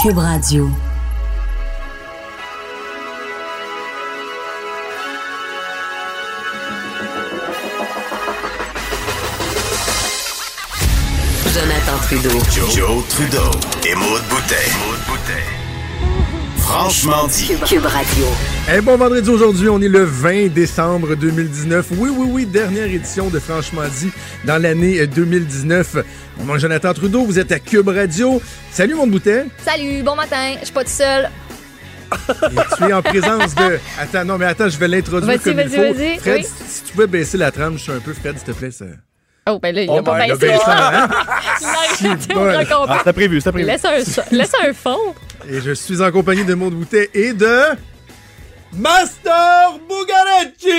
Cube Radio. Jonathan Trudeau. Joe, Joe Trudeau et Maude Boutet. Franchement dit. Cube, Cube Radio. Eh bon vendredi aujourd'hui, on est le 20 décembre 2019. Oui, oui, oui, dernière édition de Franchement dit dans l'année 2019. Mon nom est Jonathan Trudeau, vous êtes à Cube Radio. Salut mon boutet. Salut, bon matin. Je suis pas tout seul. Et tu es en présence de. Attends, non, mais attends, je vais l'introduire Vas-y, comme il vas-y, faut. vas-y, Fred, oui. si tu pouvais baisser la trame, je suis un peu Fred, s'il te plaît. Ça... Oh, ben là, il a Oh, pas ben, baissé. baisse ça, hein? Il a au recompte. Ah, c'était prévu, c'était prévu. Laisse un, laisse un fond. Et je suis en compagnie de Maud Boutet et de. Master Bugaracci!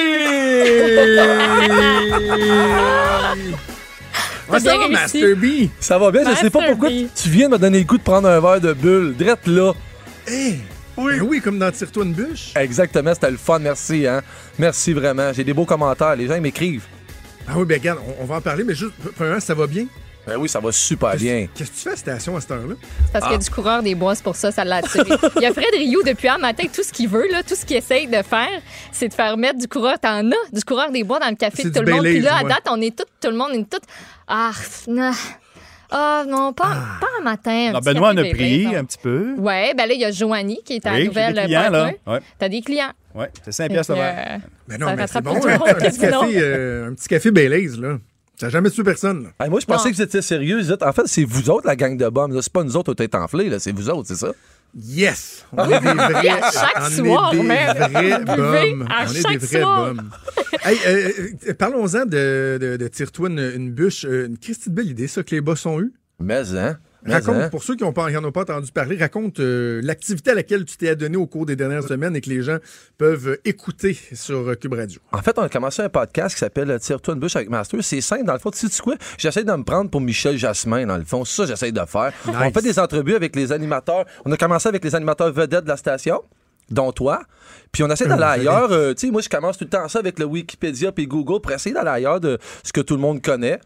Ouais, ça va, réussi. Master B? Ça va bien, je sais pas Master pourquoi B. tu viens de me donner le coup de prendre un verre de bulle. Drette là. Hey! Oui. oui, comme dans Tire-toi une bûche. Exactement, c'était le fun, merci, hein. Merci vraiment. J'ai des beaux commentaires, les gens ils m'écrivent. Ah oui, ben regarde, on, on va en parler, mais juste, premièrement, ça va bien? Ben oui, ça va super bien. Qu'est-ce que tu fais à la station à cette heure-là? C'est parce qu'il y a du coureur des bois, c'est pour ça, ça l'a attiré. Il y a Fred Rioux depuis un matin, tout ce qu'il veut, là, tout ce qu'il essaye de faire, c'est de faire mettre du coureur. T'en as du coureur des bois dans le café de tout le monde. Puis là, à date, on est tout, tout le monde est tout. Ah, non. Ah, non, pas, pas un matin. un petit Benoît en a pris un petit peu. Ouais, ben là, il y a Joanie qui est à Oui, la nouvelle. des clients, là. Ouais. T'as des clients? Ouais, c'est 5 piastres verre. euh, Ben non, Ça mais c'est bon, le un, petit café, euh, un petit café Baileys, là. Ça n'a jamais tué personne, là. Hey, moi, je pensais Non. que vous étiez sérieux. vous êtes- En fait, c'est vous autres, la gang de bombes. C'est pas nous autres qui êtes enflés, là. C'est vous autres, c'est ça? Yes! On est des vrais. à chaque on soir, est des vrais à On est des vrais bums. hey, euh, euh, parlons-en de, de, de Tire-toi une, une bûche. Euh, Une Christie de belle idée, ça, que les boss ont eu. Mais, hein? Mais, Raconte, hein? pour ceux qui n'en ont pas entendu parler, raconte euh, l'activité à laquelle tu t'es adonné au cours des dernières semaines et que les gens peuvent euh, écouter sur euh, Cube Radio. En fait, on a commencé un podcast qui s'appelle euh, Tire-toi une bûche avec Master. C'est simple, dans le fond. Tu sais quoi? J'essaie de me prendre pour Michel Jasmin, dans le fond. C'est ça que j'essaie de faire. On fait des entrevues avec les animateurs. On a commencé avec les animateurs vedettes de la station dont toi. Puis on essaie d'aller ailleurs. Euh, tu sais, moi, je commence tout le temps ça avec le Wikipédia puis Google pour essayer d'aller ailleurs de ce que tout le monde connaît.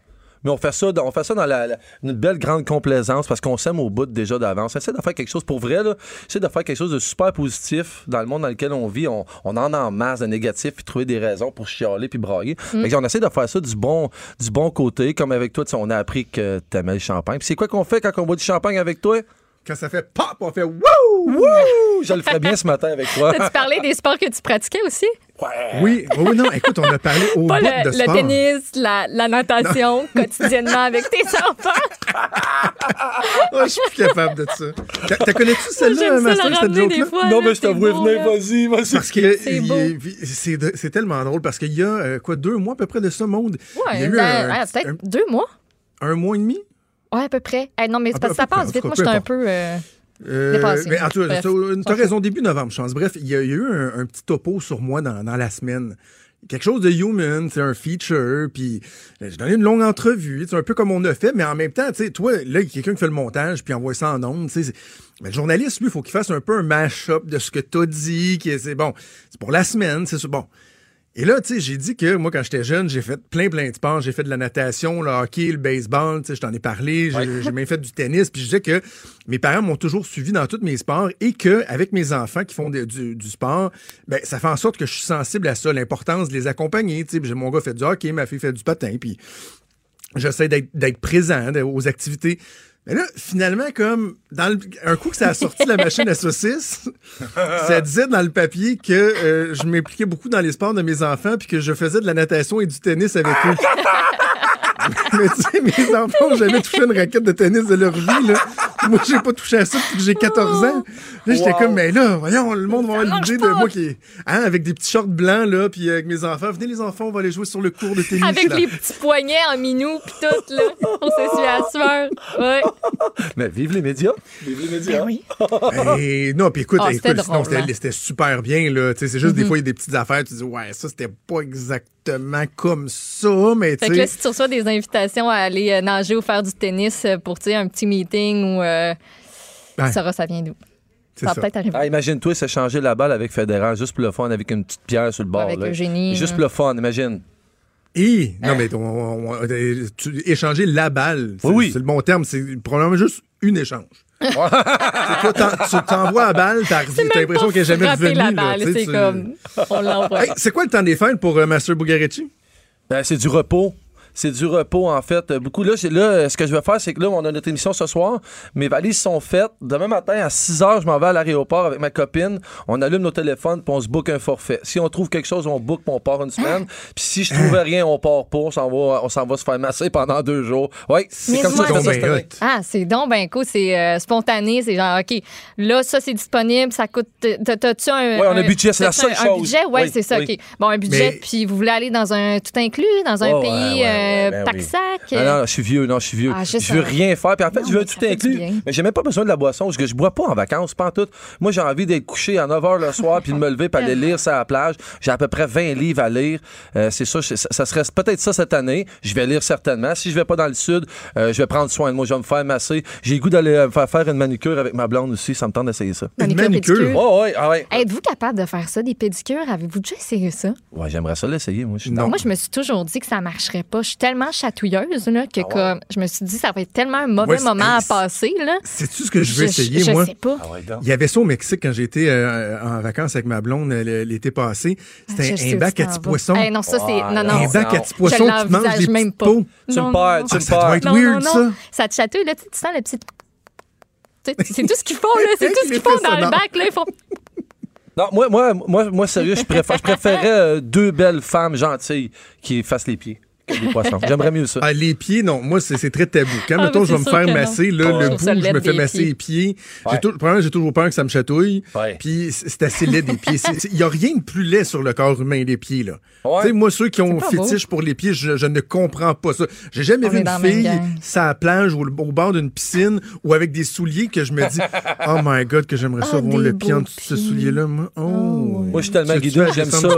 Mais on fait ça, dans- on fait ça dans la, la- une belle grande complaisance parce qu'on s'aime au bout déjà d'avance. On essaie de faire quelque chose pour vrai, là. Essaie de faire quelque chose de super positif dans le monde dans lequel on vit. On, on en a en masse de négatifs puis trouver des raisons pour chialer puis brailler. Fait que on essaie de faire ça du bon, du bon côté. Comme avec toi, tu on a appris que t'aimais le champagne. Puis c'est quoi qu'on fait quand on boit du champagne avec toi? Quand ça fait pop, on fait wouh! Wouh! Je le ferais bien ce matin avec toi. T'as-tu parlé des sports que tu pratiquais aussi? Oui, oui, oui, non, écoute, on a parlé au Pas bout le, de le sport. tennis, la, la natation quotidiennement avec tes enfants. Oh, je suis plus capable de ça. T'as- connais-tu celle-là, Master, cette joke-là? fois. non, mais je t'avoue, venez, vas-y, vas-y. Parce que C'est tellement drôle parce qu'il y a euh, quoi deux mois à peu près de ça monde. il y a Ouais, eu ben, un, ouais, peut-être un- deux mois. un mois et demi? Ouais, à peu près. Non, mais parce que ça passe vite. Moi, j'étais un peu. euh, Euh, mais en tout cas, Bref. t'as- raison, début novembre, je pense. Bref, il y a, il y a eu un, un petit topo sur moi dans, dans la semaine. Quelque chose de human, c'est un feature, puis euh, j'ai donné une longue entrevue, c'est un peu comme on a fait, mais en même temps, tu sais, toi, là, il y a quelqu'un qui fait le montage, puis envoie ça en ondes, tu sais. Mais le journaliste, lui, il faut qu'il fasse un peu un mash-up de ce que t'as dit, qui est- c'est bon, c'est pour la semaine, c'est bon. Et là, tu sais, j'ai dit que moi, quand j'étais jeune, j'ai fait plein, plein de sports. J'ai fait de la natation, le hockey, le baseball, tu sais, je t'en ai parlé. J'ai même fait du tennis. Puis je disais que mes parents m'ont toujours suivi dans tous mes sports et que avec mes enfants qui font de- du, du sport, ben, ça fait en sorte que je suis sensible à ça, l'importance de les accompagner. Tu sais, mon gars fait du hockey, ma fille fait du patin. Puis j'essaie d'être présent aux activités. Mais là, finalement, comme dans le- un coup que ça a sorti de la machine à saucisses, ça disait dans le papier que euh, je m'impliquais beaucoup dans les sports de mes enfants puis que je faisais de la natation et du tennis avec eux. Mais tu sais, mes enfants n'ont jamais touché une raquette de tennis de leur vie. Là. Moi, j'ai pas touché à ça depuis que j'ai 14 ans. Là, j'étais comme, mais là, voyons, le monde va avoir l'idée de moi qui est. Hein, avec des petits shorts blancs, là, puis avec mes enfants. Venez, les enfants, on va aller jouer sur le cours de tennis. Avec là. les petits poignets en minou pis tout, là. On s'essuie à la sueur. Ouais. Mais vive les médias. Vive les médias. oui. Et non, puis écoute, Ah, écoute, c'était sinon, drôle, c'était hein. c'était super bien, là. Tu sais, c'est juste Mm-hmm. des fois, il y a des petites affaires, tu dis, ouais, ça, c'était pas exactement comme ça, mais Fait tu que là, sais. si tu reçois des invitations à aller euh, nager ou faire du tennis euh, pour, tu sais, un petit meeting ou. Euh. Sarah, ça vient d'où? Ça peut-être arriver. Ah, imagine-toi s'échanger la balle avec Federer juste pour le fun, avec une petite pierre sur le bord. Avec là. Eugénie, Juste là. pour le fun, imagine. Et, Hein? non, mais on, on- on- euh, tu- échanger la balle, c'est Oui, le bon terme, c'est probablement juste une échange. Tu t'envoies à balle, t'as l'impression qu'elle est jamais revenue. la balle, c'est tu- comme... On l'envoie. Hey, c'est quoi le temps des fêtes pour euh, Master Bugarici? Ben, c'est du repos. C'est du repos, en fait. Beaucoup. Là, là, euh, ce que je vais faire, c'est que là, on a notre émission ce soir. Mes valises sont faites. Demain matin, à 6 h, je m'en vais à l'aéroport avec ma copine. On allume nos téléphones, puis on se book un forfait. Si on trouve quelque chose, on book, puis on part une semaine. Puis si je trouve rien, on part pas. On s'en va, on s'en va se faire masser pendant deux jours. Oui, c'est comme ça que je moi- fais ça. Ah, c'est donc ben cool, c'est euh, spontané, c'est genre OK, là ça c'est disponible, ça coûte t'as- t'as-tu un Ouais, on a un un- budget, c'est la seule un, un chose. budget, ouais, Oui, c'est ça, oui. OK. Bon, un budget Mais- puis vous voulez aller dans un tout inclus dans un Oh, pays ouais, ouais, euh, ben oui. pack-sac. Ah non, je suis vieux, non, je suis vieux. Ah, je veux rien faire. Puis en fait, Non, je veux tout bien. Mais j'ai même pas besoin de la boisson parce que je bois pas en vacances, pas en tout. Moi, j'ai envie d'être couché à 9 h le soir puis de me lever puis aller lire ça à la plage. J'ai à peu près 20 livres à lire. Euh, c'est ça, ça, ça serait peut-être ça cette année. Je vais lire certainement. Si je vais pas dans le sud, euh, je vais prendre soin de moi. Je vais me faire masser. J'ai le goût d'aller euh, me faire faire une manicure avec ma blonde aussi. Ça me tente d'essayer ça. Une Manicure. Oh, ouais, ah ouais. Êtes-vous capable de faire ça, des pédicures? Avez-vous déjà essayé ça? Ouais, j'aimerais ça l'essayer, moi. Non. Moi, je me suis toujours dit que ça marcherait pas. Je suis tellement chatouilleuse là, Ah que comme, je me suis dit ça va être tellement un mauvais Ouais, moment à passer. Là. Sais-tu ce que je veux essayer, je moi? sais pas. Ah ouais. Il y avait ça au Mexique quand j'étais euh, en vacances avec ma blonde euh, l'été passé. C'était Je un- bac tu à petits poissons. Eh, non, ça, c'est. Ah, Non, non. non. un bac à petits poissons Je mangent l'envisage des même pas. peaux. Tu me perds, tu me Ah, ça doit perds. être weird, ça. Ça te chatouille, là, tu tu sens le petit. Tu C'est tout ce qu'ils font, là. C'est tout ce qu'ils font dans le bac, là. Ils font. Non, moi, moi, moi, moi sérieux, je, préfère, je préférais euh, deux belles femmes gentilles qui fassent les pieds des poissons. J'aimerais mieux ça. Ah, les pieds, non. Moi, c'est c'est très tabou. Quand, Ah, mettons, je vais me faire masser, là, Ouais. le bout, ça je me fais masser les pieds. Ouais. J'ai tout, premièrement, j'ai toujours peur que ça me chatouille. Ouais. Puis c'est assez laid des pieds. Il y a rien de plus laid sur le corps humain, les pieds, là. Ouais. Tu sais, moi, ceux qui ont fétiche pour les pieds, je, je ne comprends pas ça. J'ai jamais On vu une fille la plage ou au bord d'une piscine ou avec des souliers que je me dis, oh my God, que j'aimerais ça Ah, avoir des le pied en dessous de ce soulier-là. Moi, oh. Moi, je suis tellement fais j'aime ça.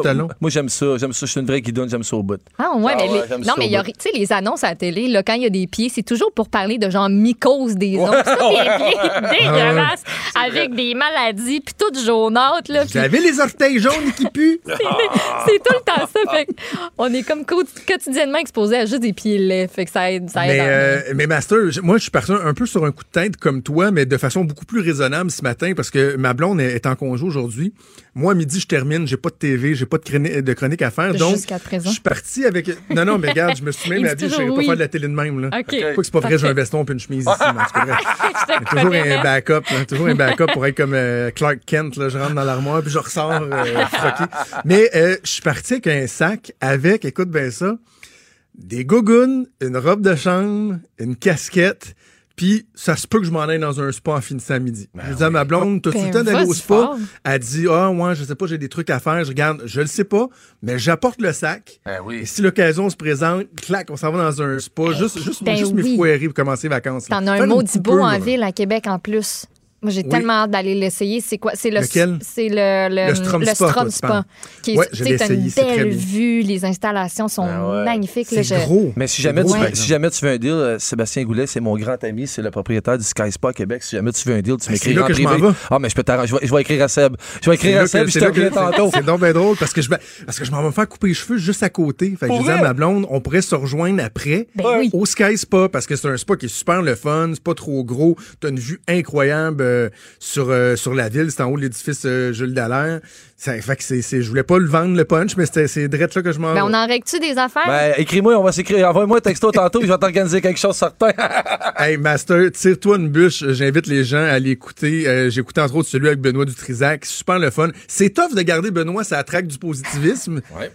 Moi, j'aime ça. J'aime ça. Je suis une vraie guidoune, j'aime ça au bout. Ah, ouais, Ah mais non, mais il y a, tu sais, les annonces à la télé, là, quand il y a des pieds, c'est toujours pour parler de genre mycose des ongles. C'est tous des pieds dégueulasses avec des maladies, puis tout jaunâtres, là. Vous puis avez les orteils jaunes qui puent? C'est tout le temps ça. Fait que on est comme co- quotidiennement exposé à juste des pieds laids. Fait que ça aide. Ça aide Mais, en- euh, mais Master, j- moi, je suis parti un peu sur un coup de tête comme toi, mais de façon beaucoup plus raisonnable ce matin parce que ma blonde est est en congé aujourd'hui. Moi, à midi, je termine, j'ai pas de TV, j'ai pas de, chroni- de chronique à faire. Donc, Jusqu'à présent. je suis parti avec. Non, non, mais regarde, je me suis même habillé, je toujours pas faire de la télé de même. Là. Pas que c'est pas vrai, j'ai un veston et une chemise ici. mais c'est vrai. Toujours un hein? backup, hein, toujours un backup pour être comme euh, Clark Kent. Là, je rentre dans l'armoire puis je ressors euh, froqué. Mais euh, je suis parti avec un sac avec, écoute bien ça, des gougounes, une robe de chambre, une casquette. Puis ça se peut que je m'en aille dans un spa en finissant à midi. je dis à ma blonde, t'as-tu Ben, le temps d'aller au spa? fort. Elle dit, ah, moi, je sais pas, j'ai des trucs à faire. Je regarde, je le sais pas, mais j'apporte le sac. Ben oui. Et si l'occasion se présente, clac, on s'en va dans un spa, juste, juste, Ben juste oui. m'effoirer pour commencer les vacances. T'en as un maudit beau en là. ville à Québec en plus. Moi, j'ai Oui. tellement hâte d'aller l'essayer. C'est quoi? C'est le, Lequel? C'est le, le, Le Strom Spa, Strom Spa. Qui est, Ouais, je une belle vue, les installations sont Ah ouais. magnifiques. C'est je- gros. Mais si jamais, tu si jamais tu veux un deal, euh, Sébastien Goulet, c'est mon grand ami, c'est le propriétaire du Sky Spa Québec. Si jamais tu veux un deal, tu Ah, m'écris en que je privé. m'en vais. Ah, mais je peux t'arranger. Je vais, je vais écrire à Seb. Je vais écrire à Seb, je te tantôt. C'est donc bien drôle parce que je parce que je m'en vais me faire couper les cheveux juste à côté. Fait que je disais à ma blonde, on pourrait se rejoindre après Ben au Sky Spa parce que c'est un spa qui est super le fun, c'est pas trop gros, t'as une vue incroyable euh, sur euh, sur la ville, c'est en haut de l'édifice euh, Jules Dallaire. Ça fait que c'est c'est je voulais pas le vendre le punch mais c'était c'est direct là que je m'en Ben, on en règle-tu des affaires? Ben, écris-moi, on va s'écrire. Envoie-moi un texto tantôt, je vais t'organiser quelque chose certain. Hey Master, tire-toi une bûche, j'invite les gens à l'écouter. Euh, j'ai écouté entre autres celui avec Benoît Dutrisac, super le fun. C'est tough de garder Benoît ça traque du positivisme. Ouais.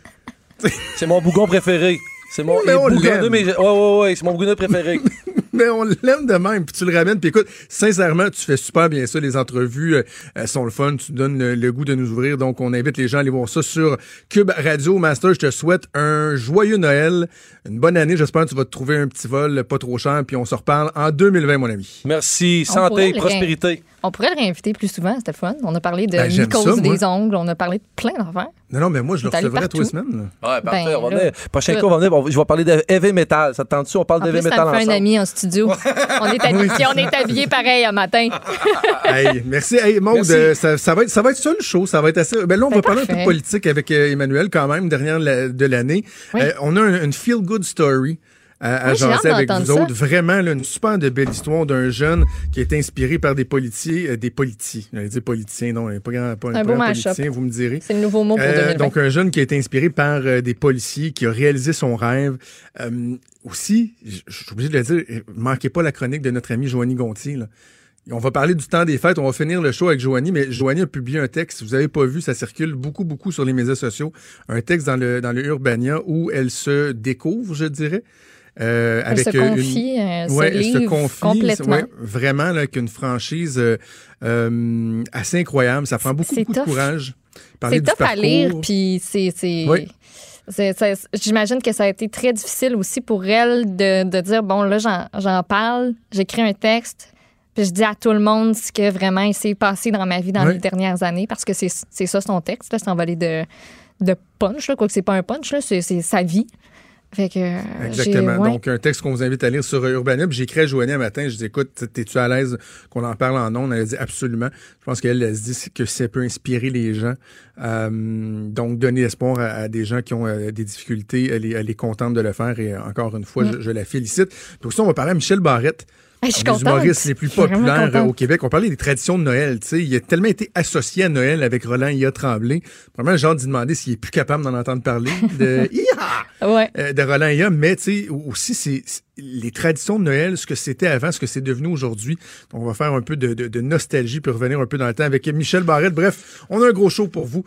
c'est mon bougon préféré. C'est mon Mais on l'aime. mais ouais, ouais, ouais, c'est mon bougonneux préféré. Mais on l'aime de même, puis tu le ramènes. Puis écoute, sincèrement, tu fais super bien ça. Les entrevues euh, elles sont le fun. Tu donnes le, le goût de nous ouvrir. Donc, on invite les gens à aller voir ça sur Cube Radio. Master, je te souhaite un joyeux Noël, une bonne année. J'espère que tu vas te trouver un petit vol pas trop cher. Puis on se reparle en 2020, mon ami. Merci. On Santé, prospérité. On pourrait le réinviter plus souvent, c'était fun. On a parlé de Ben, mycose ça, des ongles, on a parlé de plein d'affaires. Non, non, mais moi, je le recevrai tous les semaines. là. Ouais, parfait. Ben, on va venir. Prochain coup, on va venir. Je vais parler de heavy metal. Ça te tente-tu? On parle de heavy metal un ami en studio. On est habillés, on est habillés pareil un matin. hey, merci. Hey, Maud, Merci. euh, ça, ça va être, ça va être ça le show. Ça va être assez. Ben là, on Ben, va parler un peu de politique avec euh, Emmanuel quand même, dernière de la- de l'année. Oui. Euh, on a un- une feel good story. À, à jaser avec vous ça. autres. Vraiment, là, une super de belle histoire d'un jeune qui est inspiré par des politiciens, euh, des politiciens. J'allais dire politiciens, non, pas grand, pas, Un pas beau politicien, vous me direz. C'est le nouveau mot pour Euh, 2020. donc, un jeune qui a été inspiré par euh, des policiers, qui a réalisé son rêve. Euh, aussi, je suis obligé de le dire, manquez pas la chronique de notre ami Joanie Gontier. là. On va parler du temps des fêtes. On va finir le show avec Joanie, mais Joanie a publié un texte. Si vous avez pas vu, ça circule beaucoup, beaucoup sur les médias sociaux. Un texte dans le, dans le Urbania où elle se découvre, je dirais. Euh, Elle avec se euh, une- confie, euh, Ouais, se se livre confie, complètement. ouais, vraiment là, avec une franchise euh, euh, assez incroyable. Ça prend beaucoup, de courage. C'est top à lire, puis c'est. Oui. J'imagine que ça a été très difficile aussi pour elle de, de dire bon, là, j'en- parle, j'écris un texte, puis je dis à tout le monde ce que vraiment il s'est passé dans ma vie dans Oui. les dernières années, parce que c'est ça son texte, là, c'est envolé de, de punch, là, quoique c'est pas un punch, là, c'est sa vie. Fait que. euh, Exactement. ouais. Donc, un texte qu'on vous invite à lire sur J'ai écrit à Joanie un matin. Je dis, écoute, t'es-tu à l'aise qu'on en parle en ondes? Elle a dit, absolument. Je pense qu'elle elle se dit que ça peut inspirer les gens. Euh, donc, donner espoir à, à des gens qui ont euh, des difficultés. Elle est, elle est contente de le faire. Et encore une fois, je, je la félicite. Puis aussi, on va parler à Michel Barrette. Je suis contente. humoristes les plus populaires euh, au Québec. On parlait des traditions de Noël. Tu sais, il a tellement été associé à Noël avec Roland Ia Tremblay. Vraiment, j'ai hâte d'y demander s'il est plus capable d'en entendre parler. De! Ouais. euh, de Roland Ia, mais tu sais, aussi, c'est les traditions de Noël, ce que c'était avant, ce que c'est devenu aujourd'hui. Donc, on va faire un peu de, de- de nostalgie puis revenir un peu dans le temps avec Michel Barrette. Bref, on a un gros show pour vous.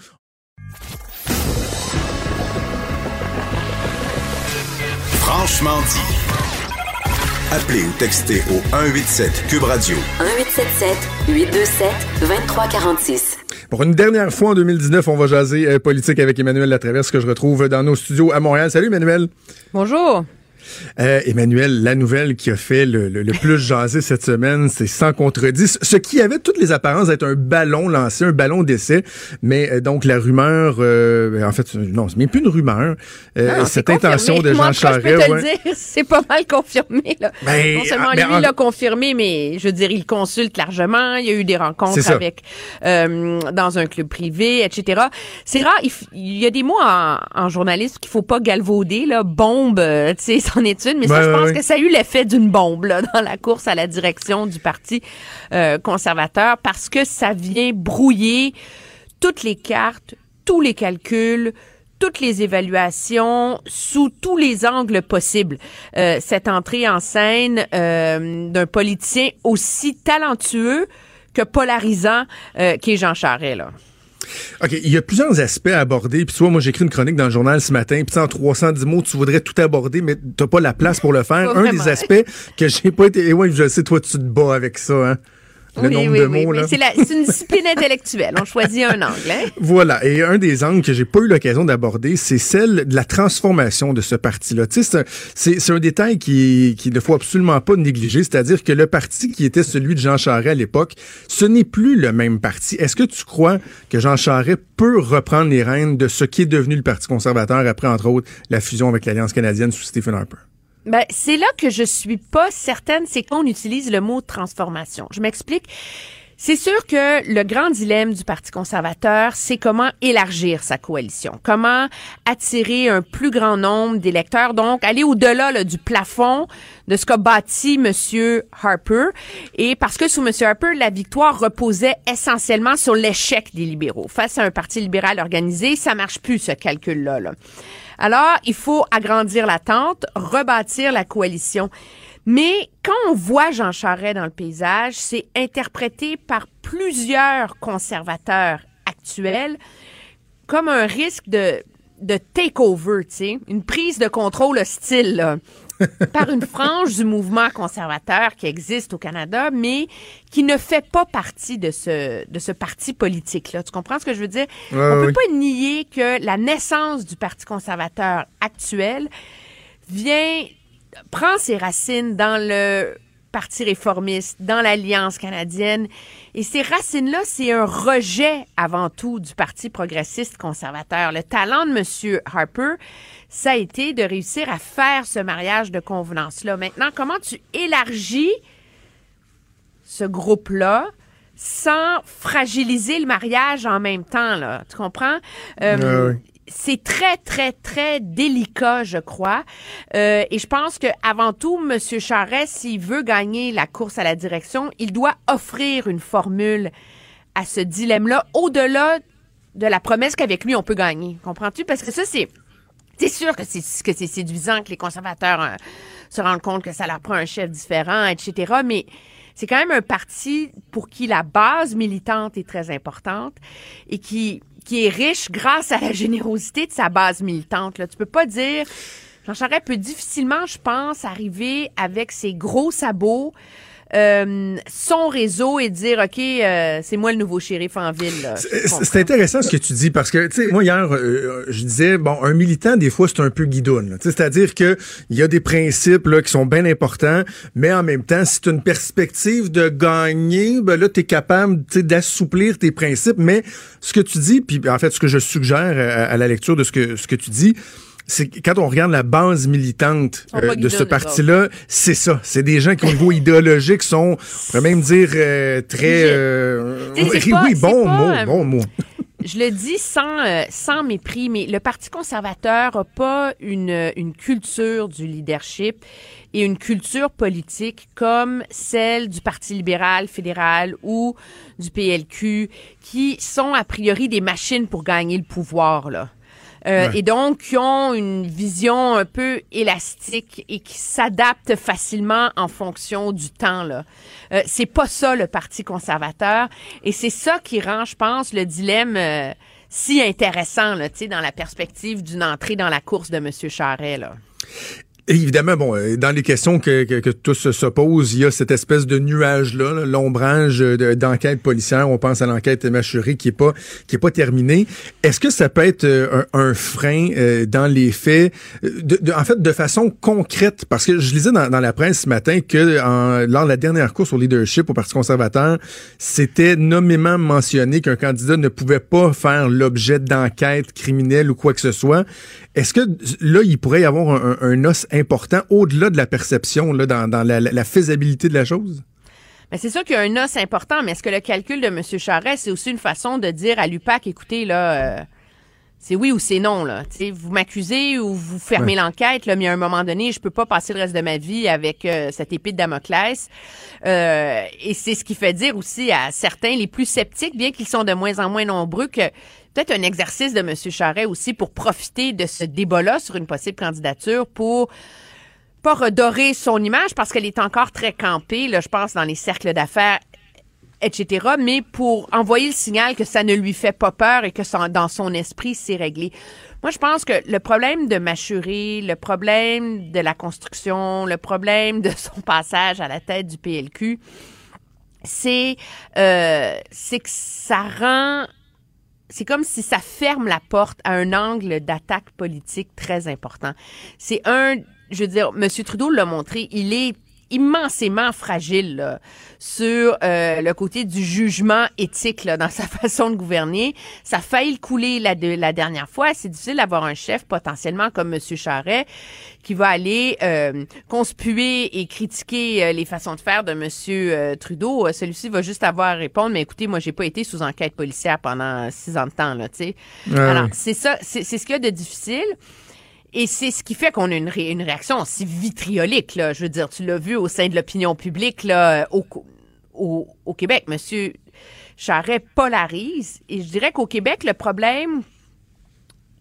Franchement dit. Appelez ou textez au 187 Cube Radio 1877 827 2346. Pour une dernière fois en 2019, on va jaser euh, politique avec Emmanuel Latraverse que je retrouve dans nos studios à Montréal. Salut Emmanuel. Bonjour. Euh, Emmanuel, la nouvelle qui a fait le, le- le plus jaser cette semaine, c'est sans contredit. Ce- qui avait toutes les apparences d'être un ballon lancé, un ballon d'essai, mais euh, donc la rumeur, euh, en fait, non, c'est même plus une rumeur. Euh, Non, cette intention de Jean Charest, ouais. le c'est pas mal confirmé. Là. Ben, non seulement lui en- l'a confirmé, mais je veux dire, il consulte largement. Il y a eu des rencontres avec euh, dans un club privé, etc. C'est rare. Il, y a des mots en, en journalisme qu'il faut pas galvauder. Là, bombe, tu sais, est une. Mais ça, je pense que ça a eu l'effet d'une bombe là, dans la course à la direction du parti euh, conservateur parce que ça vient brouiller toutes les cartes, tous les calculs, toutes les évaluations sous tous les angles possibles. Euh, cette entrée en scène euh, d'un politicien aussi talentueux que polarisant euh, qu'est Jean Charest. Là. OK, il y a plusieurs aspects à aborder. Puis tu vois, moi, j'ai écrit une chronique dans le journal ce matin. Puis en 310 mots, tu voudrais tout aborder, mais t'as pas la place pour le faire. Un des aspects que j'ai pas été... Et ouais, je sais, toi, tu te bats avec ça, hein? Le oui, nombre oui, de oui, mots, oui. là. C'est, la- c'est une discipline intellectuelle. On choisit un angle. Hein? Voilà. Et un des angles que j'ai pas eu l'occasion d'aborder, c'est celle de la transformation de ce parti-là. Tu sais, c'est un, c'est- c'est un détail qui, qui ne faut absolument pas négliger. C'est-à-dire que le parti qui était celui de Jean Charest à l'époque, ce n'est plus le même parti. Est-ce que tu crois que Jean Charest peut reprendre les rênes de ce qui est devenu le Parti conservateur après, entre autres, la fusion avec l'Alliance canadienne sous Stephen Harper? Ben, c'est là que je suis pas certaine, c'est qu'on utilise le mot transformation. Je m'explique. C'est sûr que le grand dilemme du Parti conservateur, c'est comment élargir sa coalition, comment attirer un plus grand nombre d'électeurs, donc aller au-delà là, du plafond de ce qu'a bâti Monsieur Harper. Et parce que sous Monsieur Harper, la victoire reposait essentiellement sur l'échec des libéraux. Face à un parti libéral organisé, ça marche plus ce calcul-là. Là. Alors, il faut agrandir la tente, rebâtir la coalition. Mais quand on voit Jean Charest dans le paysage, c'est interprété par plusieurs conservateurs actuels comme un risque de, de takeover, tu sais, une prise de contrôle hostile là, par une frange du mouvement conservateur qui existe au Canada, mais qui ne fait pas partie de ce, de ce parti politique-là. Tu comprends ce que je veux dire? Ouais, On peut oui. pas nier que la naissance du Parti conservateur actuel vient prend ses racines dans le Parti réformiste, dans l'Alliance canadienne. Et ces racines-là, c'est un rejet avant tout du Parti progressiste conservateur. Le talent de M. Harper, ça a été de réussir à faire ce mariage de convenance-là. Maintenant, comment tu élargis ce groupe-là sans fragiliser le mariage en même temps, là? Tu comprends? Euh, ouais. C'est très, très, très délicat, je crois. Euh, et je pense que avant tout, M. Charest, s'il veut gagner la course à la direction, il doit offrir une formule à ce dilemme-là, au-delà de la promesse qu'avec lui, on peut gagner. Comprends-tu? Parce que ça, c'est... C'est sûr que c'est que c'est séduisant que les conservateurs euh, se rendent compte que ça leur prend un chef différent, etc. Mais c'est quand même un parti pour qui la base militante est très importante et qui qui est riche grâce à la générosité de sa base militante. Là. Tu peux pas dire... Jean Charest peut difficilement, je pense, arriver avec ses gros sabots euh, son réseau et dire OK, euh, c'est moi le nouveau shérif en ville. C'est intéressant ce que tu dis parce que tu sais moi hier euh, je disais bon un militant des fois c'est un peu guidoune. C'est-à-dire que il y a des principes là qui sont bien importants, mais en même temps si tu une perspective de gagner, ben là tu es capable d'assouplir tes principes, mais ce que tu dis puis en fait ce que je suggère à, à la lecture de ce que ce que tu dis c'est quand on regarde la base militante euh, de ce parti-là, c'est ça. C'est des gens qui, au niveau idéologique, sont, on pourrait même dire, euh, très... Euh, oui, bon mot, bon mot. Je le dis sans, sans mépris, mais le Parti conservateur n'a pas une, une culture du leadership et une culture politique comme celle du Parti libéral fédéral ou du PLQ, qui sont a priori des machines pour gagner le pouvoir. Là. Euh, et donc qui ont une vision un peu élastique et qui s'adaptent facilement en fonction du temps. Là, euh, c'est pas ça le Parti conservateur, et c'est ça qui rend, je pense, le dilemme. Euh, si intéressant là, dans la perspective d'une entrée dans la course de M. Charret. Là. Évidemment, bon, euh, dans les questions que, que, que tous se posent, il y a cette espèce de nuage-là, l'ombrage d'enquête policière. On pense à l'enquête mâchurée qui est pas qui est pas terminée. Est-ce que ça peut être euh, un, un frein euh, dans les faits, de, en fait, de façon concrète? Parce que je lisais dans, dans la presse ce matin que en, lors de la dernière course au leadership au Parti conservateur, c'était nommément mentionné qu'un candidat ne pouvait pas faire l'objet d'enquête criminelle ou quoi que ce soit. Est-ce que là, il pourrait y avoir un, un, os important au-delà de la perception, là, dans, dans la, la, faisabilité de la chose? Mais c'est sûr qu'il y a un os important, mais est-ce que le calcul de M. Charest, c'est aussi une façon de dire à l'UPAC, écoutez, là, euh, c'est oui ou c'est non, là. vous m'accusez ou vous fermez l'enquête, là, mais à un moment donné, je peux pas passer le reste de ma vie avec euh, cette épée de Damoclès. Euh, et c'est ce qui fait dire aussi à certains, les plus sceptiques, bien qu'ils sont de moins en moins nombreux, que peut-être un exercice de M. Charret aussi pour profiter de ce débat-là sur une possible candidature pour pas redorer son image parce qu'elle est encore très campée, là, je pense, dans les cercles d'affaires etc., mais pour envoyer le signal que ça ne lui fait pas peur et que dans son esprit, c'est réglé. Moi, je pense que le problème de Machuré, le problème de la construction, le problème de son passage à la tête du PLQ, c'est euh, c'est que ça rend c'est comme si ça ferme la porte à un angle d'attaque politique très important. C'est un, je veux dire, M. Trudeau l'a montré, il est immensément fragile sur euh, le côté du jugement éthique là, dans sa façon de gouverner. Ça a failli le couler la, de, la dernière fois. C'est difficile d'avoir un chef potentiellement comme M. Charret qui va aller euh, conspuer et critiquer euh, les façons de faire de M. Euh, Trudeau. Celui-ci va juste avoir à répondre, mais écoutez, moi, j'ai pas été sous enquête policière pendant six ans de temps. Là, sais. Alors, c'est ça, c'est ce qu'il y a de difficile. Et c'est ce qui fait qu'on a une, réaction aussi vitriolique. Là. Je veux dire, tu l'as vu au sein de l'opinion publique là, au, Québec. Monsieur Charret polarise. Et je dirais qu'au Québec, le problème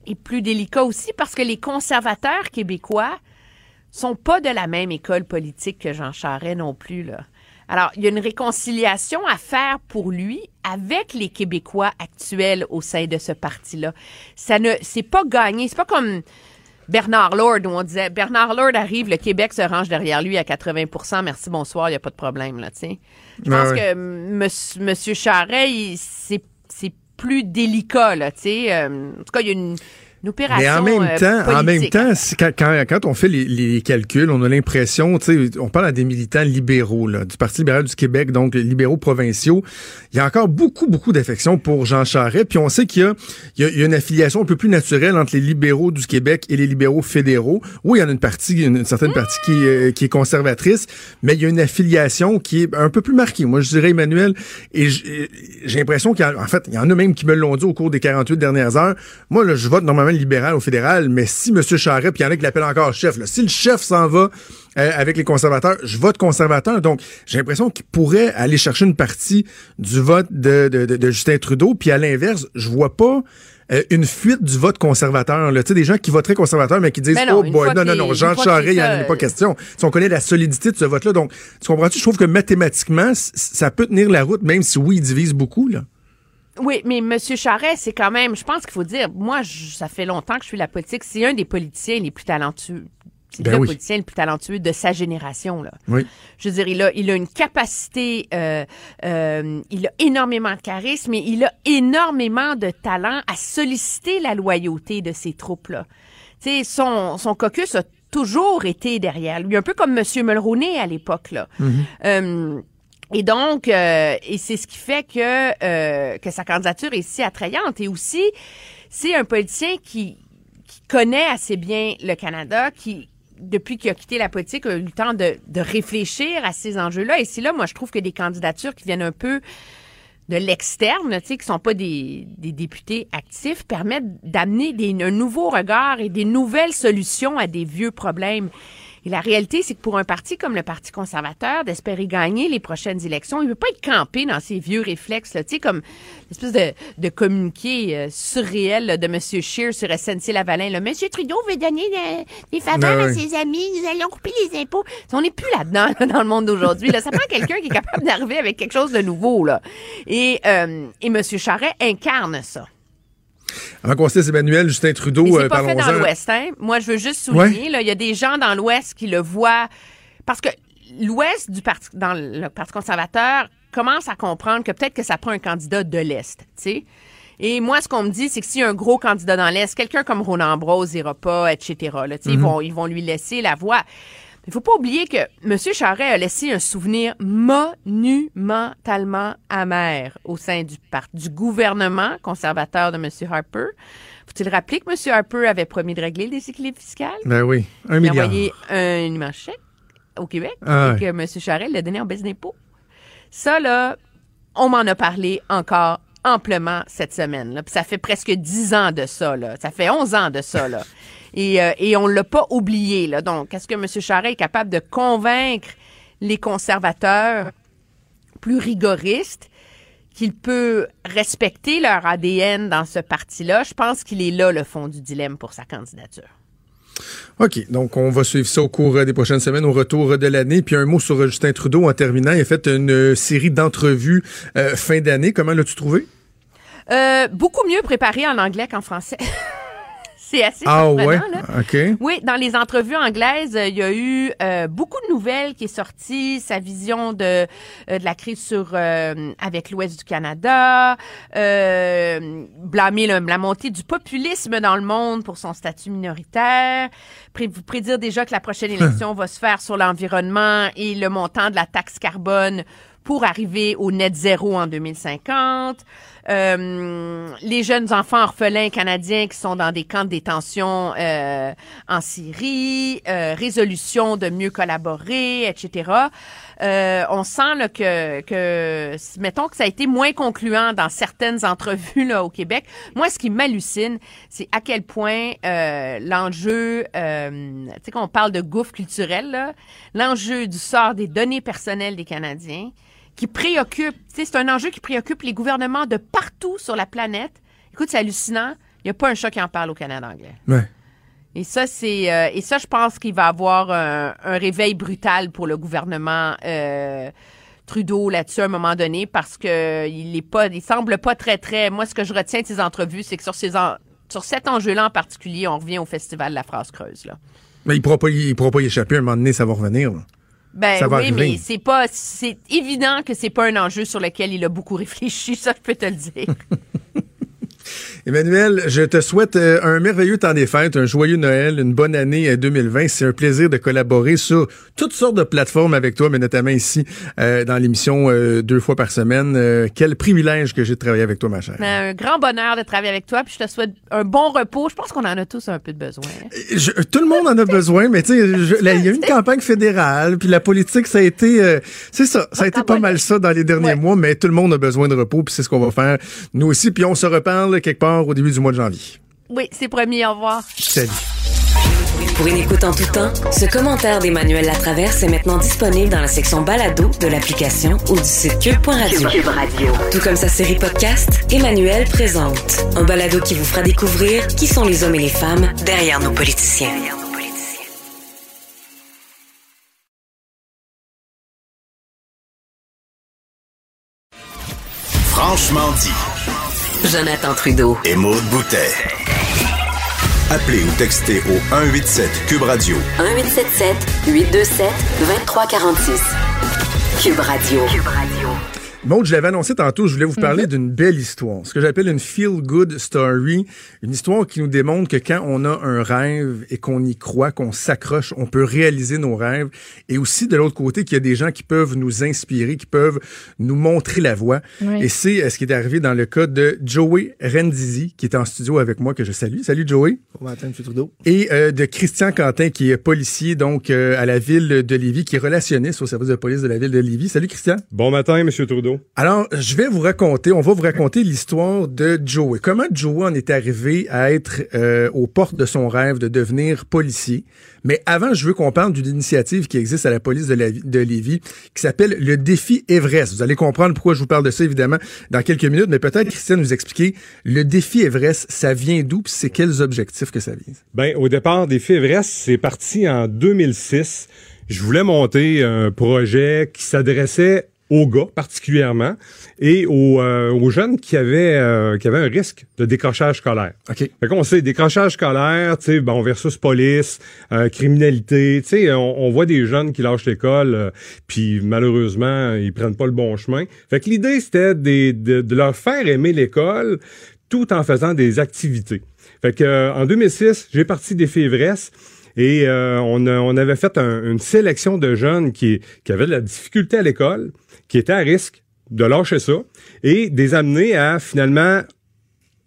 est plus délicat aussi parce que les conservateurs québécois sont pas de la même école politique que Jean Charest non plus. Là. Alors, il y a une réconciliation à faire pour lui avec les Québécois actuels au sein de ce parti-là. Ça ne, c'est pas gagné. C'est pas comme Bernard Lord, où on disait Bernard Lord arrive, le Québec se range derrière lui à 80% merci, bonsoir, il n'y a pas de problème, là, tu sais. Je pense que M. Charret, c'est plus délicat, là, tu sais. Euh, en tout cas, il y a une mais en même euh, temps, en même temps, quand, quand, on fait les, calculs, on a l'impression, tu sais, on parle à des militants libéraux là, du Parti libéral du Québec, donc les libéraux provinciaux. Il y a encore beaucoup, beaucoup d'affection pour Jean Charest. Puis on sait qu'il y, y, a une affiliation un peu plus naturelle entre les libéraux du Québec et les libéraux fédéraux. Oui, il y en a une partie, une, certaine partie qui, est, qui est conservatrice, mais il y a une affiliation qui est un peu plus marquée. Moi, je dirais Emmanuel, et j'ai l'impression qu'il en fait, il y en a même qui me l'ont dit au cours des 48 dernières heures. Moi, là, je vote normalement libéral au fédéral, mais si M. Charret, puis il y en a qui l'appellent encore chef, là, si le chef s'en va euh, avec les conservateurs, je vote conservateur. Donc, j'ai l'impression qu'il pourrait aller chercher une partie du vote de, de, de, de Justin Trudeau. Puis à l'inverse, je vois pas euh, une fuite du vote conservateur. Là. Tu sais, des gens qui voteraient conservateur, mais qui disent Mais non, Oh boy, non, non, non, Jean Charest, il n'y en a pas question. Si on connaît la solidité de ce vote-là. Donc, tu comprends-tu? Je trouve que mathématiquement, ça peut tenir la route, même si oui, il divise beaucoup. Là. Oui, mais M. Charest, c'est quand même, je pense qu'il faut dire, moi, je- ça fait longtemps que je suis la politique, c'est un des politiciens les plus talentueux. C'est Ben le oui. politicien le plus talentueux de sa génération, là. Oui. Je veux dire, il a, il a une capacité, euh, euh, il a énormément de charisme et il a énormément de talent à solliciter la loyauté de ses troupes-là. Son, son caucus a toujours été derrière lui, un peu comme M. Mulroney à l'époque, là. Euh, et donc, euh, et c'est ce qui fait que, euh, que sa candidature est si attrayante. Et aussi, c'est un politicien qui, qui connaît assez bien le Canada, qui, depuis qu'il a quitté la politique, a eu le temps de, de réfléchir à ces enjeux-là. Et c'est là, moi, je trouve que des candidatures qui viennent un peu de l'externe, tu sais, qui sont pas des, des députés actifs, permettent d'amener un nouveau regard et des nouvelles solutions à des vieux problèmes. Et la réalité, c'est que pour un parti comme le Parti conservateur, d'espérer gagner les prochaines élections, il ne veut pas être campé dans ces vieux réflexes, là, tu sais, comme l'espèce de, de communiqué euh, surréel là, de M. Scheer sur SNC-Lavalin. Là. M. Trudeau veut donner euh, des faveurs Ben à ses amis, nous allons couper les impôts. On n'est plus là-dedans là, dans le monde d'aujourd'hui. Ça prend quelqu'un qui est capable d'arriver avec quelque chose de nouveau. Là. Et, euh, et M. Charret incarne ça. Avant qu'on se laisse Emmanuel, Justin Trudeau, euh, pas fait dans l'Ouest. Hein? Moi, je veux juste souligner, Ouais. il y a des gens dans l'Ouest qui le voient parce que l'Ouest du parti, dans le Parti conservateur commence à comprendre que peut-être que ça prend un candidat de l'Est, tu sais. Et moi, ce qu'on me dit, c'est que s'il y a un gros candidat dans l'Est, quelqu'un comme Ronan Ambrose n'ira pas, etc. Là, tu sais, ils, vont, ils vont lui laisser la voix. Il faut pas oublier que M. Charest a laissé un souvenir monumentalement amer au sein du, par- du gouvernement conservateur de M. Harper. Faut-il rappeler que M. Harper avait promis de régler le déséquilibre fiscal? Ben oui, un Il a milliard. envoyé un immense chèque au Québec Ah et que M. Charest l'a donné en baisse d'impôt. Ça, là, on m'en a parlé encore amplement cette semaine. Là. Puis ça fait presque 10 ans de ça. Là. Ça fait 11 ans de ça. Là. Et, euh, et on l'a pas oublié. Là. Donc, est-ce que M. Charest est capable de convaincre les conservateurs plus rigoristes qu'il peut respecter leur ADN dans ce parti-là? Je pense qu'il est là le fond du dilemme pour sa candidature. OK, donc on va suivre ça au cours des prochaines semaines, au retour de l'année. Puis un mot sur Justin Trudeau en terminant. Il a fait une euh, série d'entrevues euh, fin d'année. Comment l'as-tu trouvé? Euh, beaucoup mieux préparé en anglais qu'en français. C'est assez Ah ouais? là. OK. Oui, dans les entrevues anglaises, euh, il y a eu euh, beaucoup de nouvelles qui est sorties, sa vision de, euh, de la crise sur euh, avec l'Ouest du Canada, euh, blâmer le- la montée du populisme dans le monde pour son statut minoritaire, pré- prédire déjà que la prochaine élection va se faire sur l'environnement et le montant de la taxe carbone pour arriver au net zéro en 2050. Euh, les jeunes enfants orphelins canadiens qui sont dans des camps de détention euh, en Syrie, euh, résolution de mieux collaborer, etc. Euh, on sent que, que, mettons que ça a été moins concluant dans certaines entrevues là, au Québec. Moi, ce qui m'hallucine, c'est à quel point l'enjeu, tu sais, quand on parle de gouffre culturel, l'enjeu du sort des données personnelles des Canadiens, qui préoccupe, c'est un enjeu qui préoccupe les gouvernements de partout sur la planète. Écoute, c'est hallucinant. Il n'y a pas un chat qui en parle au Canada anglais. Ouais. Et ça, c'est euh, et ça, je pense qu'il va avoir un, un réveil brutal pour le gouvernement euh, Trudeau là-dessus à un moment donné parce que il est pas, il semble pas très très. Moi, ce que je retiens de ces entrevues, c'est que sur ces en- sur cet enjeu-là en particulier, on revient au festival de la phrase creuse là. Mais il pourra pas, y- il pourra pas y échapper. À un moment donné, ça va revenir. là. Ben Ça va oui, arriver. mais c'est pas, c'est évident que c'est pas un enjeu sur lequel il a beaucoup réfléchi, ça je peux te le dire. Emmanuel, je te souhaite euh, un merveilleux temps des fêtes, un joyeux Noël, une bonne année euh, 2020. C'est un plaisir de collaborer sur toutes sortes de plateformes avec toi, mais notamment ici euh, dans l'émission euh, deux fois par semaine. Euh, quel privilège que j'ai de travailler avec toi, ma chère. un grand bonheur de travailler avec toi, puis je te souhaite un bon repos. Je pense qu'on en a tous un peu de besoin. hein. Je- tout le monde en a besoin, mais tu sais, il y a eu une campagne fédérale, puis la politique, ça a été, euh, c'est ça, ça a été pas mal ça dans les derniers Ouais. mois, mais tout le monde a besoin de repos, puis c'est ce qu'on va faire nous aussi, puis on se reparle quelque part au début du mois de janvier. Oui, c'est promis. Au revoir. Salut. Pour une écoute en tout temps, ce commentaire d'Emmanuel Latraverse est maintenant disponible dans la section balado de l'application ou du site cube.radio. Cube Radio. Tout comme sa série podcast, Emmanuel présente un balado qui vous fera découvrir qui sont les hommes et les femmes derrière nos politiciens. Franchement dit. Jonathan Trudeau. Et Maude Boutet. Appelez ou textez au 187 Cube Radio. 1877 827 2346. Cube Radio. Cube Radio. Bon, je l'avais annoncé tantôt, je voulais vous parler d'une belle histoire. Ce que j'appelle une feel-good story. Une histoire qui nous démontre que quand on a un rêve et qu'on y croit, qu'on s'accroche, on peut réaliser nos rêves. Et aussi, de l'autre côté, qu'il y a des gens qui peuvent nous inspirer, qui peuvent nous montrer la voie. Oui. Et c'est euh, ce qui est arrivé dans le cas de Joey Rendizi, qui est en studio avec moi, que je salue. Salut, Joey. Bon matin, M. Trudeau. Et euh, de Christian Quentin, qui est policier, donc, euh, à la ville de Lévis, qui est relationniste au service de police de la ville de Lévis. Salut, Christian. Bon matin, M. Trudeau. Alors, je vais vous raconter, on va vous raconter l'histoire de Joey. Comment Joey en est arrivé à être euh, aux portes de son rêve de devenir policier? Mais avant, je veux qu'on parle d'une initiative qui existe à la police de, Lévis qui s'appelle le défi Everest. Vous allez comprendre pourquoi je vous parle de ça, évidemment, dans quelques minutes. Mais peut-être, Christian, nous expliquer le défi Everest, ça vient d'où puis c'est quels objectifs que ça vise? Ben, au départ, Défi Everest, c'est parti en 2006. Je voulais monter un projet qui s'adressait aux gars particulièrement et aux, euh, aux jeunes qui avaient euh, qui avaient un risque de décrochage scolaire. OK. Fait qu'on sait décrochage scolaire, tu sais, bon versus police, euh, criminalité, tu sais, on, on voit des jeunes qui lâchent l'école, euh, puis malheureusement ils prennent pas le bon chemin. Fait que l'idée c'était de, de, de leur faire aimer l'école tout en faisant des activités. Fait que euh, en 2006, j'ai parti des Everest. Et euh, on, a- on avait fait un- une sélection de jeunes qui, qui avaient de la difficulté à l'école, qui étaient à risque de lâcher ça, et des amener à finalement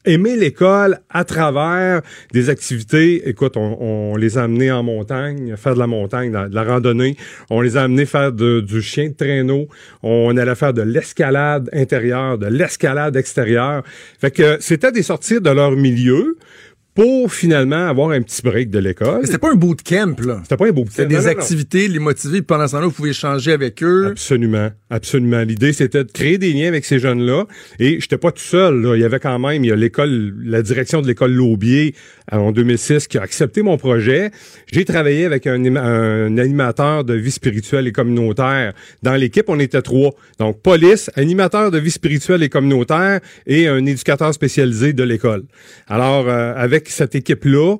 aimer l'école à travers des activités. Écoute, on, on les a amenés en montagne, faire de la montagne, de la, randonnée. On les a amenés faire de- du chien de traîneau. On allait faire de l'escalade intérieure, de l'escalade extérieure. Fait que c'était des sorties de leur milieu pour finalement avoir un petit break de l'école. Mais C'était pas un bootcamp, là. C'était pas un petit C'était des activités, les motiver, puis pendant ce temps-là, vous pouvez échanger avec eux. Absolument, absolument. L'idée, c'était de créer des liens avec ces jeunes-là. Et j'étais pas tout seul. Là. Il y avait quand même, il y a l'école, la direction de l'école Laubier euh, en 2006 qui a accepté mon projet. J'ai travaillé avec un, un animateur de vie spirituelle et communautaire. Dans l'équipe, on était trois. Donc, police, animateur de vie spirituelle et communautaire et un éducateur spécialisé de l'école. Alors, euh, avec cette équipe-là,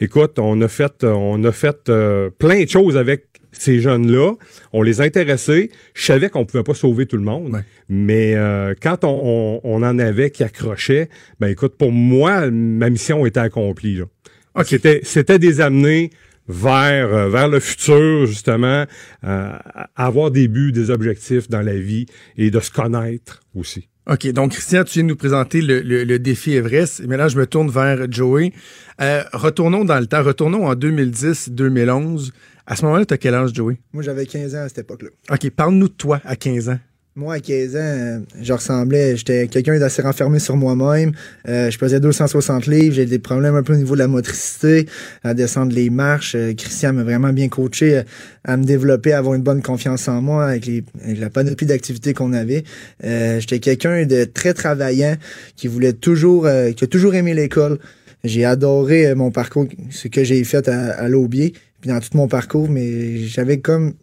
écoute, on a fait, on a fait euh, plein de choses avec ces jeunes-là, on les a intéressés. Je savais qu'on pouvait pas sauver tout le monde, Ouais. mais euh, quand on, on- on en avait qui accrochaient, ben écoute, pour moi, ma mission était accomplie. Là. C'était, c'était des amener vers euh, vers le futur justement, euh, avoir des buts, des objectifs dans la vie et de se connaître aussi. OK, donc Christian, tu viens de nous présenter le, le- le défi Everest. Mais là, je me tourne vers Joey. Euh, retournons dans le temps. Retournons en 2010-2011. À ce moment-là, tu as quel âge, Joey? Moi, j'avais 15 ans à cette époque-là. OK, parle-nous de toi à 15 ans. Moi, à 15 ans, euh, je ressemblais, j'étais quelqu'un d'assez renfermé sur moi-même. Euh, je pesais 260 livres, j'ai des problèmes un peu au niveau de la motricité, à descendre les marches. Euh, Christian m'a vraiment bien coaché euh, à me développer, à avoir une bonne confiance en moi avec, les, avec la panoplie d'activités qu'on avait. Euh, j'étais quelqu'un de très travaillant, qui voulait toujours, qui a toujours aimé l'école. J'ai adoré mon parcours, ce que j'ai fait à, à l'Aubier, puis dans tout mon parcours, mais j'avais comme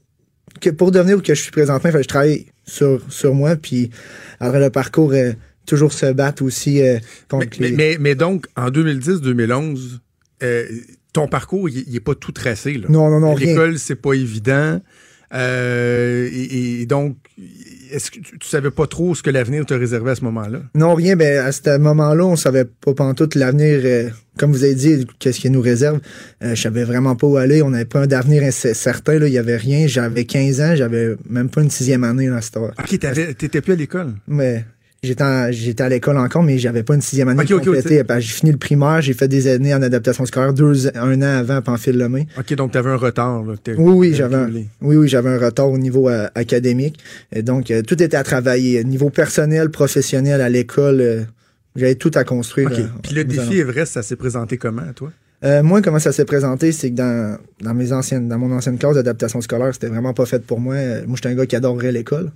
que pour devenir où que je suis présentement, il fallait que je travaille sur, sur moi, puis après le parcours, euh, toujours se battre aussi euh, Mais, contre mais, les... mais- mais donc, en 2010-2011, euh, ton parcours, il n'est pas tout tracé. Là. Non, non, non. L'école, c'est pas évident. Et, et donc, est-ce que tu, tu savais pas trop ce que l'avenir te réservait à ce moment-là? Non, rien, ben, à ce moment-là, on savait pas pantoute l'avenir, euh, comme vous avez dit, qu'est-ce qui nous réserve. Euh, je savais vraiment pas où aller, on n'avait pas un d'avenir inc- certain, là, il y avait rien. J'avais 15 ans, j'avais même pas une sixième année dans cette heure. OK, t'étais plus à l'école. Mais j'étais à l'école encore, mais j'avais pas une sixième année Ok, ok, complétée. Ben, j'ai fini le primaire, j'ai fait des années en adaptation scolaire, deux, un an avant à Pamphile-Lemay. OK, donc t'avais un retard. Là, Oui, oui, j'avais un, oui, oui, j'avais un retard au niveau euh, académique. Et donc, euh, tout était à travailler. Niveau personnel, professionnel, à l'école, euh, J'avais tout à construire. Puis le défi. Everest, ça s'est présenté comment, toi? Euh, moi, comment ça s'est présenté, c'est que dans, dans mes anciennes, dans mon ancienne classe d'adaptation scolaire, c'était vraiment pas fait pour moi. Moi, j'étais un gars qui adorait l'école.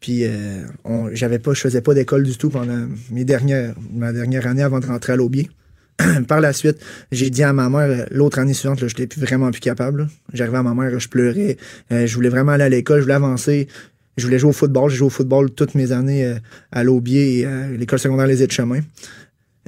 Puis, euh, on, j'avais pas, je faisais pas d'école du tout pendant mes dernières, ma dernière année avant de rentrer à l'Aubier. Par la suite, j'ai dit à ma mère, l'autre année suivante, j'étais plus vraiment plus capable. J'arrivais à ma mère, je pleurais. Euh, je voulais vraiment aller à l'école, je voulais avancer. Je voulais jouer au football. J'ai joué au football toutes mes années euh, à l'Aubier et à l'école secondaire Les Aides-Chemins.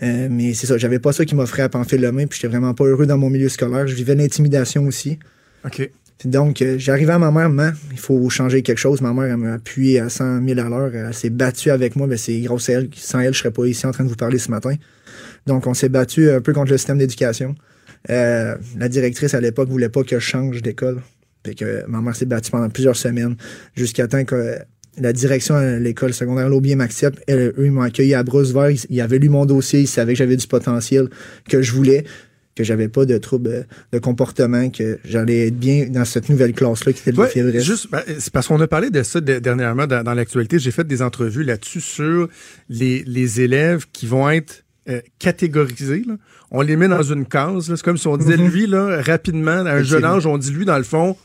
Euh, mais c'est ça, j'avais pas ça qui m'offrait à pamphile le main, puis j'étais vraiment pas heureux dans mon milieu scolaire. Je vivais l'intimidation aussi. OK. Donc, euh, j'arrivais à ma mère, maman, il faut changer quelque chose. Ma mère, elle m'a appuyé à 100 000 à l'heure. Elle s'est battue avec moi. Ben, c'est à elle. Sans elle, je serais pas ici en train de vous parler ce matin. Donc, on s'est battu un peu contre le système d'éducation. Euh, la directrice, à l'époque, voulait pas que je change d'école. Fait que ma mère s'est battue pendant plusieurs semaines jusqu'à temps que la direction à l'école secondaire Laubier m'accepte. Eux, ils m'ont accueilli à bras ouverts. Ils, ils avaient lu mon dossier. Ils savaient que j'avais du potentiel, que je voulais, que j'avais pas de troubles euh, de comportement, que j'allais être bien dans cette nouvelle classe-là qui était le Ouais, défi juste, ben, c'est parce qu'on a parlé de ça de- dernièrement dans, dans l'actualité. J'ai fait des entrevues là-dessus sur les, les élèves qui vont être euh, catégorisés. là. On les met dans une case. C'est comme si on disait, lui, là, rapidement, à un jeune âge, on dit, lui, dans le fond,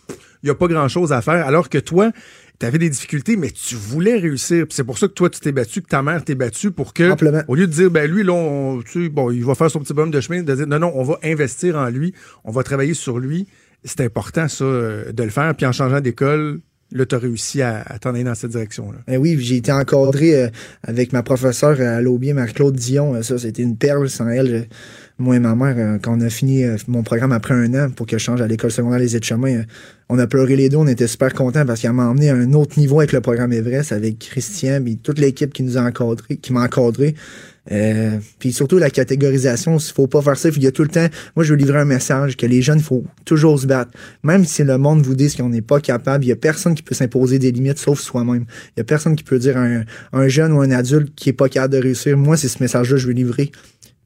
il n'y a pas grand-chose à faire. Alors que toi, tu avais des difficultés, mais tu voulais réussir. C'est pour ça que toi, tu t'es battu, que ta mère t'est battue pour que, au lieu de dire, ben lui, là, on- tu bon, il va faire son petit bonhomme de chemin, de dire, non, non, on va investir en lui, on va travailler sur lui. C'est important, ça, euh, de le faire. Puis en changeant d'école, là, tu as réussi à, à t'en aller dans cette direction-là. Ben oui, j'ai été encadré euh, avec ma professeure à l'Aubier, Marie-Claude Dion. Euh, Ça, c'était une perle sans elle. je- moi et ma mère, euh, quand on a fini euh, mon programme après un an pour que je change à l'école secondaire Les Aides-Chemins, euh, on a pleuré les deux. On était super contents parce qu'elle m'a emmené à un autre niveau avec le programme Everest, avec Christian et toute l'équipe qui nous a encadré, qui m'a encadré. Euh, puis surtout la catégorisation, il faut pas faire ça. Il y a tout le temps. Moi, je veux livrer un message que les jeunes, il faut toujours se battre. Même si le monde vous dit qu'on n'est pas capable, il y a personne qui peut s'imposer des limites sauf soi-même. Il y a personne qui peut dire à un, un jeune ou un adulte qui est pas capable de réussir. Moi, c'est ce message-là que je veux livrer.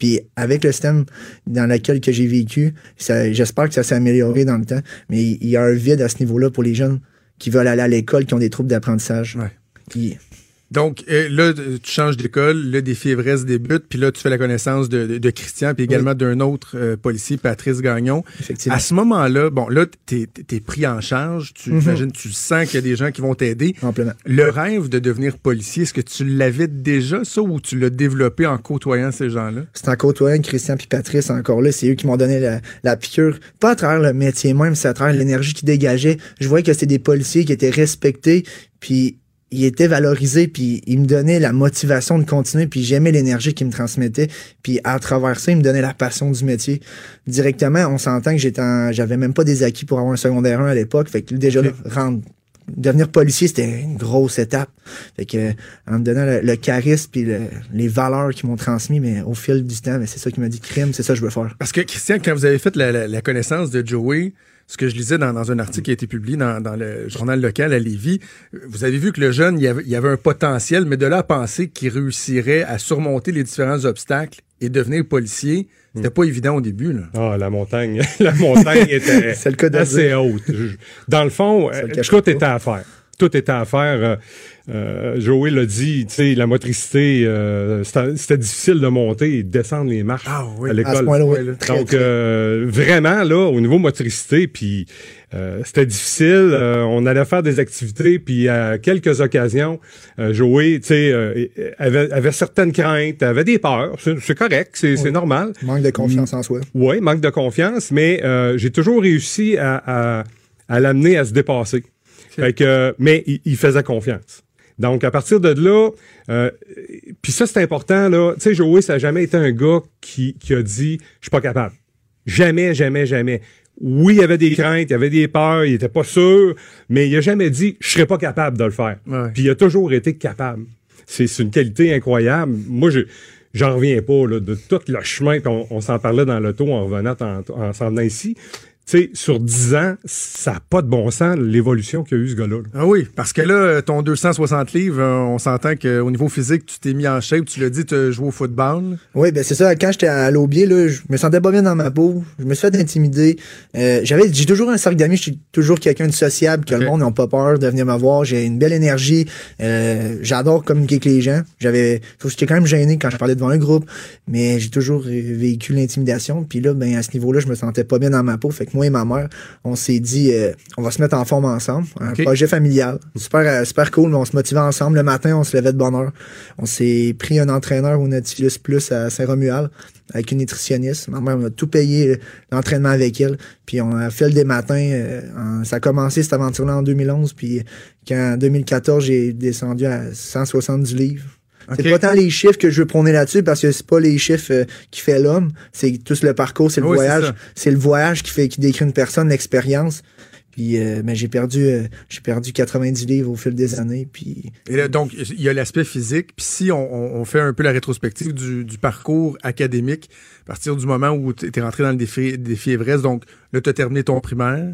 Puis avec le système dans lequel que j'ai vécu, j'espère que ça s'est amélioré dans le temps. Mais il y a un vide à ce niveau-là pour les jeunes qui veulent aller à l'école, qui ont des troubles d'apprentissage. Ouais. Qui- Donc, euh, là, tu changes d'école, le défi Everest débute, puis là, tu fais la connaissance de, de- de Christian, puis également d'un autre euh, policier, Patrice Gagnon. effectivement. À ce moment-là, bon, là, t'es es pris en charge, tu Mhm. imagines, tu sens qu'il y a des gens qui vont t'aider. Le rêve de devenir policier, est-ce que tu l'avais déjà, ça, ou tu l'as développé en côtoyant ces gens-là? C'est en côtoyant Christian puis Patrice encore là, c'est eux qui m'ont donné la, la piqûre. Pas à travers le métier même, c'est à travers l'énergie qui dégageait. Je voyais que c'était des policiers qui étaient respectés, puis ils étaient valorisés, puis ils me donnaient la motivation de continuer, puis j'aimais l'énergie qu'ils me transmettaient. Puis à travers ça, ils me donnaient la passion du métier. Directement, on s'entend que j'étais en- j'avais même pas des acquis pour avoir un secondaire 1 à l'époque. Fait que déjà, rendre- devenir policier, c'était une grosse étape. Fait que, en me donnant le, le charisme puis le- les valeurs qu'ils m'ont transmis, mais au fil du temps, ben, c'est ça qui m'a dit crime, c'est ça que je veux faire. Parce que, Christian, quand vous avez fait la, la- la connaissance de Joey, ce que je lisais dans, dans un article qui a été publié dans, dans le journal local à Lévis, euh, vous avez vu que le jeune, il y avait, il y avait un potentiel, mais de là à penser qu'il réussirait à surmonter les différents obstacles et devenir policier, c'était pas évident au début. Là. Ah, la montagne. la montagne était C'est le assez haute. Dans le fond, le euh, tout était à faire. Tout était à faire. Euh, Joey l'a dit, tu sais, la motricité, euh, c'était difficile de monter et de descendre les marches Ah oui, à l'école. oui. Donc, euh, vraiment, là, au niveau motricité, puis euh, c'était difficile. Euh, on allait faire des activités, puis à quelques occasions, euh, Joey, tu sais, euh, avait, avait certaines craintes, avait des peurs. C'est correct, c'est c'est normal. Manque de confiance en soi. Oui, manque de confiance, mais euh, j'ai toujours réussi à, à, à l'amener à se dépasser. Fait que, mais il, il faisait confiance. Donc, à partir de là, euh, puis ça, c'est important, là. Tu sais, Joey, ça n'a jamais été un gars qui, qui a dit « Je suis pas capable ». Jamais, jamais, jamais. Oui, il y avait des craintes, il y avait des peurs, il était pas sûr, mais il a jamais dit « Je serais pas capable de le faire Ouais. Puis il a toujours été capable. C'est une qualité incroyable. Moi, je j'en reviens pas là, de tout le chemin, puis on, on s'en parlait dans l'auto en revenant en, en s'en venant ici. Tu sais, sur 10 ans, ça n'a pas de bon sens, l'évolution qu'a eu ce gars-là. Ah oui, parce que là, ton 260 livres, on s'entend qu'au niveau physique, tu t'es mis en shape, tu l'as dit, tu joué au football. Oui, ben c'est ça. Quand j'étais à l'aubier, là, je me sentais pas bien dans ma peau. Je me suis fait intimider. Euh, j'avais, j'ai toujours un cercle d'amis. Je suis toujours quelqu'un de sociable, que le monde n'a pas peur de venir me voir. J'ai une belle énergie. Euh, j'adore communiquer avec les gens. J'avais, j'étais quand même gêné quand je parlais devant un groupe, mais j'ai toujours vécu l'intimidation. Puis là, ben à ce niveau-là, je me sentais pas bien dans ma peau. Fait que moi et ma mère, on s'est dit, euh, on va se mettre en forme ensemble. Un projet familial. Super, euh, super cool. mais On se motivait ensemble. Le matin, on se levait de bonne heure. On s'est pris un entraîneur au Nautilus Plus à Saint-Romuald avec une nutritionniste. Ma mère m'a tout payé euh, l'entraînement avec elle. Puis on a fait le des matins. euh, en- ça a commencé cette aventure-là en 2011. Puis quand en 2014, j'ai descendu à 170 livres. C'est pas tant les chiffres que je veux prôner là-dessus parce que c'est pas les chiffres euh, qui fait l'homme, c'est tout le parcours, c'est le Oui, voyage, c'est le voyage qui fait qui décrit une personne, l'expérience. Puis euh, ben, j'ai perdu euh, j'ai perdu 90 livres au fil des années puis Et là, donc, il y a l'aspect physique. Puis si on, on- on fait un peu la rétrospective du, du parcours académique, à partir du moment où tu es rentré dans le défi, défi Everest, donc là, tu as terminé ton primaire,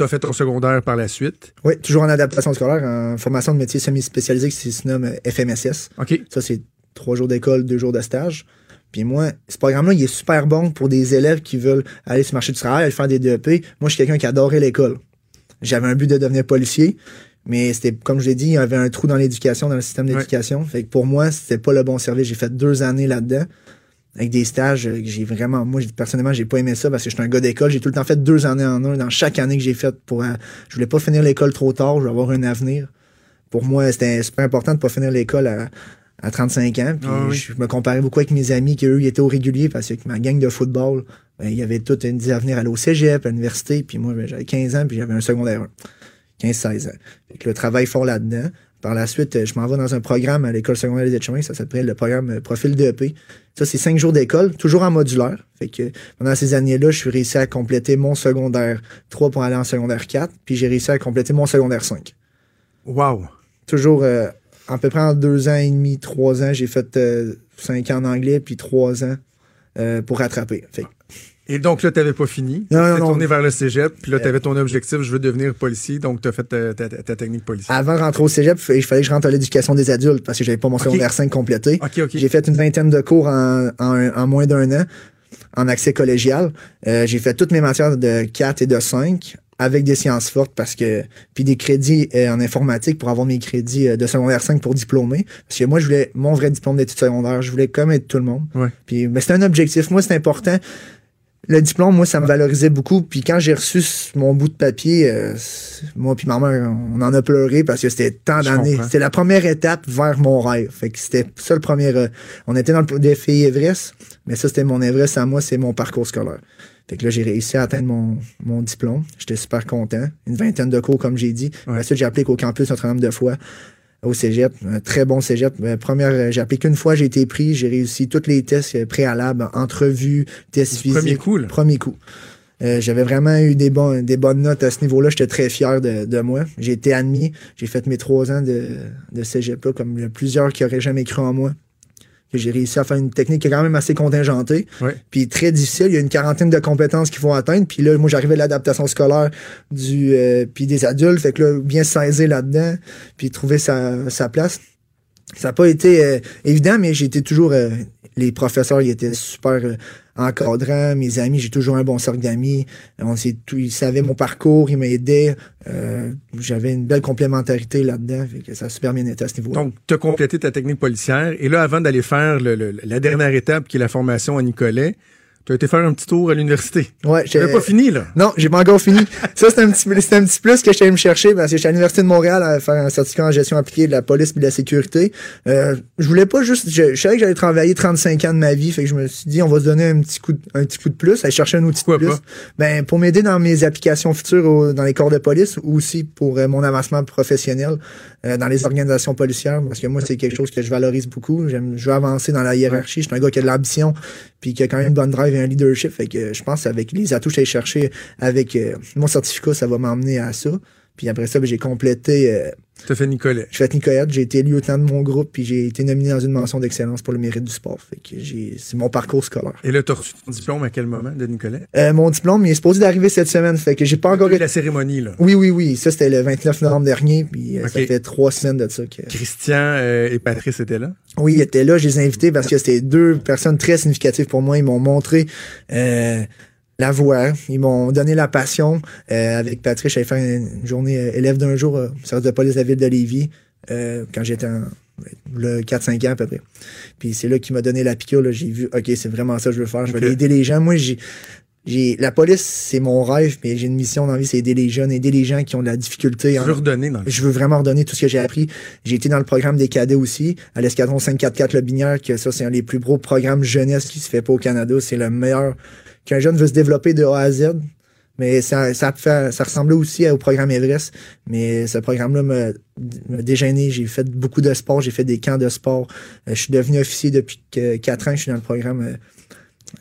tu as fait ton secondaire par la suite? oui, toujours en adaptation scolaire, en formation de métier semi-spécialisé qui se nomme euh, FMSS. OK. Ça, c'est trois jours d'école, deux jours de stage. Puis moi, ce programme-là, il est super bon pour des élèves qui veulent aller sur le marché du travail, aller faire des DEP. Moi, je suis quelqu'un qui adorait l'école. J'avais un but de devenir policier, mais c'était, comme je l'ai dit, il y avait un trou dans l'éducation, dans le système Ouais. d'éducation. Fait que pour moi, c'était pas le bon service. J'ai fait deux années là-dedans. Avec des stages euh, que j'ai vraiment, moi, personnellement, j'ai pas aimé ça parce que j'étais un gars d'école. J'ai tout le temps fait deux années en un dans chaque année que j'ai faite pour, euh, je voulais pas finir l'école trop tard. Je voulais avoir un avenir. Pour moi, c'était super important de pas finir l'école à, à 35 ans. Puis Ah oui. je me comparais beaucoup avec mes amis qui, eux, ils étaient au régulier parce que ma gang de football, ben, il y avait tout un dit avenir à aller au cégep, à l'université. Puis moi, ben, j'avais 15 ans, puis j'avais un secondaire 1. 15-16 ans. Fait que le travail fort là-dedans. Par la suite, euh, je m'en vais dans un programme à l'école secondaire des chemins, ça s'appelle le programme euh, Profil DEP. Ça, c'est cinq jours d'école, toujours en modulaire. Fait que pendant ces années-là, je suis réussi à compléter mon secondaire 3 pour aller en secondaire 4, puis j'ai réussi à compléter mon secondaire 5 Wow. toujours euh, à peu près en deux ans et demi, trois ans, j'ai fait euh, cinq ans en anglais, puis trois ans euh, pour rattraper. Fait que- Et donc là, tu n'avais pas fini. Tu non. tourné vers le cégep, puis là, Euh. tu avais ton objectif, je veux devenir policier, donc tu as fait ta, ta- ta technique policière. avant de rentrer au cégep, il fallait- que je rentre à l'éducation des adultes parce que j'avais pas mon secondaire 5 complété. J'ai fait une vingtaine de cours en, en, en moins d'un an en accès collégial. Euh, j'ai fait toutes mes matières de 4 et de 5 avec des sciences fortes parce que puis des crédits euh, en informatique pour avoir mes crédits euh, de secondaire 5 pour diplômer parce que moi je voulais mon vrai diplôme d'études secondaires, je voulais comme être tout le monde. Ouais. Puis mais c'était un objectif, moi c'est important. Le diplôme, moi, ça me valorisait beaucoup. Puis quand j'ai reçu mon bout de papier, euh, moi puis ma mère, on en a pleuré parce que c'était tant d'années. C'était la première étape vers mon rêve. Fait que c'était ça le premier. euh, on était dans le défi Everest, mais ça, c'était mon Everest à moi, c'est mon parcours scolaire. Fait que là, j'ai réussi à atteindre mon, mon diplôme. J'étais super content. Une vingtaine de cours, comme j'ai dit. Ouais. Ensuite, j'ai appliqué au campus un certain nombre de fois au cégep. Un très bon cégep. Euh, première, euh, j'ai appliqué une fois, j'ai été pris. J'ai réussi tous les tests euh, préalables, entrevues, tests physiques. Premier coup, là. Premier coup. Euh, j'avais vraiment eu des, bonnes notes à ce niveau-là. J'étais très fier de, de moi. J'ai été admis. J'ai fait mes trois ans de, de cégep-là, comme il y a plusieurs qui auraient jamais cru en moi. Que J'ai réussi à faire une technique qui est quand même assez contingentée, Ouais. puis très difficile. Il y a une quarantaine de compétences qu'il faut atteindre. Puis là, moi, j'arrivais à l'adaptation scolaire du euh, puis des adultes. Fait que là, bien saisir là-dedans, puis trouver sa, sa place. Ça n'a pas été euh, évident, mais j'ai été toujours. euh, les professeurs, ils étaient super encadrants. Mes amis, j'ai toujours un bon cercle d'amis. On s'est ils savaient mon parcours, ils m'aidaient. Euh, J'avais une belle complémentarité là-dedans. Ça a super bien été à ce niveau-là. Donc, tu as complété ta technique policière. Et là, avant d'aller faire la dernière étape, qui est la formation à Nicolet, tu as été faire un petit tour à l'université. Ouais, j'ai pas fini, là. Non, j'ai pas encore fini. ça, c'est un petit, c'est un petit plus que j'étais me chercher parce que j'étais à l'Université de Montréal à faire un certificat en gestion appliquée de la police et de la sécurité. Euh, je voulais pas juste, je, je savais que j'allais travailler 35 ans de ma vie, fait que je me suis dit, on va se donner un petit coup, de- un petit coup de plus, aller chercher un outil Pourquoi de plus. pas? Ben, pour m'aider dans mes applications futures au- dans les corps de police ou aussi pour euh, mon avancement professionnel euh, dans les organisations policières parce que moi, c'est quelque chose que je valorise beaucoup. J'aime, je veux avancer dans la hiérarchie. Je suis un gars qui a de l'ambition puis qui a quand même une bonne drive et un leadership. Fait que je pense avec les atouts que j'ai chercher avec euh, mon certificat, ça va m'emmener à ça. Puis après ça, ben, j'ai complété. Euh, tu as fait Nicolet. J'ai fait Nicolette, j'ai été lieutenant de mon groupe, puis j'ai été nominé dans une mention d'excellence pour le mérite du sport. Fait que j'ai, c'est mon parcours scolaire. Et là, tu as reçu ton diplôme à quel moment de Nicolet? Euh, mon diplôme, il est supposé d'arriver cette semaine, fait que j'ai pas encore... la cérémonie, là. Oui, oui, oui. Ça, c'était le 29 novembre dernier, puis euh, ça fait trois semaines de ça. Que... Christian euh, et Patrice étaient là? Oui, ils étaient là. Je les ai invités parce que c'était deux personnes très significatives pour moi. Ils m'ont montré... Euh, la voix. Ils m'ont donné la passion. Euh, avec Patrick, j'avais fait une journée euh, élève d'un jour au service de police de la ville de Lévis euh, quand j'étais en le 4-5 ans à peu près. Puis c'est là qu'il m'a donné la piqûre. J'ai vu, OK, c'est vraiment ça que je veux faire. Je veux aider les gens. Moi, j'ai j'ai la police, c'est mon rêve, mais j'ai une mission dans la vie, c'est aider les jeunes, aider les gens qui ont de la difficulté. Je veux redonner dans Je veux vraiment redonner tout ce que j'ai appris. J'ai été dans le programme des cadets aussi, à l'escadron 544 Le Binière, que ça, c'est un des plus gros programmes jeunesse qui se fait pas au Canada. C'est le meilleur qu'un jeune veut se développer de A à Z. Mais ça, ça, fait, ça ressemblait aussi au programme Everest. Mais ce programme-là m'a déjeuné. J'ai fait beaucoup de sport. J'ai fait des camps de sport. Euh, je suis devenu officier depuis quatre ans. Je suis dans le programme.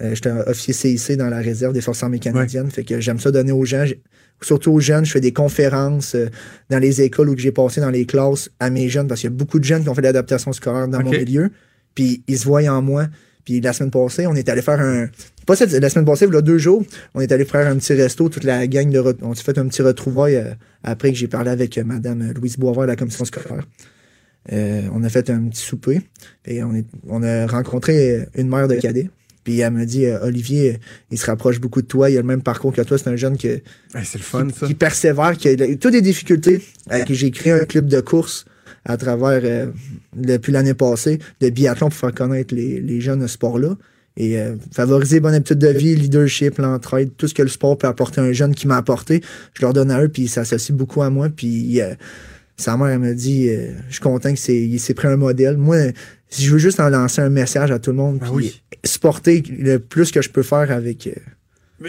Euh, euh, j'étais officier CIC dans la réserve des Forces armées canadiennes. Fait que j'aime ça donner aux gens. Surtout aux jeunes, je fais des conférences dans les écoles où j'ai passé dans les classes à mes jeunes parce qu'il y a beaucoup de jeunes qui ont fait de l'adaptation scolaire dans mon milieu. Puis ils se voient en moi. Puis la semaine passée, on est allé faire un. Pas cette, la semaine passée, il y a deux jours, on est allé faire un petit resto, toute la gang de. On s'est fait un petit retrouvaille euh, après que j'ai parlé avec euh, Madame Louise Boisvert de la commission scolaire. Euh, on a fait un petit souper et on, est, on a rencontré une mère de cadet. Puis elle m'a dit Olivier, il se rapproche beaucoup de toi, il a le même parcours que toi, c'est un jeune que, c'est le fun, qui, qui persévère, qui a toutes des difficultés. j'ai créé un club de course à travers, euh, depuis l'année passée, de biathlon pour faire connaître les, les jeunes ce sport-là. Et euh, favoriser bonne habitude de vie, leadership, l'entraide, tout ce que le sport peut apporter à un jeune qui m'a apporté, je leur donne à eux, puis ils s'associent beaucoup à moi. Puis euh, sa mère, elle m'a dit, je suis content qu'il s'est pris un modèle. Moi, je veux juste en lancer un message à tout le monde, ben puis supporter le plus que je peux faire avec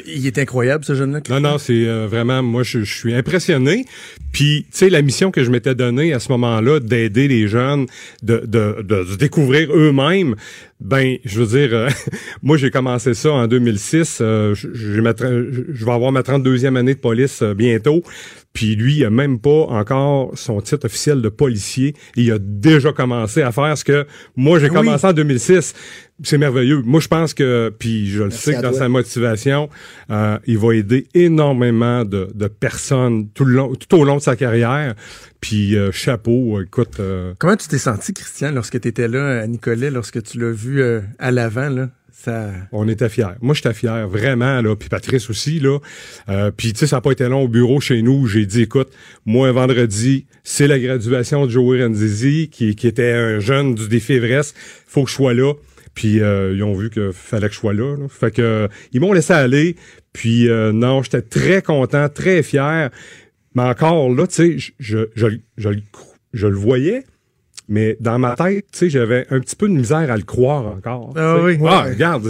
il est incroyable, ce jeune-là. Non, non, c'est euh, vraiment, moi, je, suis impressionné. Puis, tu sais, la mission que je m'étais donnée à ce moment-là, d'aider les jeunes, de, de, de, découvrir eux-mêmes, ben, je veux dire, euh, moi, j'ai commencé ça en 2006. Euh, je, je vais avoir ma 32e année de police bientôt. Puis lui, il a même pas encore son titre officiel de policier. Il a déjà commencé à faire ce que moi, j'ai ah commencé en 2006 c'est merveilleux. Moi, je pense que, puis je le sais que dans sa motivation, euh, il va aider énormément de, de, personnes tout, le long, tout au long de sa carrière. Puis euh, chapeau, écoute. Euh, Comment tu t'es senti, Christian, lorsque tu étais là à Nicolet, lorsque tu l'as vu à l'avant, là? On était fiers. Moi, j'étais fier, vraiment, là. Puis Patrice aussi, là. puis, tu sais, ça n'a pas été long au bureau chez nous. J'ai dit, écoute, moi, vendredi, c'est la graduation de Joey Renzizi, qui, qui était un jeune du défi Everest. faut que je sois là. Puis euh, ils ont vu qu'il fallait que je sois là. Fait que euh, ils m'ont laissé aller. Puis euh, non, j'étais très content, très fier. Mais encore là, tu sais, je, le voyais. Mais dans ma tête, tu sais, j'avais un petit peu de misère à le croire encore. Ah oui. Ah, regarde.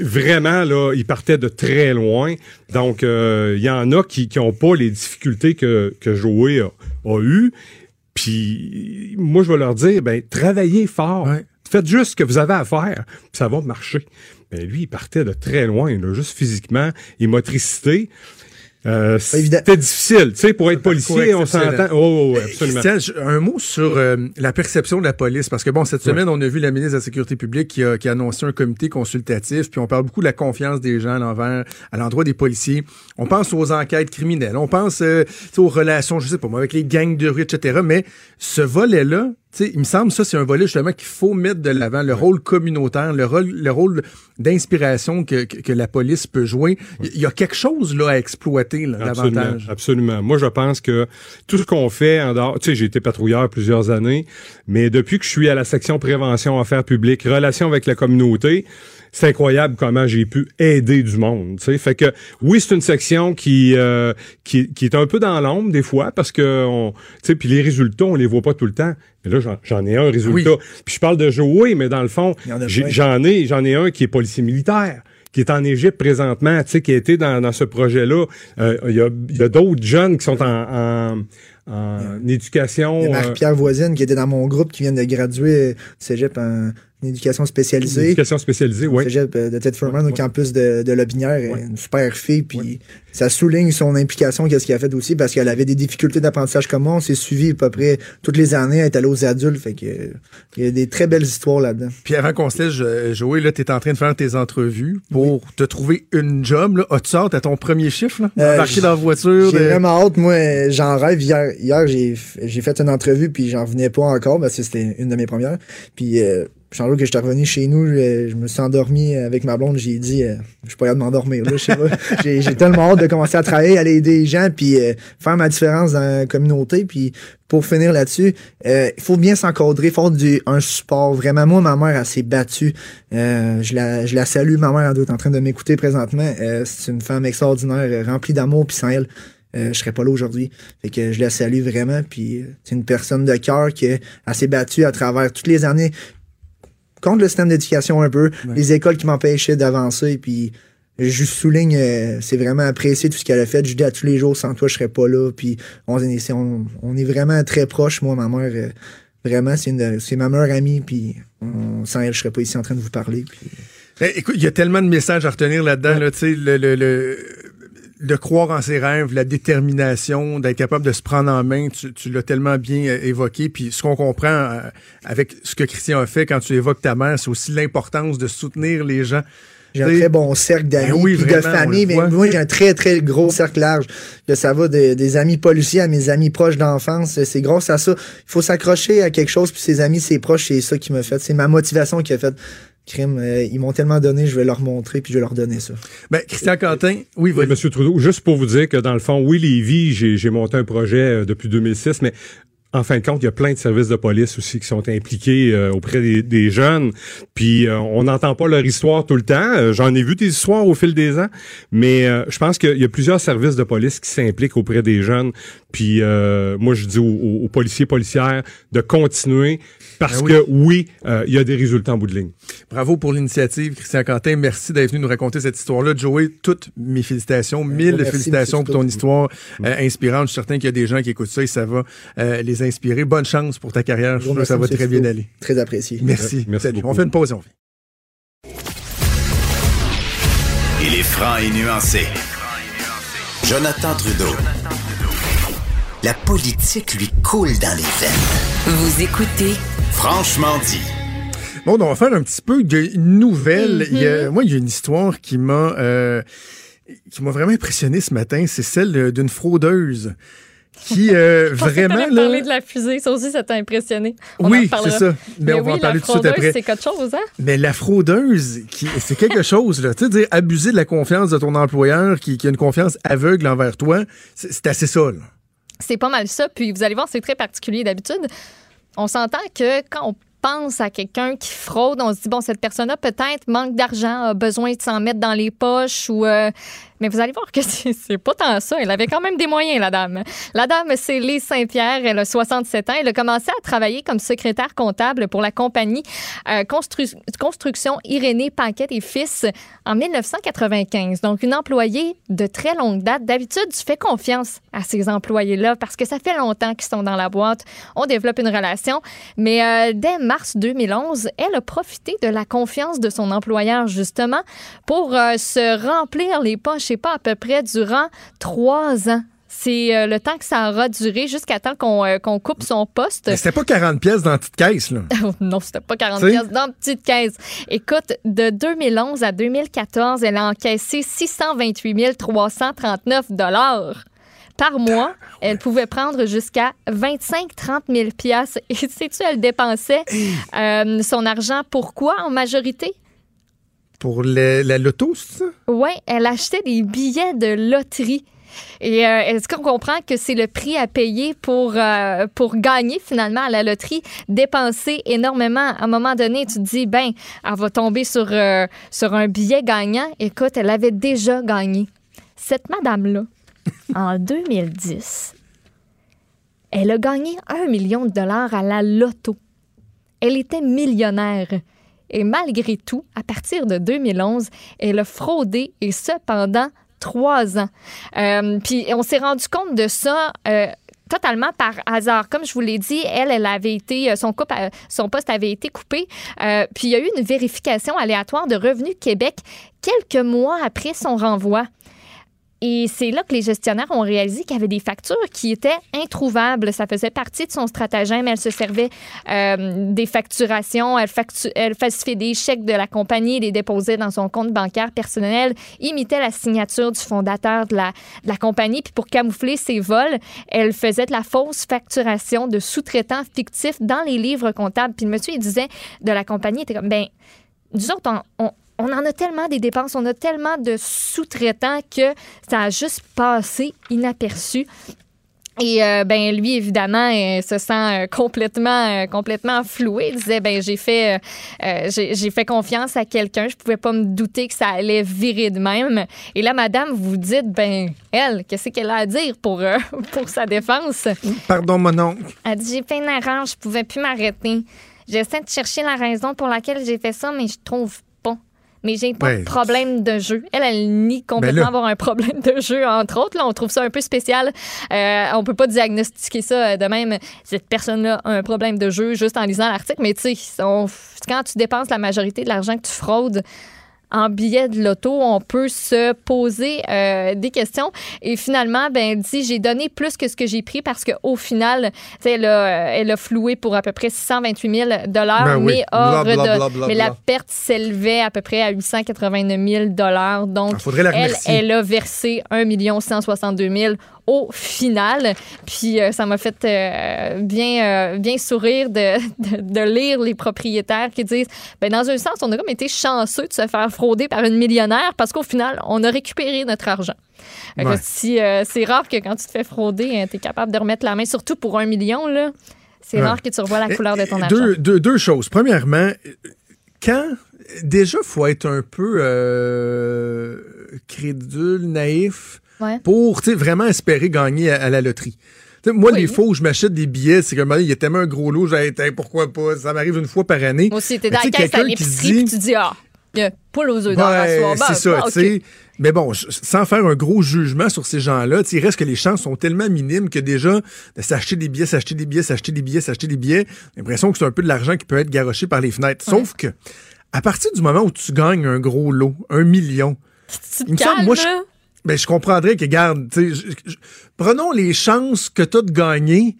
Vraiment, là, il partait de très loin. Donc, il y en a qui n'ont pas les difficultés que, que Joey a, a eues. Puis, moi, je vais leur dire, ben, travaillez fort. Faites juste ce que vous avez à faire, puis ça va marcher. Mais lui, il partait de très loin, là, juste physiquement et motricité. Euh, c'était difficile, tu sais, pour être policier, on s'entend. Oh, oh, absolument. un mot sur euh, la perception de la police, parce que bon, cette semaine, on a vu la ministre de la Sécurité publique qui a, qui a annoncé un comité consultatif, puis on parle beaucoup de la confiance des gens à l'envers, à l'endroit des policiers. On pense aux enquêtes criminelles, on pense euh, aux relations, je sais pas moi, avec les gangs de rue, etc. Mais ce volet-là, il me semble ça, c'est un volet justement qu'il faut mettre de l'avant, le rôle communautaire, le rôle, le rôle d'inspiration que, que, la police peut jouer. Il y a quelque chose là à exploiter là, absolument, davantage. Absolument. Moi, je pense que tout ce qu'on fait en dehors, tu sais, j'ai été patrouilleur plusieurs années, mais depuis que je suis à la section prévention affaires publiques, relations avec la communauté, c'est incroyable comment j'ai pu aider du monde. sais. Fait que oui, c'est une section qui, euh, qui, qui est un peu dans l'ombre des fois parce que on, puis les résultats, on les voit pas tout le temps. Mais là, j'en ai un résultat. Puis je parle de jouer, mais dans le fond, j'en ai, j'en ai un qui est policier militaire qui est en Égypte présentement, tu sais, qui a été dans, dans ce projet-là. Euh, il y a, y a d'autres jeunes qui sont en, en, éducation. Marc-Pierre euh, Voisine qui était dans mon groupe, qui vient de graduer du cégep en une éducation spécialisée. Une éducation spécialisée, oui. Cégep euh, de Ted Furman au campus de, de Lobinière. Une super fille, puis ça souligne son implication, qu'est-ce qu'elle a fait aussi, parce qu'elle avait des difficultés d'apprentissage comme moi. On s'est suivi à peu près toutes les années, elle est allée aux adultes, fait que il y a des très belles histoires là-dedans. Puis avant qu'on se laisse, Joey, là, t'es en train de faire tes entrevues pour te trouver une job, là. As-tu hâte à ton premier chiffre, là? Euh, dans la voiture. J'ai de- vraiment hâte, moi, j'en rêve. Hier, hier j'ai, j'ai fait une entrevue, puis j'en revenais pas encore, parce que c'était une de mes premières. Puis, euh, Jean-Luc, que j'étais revenu chez nous, je, je me suis endormi avec ma blonde, j'ai dit, euh, je suis pas capable de m'endormir, là, je sais pas. j'ai, tellement hâte de commencer à travailler, aller aider les gens, puis euh, faire ma différence dans la communauté, puis pour finir là-dessus, euh, il faut bien s'encadrer, il faut avoir du, un support. Vraiment, moi, ma mère, elle s'est battue. Euh, je, la, je la salue, ma mère, elle doit être en train de m'écouter présentement. Euh, c'est une femme extraordinaire, remplie d'amour, puis sans elle, euh, je serais pas là aujourd'hui. Fait que je la salue vraiment, puis euh, c'est une personne de cœur qui elle s'est battue à travers toutes les années contre le système d'éducation un peu, les écoles qui m'empêchaient d'avancer, puis je souligne, euh, c'est vraiment apprécié tout ce qu'elle a fait. Je dis à tous les jours, sans toi, je serais pas là. Puis on, est- on, on est vraiment très proches, moi, ma mère. euh, vraiment, c'est ma meilleure amie. Puis on- sans elle, je serais pas ici en train de vous parler. Puis Eh, écoute, il y a tellement de messages à retenir là-dedans, là, tu sais, le, le, le- de croire en ses rêves, la détermination, d'être capable de se prendre en main, tu, tu l'as tellement bien euh, évoqué. Puis ce qu'on comprend euh, avec ce que Christian a fait quand tu évoques ta mère, c'est aussi l'importance de soutenir les gens. J'ai un très bon cercle d'amis Ben oui, puis de famille, le mais moi j'ai un très très gros cercle large. Que ça va de- des amis policiers à mes amis proches d'enfance. C'est grâce à ça. Il faut s'accrocher à quelque chose puis ses amis, ses proches, c'est ça qui m'a fait. C'est ma motivation qui a fait. Crime, euh, ils m'ont tellement donné, je vais leur montrer puis je vais leur donner ça. Ben, Christian Quentin, oui, Oui, vas-y. Monsieur Trudeau, juste pour vous dire que dans le fond, oui, Lévis, j'ai j'ai monté un projet euh, depuis 2006, mais en fin de compte, il y a plein de services de police aussi qui sont impliqués euh, auprès des, des jeunes. Puis euh, on n'entend pas leur histoire tout le temps. Euh, J'en ai vu des histoires au fil des ans, mais euh, je pense qu'il y a plusieurs services de police qui s'impliquent auprès des jeunes. Puis euh, moi, je dis aux, aux- aux policiers policières de continuer parce Ben oui. que oui, euh, il y a des résultats en bout de ligne. Bravo pour l'initiative, Christian Quentin. Merci d'être venu nous raconter cette histoire-là. Joey, toutes mes félicitations. Mille merci, félicitations pour ton histoire euh, inspirante. Je suis certain qu'il y a des gens qui écoutent ça et ça va euh, les inspirer. Bonne chance pour ta carrière. Je trouve que ça va très bien aller. Très apprécié. Merci. Merci. On fait une pause et on revient. Il est franc et nuancé. Jonathan Trudeau. La politique lui coule dans les veines. Vous écoutez Franchement dit. Bon, donc on va faire un petit peu de nouvelles. Il y a- moi, il y a une histoire qui m'a euh, qui m'a vraiment impressionné ce matin. C'est celle d'une fraudeuse qui euh, vraiment là. parler de la fusée, ça aussi, ça t'a impressionné. On Oui, c'est ça. Mais, on va oui, en parler la tout de suite fraudeuse, après. C'est quelque chose, hein? Mais la fraudeuse, qui, c'est quelque chose, là. Tu sais, dire abuser de la confiance de ton employeur qui, qui a une confiance aveugle envers toi, c'est, c'est assez ça, là. C'est pas mal ça. Puis vous allez voir, c'est très particulier d'habitude. On s'entend que quand on pense à quelqu'un qui fraude, on se dit, bon, cette personne-là peut-être manque d'argent, a besoin de s'en mettre dans les poches ou... euh, Mais vous allez voir que c'est pas tant ça. Elle avait quand même des moyens, la dame. La dame, c'est Lise Saint-Pierre. Elle a 67 ans. Elle a commencé à travailler comme secrétaire comptable pour la compagnie euh, Constru- Construction Irénée Paquette et Fils en 1995. Donc, une employée de très longue date. D'habitude, tu fais confiance à ces employés-là parce que ça fait longtemps qu'ils sont dans la boîte. On développe une relation. Mais euh, dès mars 2011, elle a profité de la confiance de son employeur, justement, pour euh, se remplir les poches, sais pas, à peu près durant trois ans. C'est euh, le temps que ça aura duré jusqu'à temps qu'on euh, qu'on coupe son poste. Mais c'était pas 40 pièces dans la petite caisse, là. Oh, non, c'était pas 40 T'sais? pièces dans une petite caisse. Écoute, de 2011 à 2014, elle a encaissé 628 339 dollars par mois. Elle pouvait prendre jusqu'à 25-30 000 piastres. Et sais-tu, elle dépensait euh, son argent pour quoi en majorité? Pour le- la loto, c'est ça? Oui, elle achetait des billets de loterie. Et euh, est-ce qu'on comprend que c'est le prix à payer pour, euh, pour gagner finalement à la loterie, dépenser énormément? À un moment donné, tu te dis, ben, elle va tomber sur, euh, sur un billet gagnant. Écoute, elle avait déjà gagné. Cette madame-là, en 2010, elle a gagné un million de dollars à la loto. Elle était millionnaire. Et malgré tout, à partir de 2011, elle a fraudé et ce pendant trois ans. Euh, puis on s'est rendu compte de ça euh, totalement par hasard. Comme je vous l'ai dit, elle, elle avait été, euh, son, poste avait été coupé. Puis il y a eu une vérification aléatoire de Revenu Québec quelques mois après son renvoi. Et c'est là que les gestionnaires ont réalisé qu'il y avait des factures qui étaient introuvables. Ça faisait partie de son stratagème. Elle se servait euh, des facturations. Elle, factu- elle falsifiait des chèques de la compagnie, les déposait dans son compte bancaire personnel, imitait la signature du fondateur de la, compagnie. Puis pour camoufler ses vols, elle faisait de la fausse facturation de sous-traitants fictifs dans les livres comptables. Puis le monsieur, il disait de la compagnie, il était comme, ben, nous autres, on, on- on en a tellement des dépenses, on a tellement de sous-traitants que ça a juste passé inaperçu. Et euh, ben lui évidemment euh, se sent euh, complètement euh, complètement floué. Il disait ben j'ai fait euh, j'ai fait confiance à quelqu'un, je pouvais pas me douter que ça allait virer de même. Et là madame vous dites ben elle qu'est-ce qu'elle a à dire pour pour sa défense? Pardon, mon oncle. Elle dit j'ai fait une erreur, je pouvais plus m'arrêter. J'essaie de chercher la raison pour laquelle j'ai fait ça mais je trouve pas. Mais j'ai pas Ouais. de problème de jeu. Elle, elle nie complètement Ben là- avoir un problème de jeu, entre autres. Là, on trouve ça un peu spécial. Euh, on peut pas diagnostiquer ça euh, de même. Cette personne-là a un problème de jeu juste en lisant l'article. Mais tu sais, on- quand tu dépenses la majorité de l'argent que tu fraudes en billets de loto, on peut se poser euh, des questions. Et finalement, ben, elle dit, j'ai donné plus que ce que j'ai pris parce qu'au final, tu sais, elle a, elle a floué pour à peu près 628 000 Ben oui. mais, a Bla, bla, redon- bla, bla, mais la perte s'élevait à peu près à 889 000 Donc, Ah, elle a versé 1 162 000 au final. Puis euh, ça m'a fait euh, bien, euh, bien sourire de, de, de lire les propriétaires qui disent, ben, dans un sens, on a comme été chanceux de se faire frauder par une millionnaire parce qu'au final, on a récupéré notre argent. Ouais. si, c'est rare que quand tu te fais frauder, tu es capable de remettre la main, surtout pour un million. là. C'est Ouais. rare que tu revois la couleur de ton argent. deux, choses. Premièrement, quand déjà faut être un peu euh, crédule, naïf Ouais. pour vraiment espérer gagner à, à la loterie. Moi, Oui. les fois où je m'achète des billets, c'est comme il y a tellement un gros lot, j'ai été pourquoi pas? Ça m'arrive une fois par année. Moi aussi, t'es dans la caisse à l'épicerie, dit- tu dis, ah, poule aux œufs dans la soirée. c'est ça, Ah, tu sais. Mais bon, sans faire un gros jugement sur ces gens-là, il reste que les chances sont tellement minimes que déjà, de s'acheter des billets, s'acheter des billets, s'acheter des billets, s'acheter des billets, j'ai l'impression que c'est un peu de l'argent qui peut être garoché par les fenêtres. Sauf que, à partir du moment où tu gagnes un gros lot, un million, il me semble, calmes, moi, je, là. Ben, je comprendrais que, garde, prenons les chances que tu as de gagner,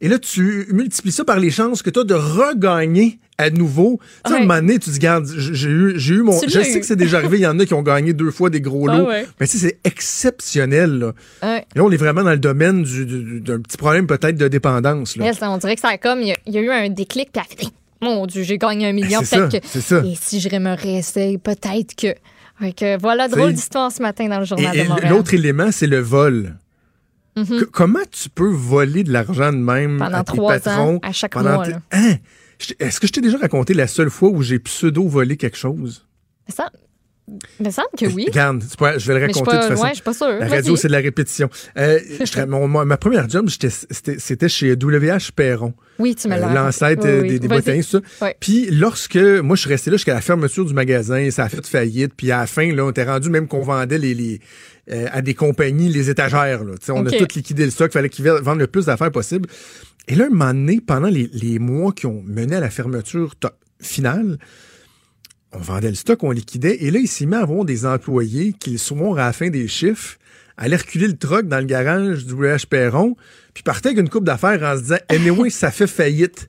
et là, tu multiplies ça par les chances que tu as de regagner à nouveau. Tu sais, à un moment donné, tu te dis, garde, j- j'ai eu, j'ai eu mon. Je sais eu. que c'est déjà arrivé, il y en a qui ont gagné deux fois des gros Ah lots. ouais. Mais tu sais, c'est exceptionnel, là. Ouais. Et là, on est vraiment dans le domaine du- du- d'un petit problème peut-être de dépendance, là. Yes, on dirait que ça a comme, il y a, il y a eu un déclic, puis elle a fait, mon Dieu, j'ai gagné un million, peut-être que. ça. Et si je me réessaye, peut-être que. Voilà, drôle d'histoire ce matin dans le journal et de Montréal. l'autre élément, c'est le vol. Mhm. Comment tu peux voler de l'argent de même Pendant à tes trois patrons ans, à chaque pendant mois. Hein? Est-ce que je t'ai déjà raconté la seule fois où j'ai pseudo-volé quelque chose? Ça, il me semble que oui. Regarde, je vais le raconter pas, de toute façon. ouais, je suis pas sûre. La radio, c'est de la répétition. Euh, je mon- mon- ma première job, c'était chez WH Perron, Oui, tu me euh, l'as l'ancêtre Oui, euh, oui. des, des ça. Puis lorsque, moi, je suis resté là jusqu'à la fermeture du magasin, ça a fait faillite, puis à la fin, là, on était rendu même qu'on vendait les, les euh, à des compagnies les étagères. Là. On a tout liquidé le stock, il fallait qu'ils vendent le plus d'affaires possible. Et là, un moment donné, pendant les, les mois qui ont mené à la fermeture finale, on vendait le stock, on liquidait. Et là, il à avoir des employés qui, le soir, à la fin des chiffres, allaient reculer le truck dans le garage du WH Perron, puis partaient avec une coupe d'affaires en se disant, anyway, ça fait faillite.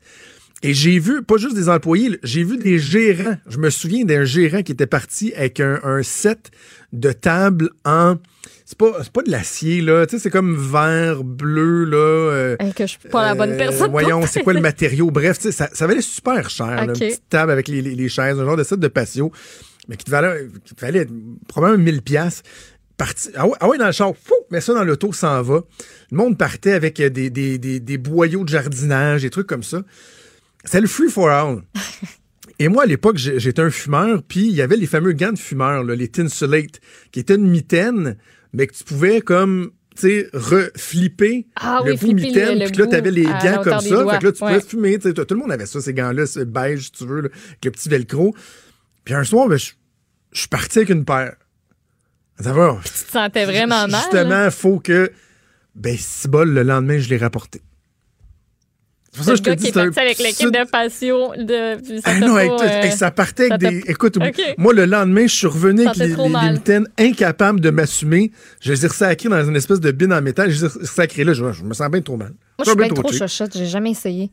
Et j'ai vu, pas juste des employés, j'ai vu des gérants. Je me souviens d'un gérant qui était parti avec un, un set de table en. C'est pas, c'est pas de l'acier, là. Tu sais, c'est comme vert, bleu, là. euh, Hey, que je suis pas la bonne euh, personne. Voyons, c'est quoi le matériau? Bref, tu sais, ça, ça valait super cher. là, une petite table avec les, les- les chaises, un genre de set de patio, mais qui te valait, qui te valait probablement 1000 pièces. Parti, ah, ouais, ah ouais, dans le char, fou, mets ça dans l'auto, s'en va. Le monde partait avec euh, des, des, des, des boyaux de jardinage, des trucs comme ça. C'est le free for all. Et moi, à l'époque, j'étais un fumeur, puis il y avait les fameux gants de fumeur, là, les Tinsulate, qui étaient une mitaine, mais que tu pouvais comme, tu sais, reflipper Ah le oui, bout mitaine, puis là, t'avais les gants comme ça. doigts. Fait que là, tu Ouais. pouvais fumer, tout le monde avait ça, ces gants-là, c'est beige, si tu veux, là, avec le petit velcro. Puis un soir, ben, je je suis parti avec une paire. Ça va. Tu te sentais vraiment mal. Justement, faut que Ben, si bol, le lendemain, je l'ai rapporté. C'est ça je te dis, qui est parti avec l'équipe de passion. De, ça ah non, euh, ça partait avec des. Écoute, moi, le lendemain, je suis revenu avec les, les, mitaines incapables de m'assumer. Je les ai ressacrés dans une espèce de bin en métal. Je les ai ressacrés là. Je, me sens bien trop mal. Moi, je suis bien trop chochotte. J'ai jamais essayé.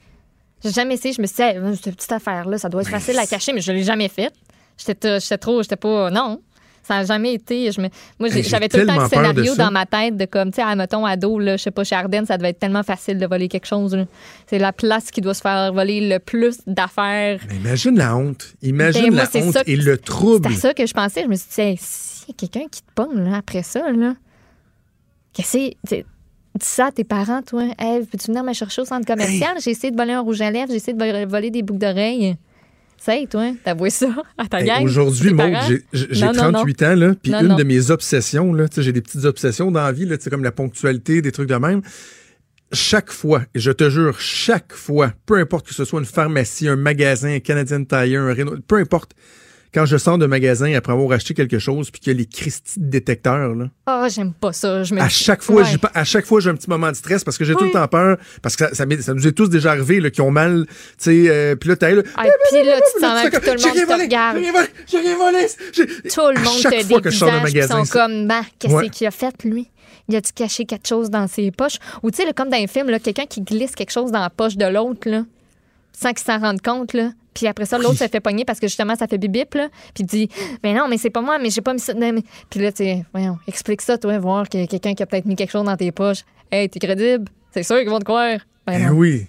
J'ai jamais essayé. Je me suis dit, cette petite affaire-là, ça doit être facile à cacher, mais je l'ai jamais faite. J'étais trop. J'étais pas. Non. Ça n'a jamais été. Je me, moi, j'avais tout le temps le scénario dans ma tête de comme, tu sais, mettons, ado, là, je sais pas, chez Ardennes, ça devait être tellement facile de voler quelque chose. C'est la place qui doit se faire voler le plus d'affaires. imagine la honte. Imagine ben, la honte et le trouble. C'est ça que je pensais. Je me suis dit, s'il y a quelqu'un qui te là, après ça, là, qu'est-ce que Dis ça à tes parents, toi. Hey, peux-tu venir me chercher au centre commercial? J'ai essayé de voler un rouge à lèvres, j'ai essayé de voler des boucles d'oreilles. C'est toi, t'avoues ça à ta gang. Aujourd'hui, Maud, j'ai 38 ans, là, puis une de mes obsessions, là, j'ai des petites obsessions dans la vie, là, comme la ponctualité, des trucs de même. Chaque fois, et je te jure, chaque fois, peu importe que ce soit une pharmacie, un magasin, un Canadian Tire, un Renault, peu importe, quand je sors de magasin après avoir acheté quelque chose puis qu'il y a les Christy de détecteurs là. Ah, j'aime pas ça. Je à chaque fois, j'ai à chaque fois j'ai un petit moment de stress parce que j'ai tout le temps peur parce que ça, ça, nous est tous déjà arrivé là, qui ont mal, tu sais euh, puis là t'as là. Ah, puis là tu t'en vas tout le monde te regarde. J'ai rien volé, Tout le monde te dévisage, ils sont comme bah, qu'est-ce qu'il a fait lui? Il a-tu caché quelque chose dans ses poches? Ou tu sais, comme dans un film, quelqu'un qui glisse quelque chose dans la poche de l'autre, là, sans qu'il s'en rende compte, là. Puis après ça, l'autre se fait pogner parce que justement, ça fait bip là. Puis il dit, mais non, mais c'est pas moi, mais j'ai pas mis ça. Puis là, tu sais, voyons, explique ça, toi, voir que quelqu'un qui a peut-être mis quelque chose dans tes poches. Hey, t'es crédible? C'est sûr qu'ils vont te croire. Ben eh oui.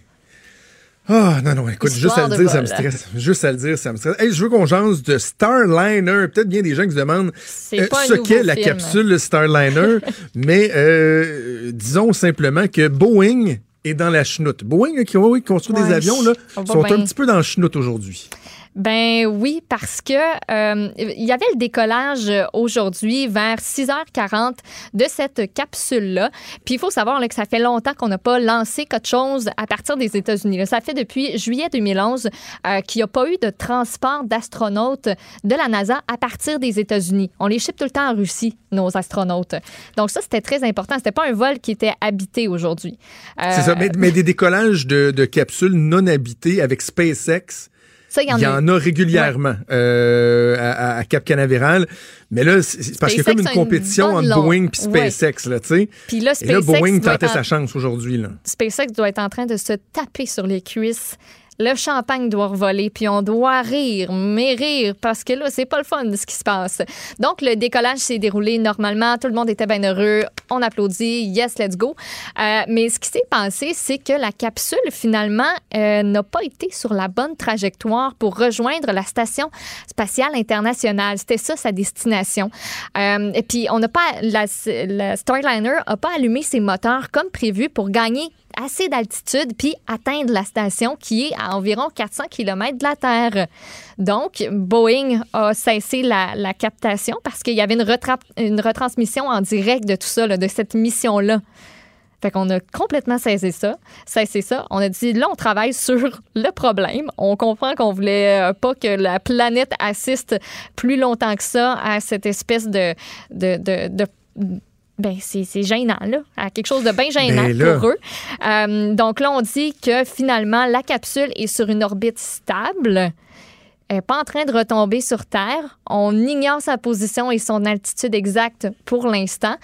Ah, oh, non, non, écoute, juste à le dire, ça me stresse. Juste à le dire, ça me stresse. Hey, je veux qu'on change de Starliner. Peut-être bien des gens qui se demandent euh, ce qu'est la capsule Starliner. mais euh, disons simplement que Boeing et dans la chenoute. Boeing, qui construit des avions, là, sont un petit peu dans la chenoute aujourd'hui. Ben oui, parce que euh, il y avait le décollage aujourd'hui vers 6h40 de cette capsule-là. Puis il faut savoir là, que ça fait longtemps qu'on n'a pas lancé quelque chose à partir des États-Unis. Ça fait depuis juillet 2011 euh, qu'il n'y a pas eu de transport d'astronautes de la NASA à partir des États-Unis. On les ship tout le temps en Russie, nos astronautes. Donc ça, c'était très important. C'était pas un vol qui était habité aujourd'hui. C'est ça, mais, mais, des décollages de, de capsules non habitées avec SpaceX il y, en, a régulièrement euh, à, Cap Canaveral. Mais là, c'est parce qu'il y a comme une compétition entre Boeing et SpaceX, là, tu sais. Puis là, SpaceX et là, Boeing tentait sa chance aujourd'hui, là. SpaceX doit être en train de se taper sur les cuisses le champagne doit revoler, puis on doit rire, mais rire, parce que là, c'est pas le fun ce qui se passe. Donc, le décollage s'est déroulé normalement, tout le monde était bien heureux, on applaudit, yes, let's go. Euh, mais ce qui s'est passé, c'est que la capsule, finalement, euh, n'a pas été sur la bonne trajectoire pour rejoindre la station spatiale internationale. C'était ça, sa destination. Euh, et puis, on n'a pas, la, la Starliner n'a pas allumé ses moteurs comme prévu pour gagner assez d'altitude puis atteindre la station qui est à environ 400 km de la Terre. Donc, Boeing a cessé la, captation parce qu'il y avait une, retransmission en direct de tout ça, de cette mission-là. Fait qu'on a complètement ça. Cessé ça. On a dit, là, on travaille sur le problème. On comprend qu'on voulait euh, pas que la planète assiste plus longtemps que ça à cette espèce de, de ben c'est gênant, là, à quelque chose de bien gênant ben pour eux. Euh, donc là, on dit que finalement, la capsule est sur une orbite stable n'est pas en train de retomber sur Terre. On ignore sa position et son altitude exacte pour l'instant.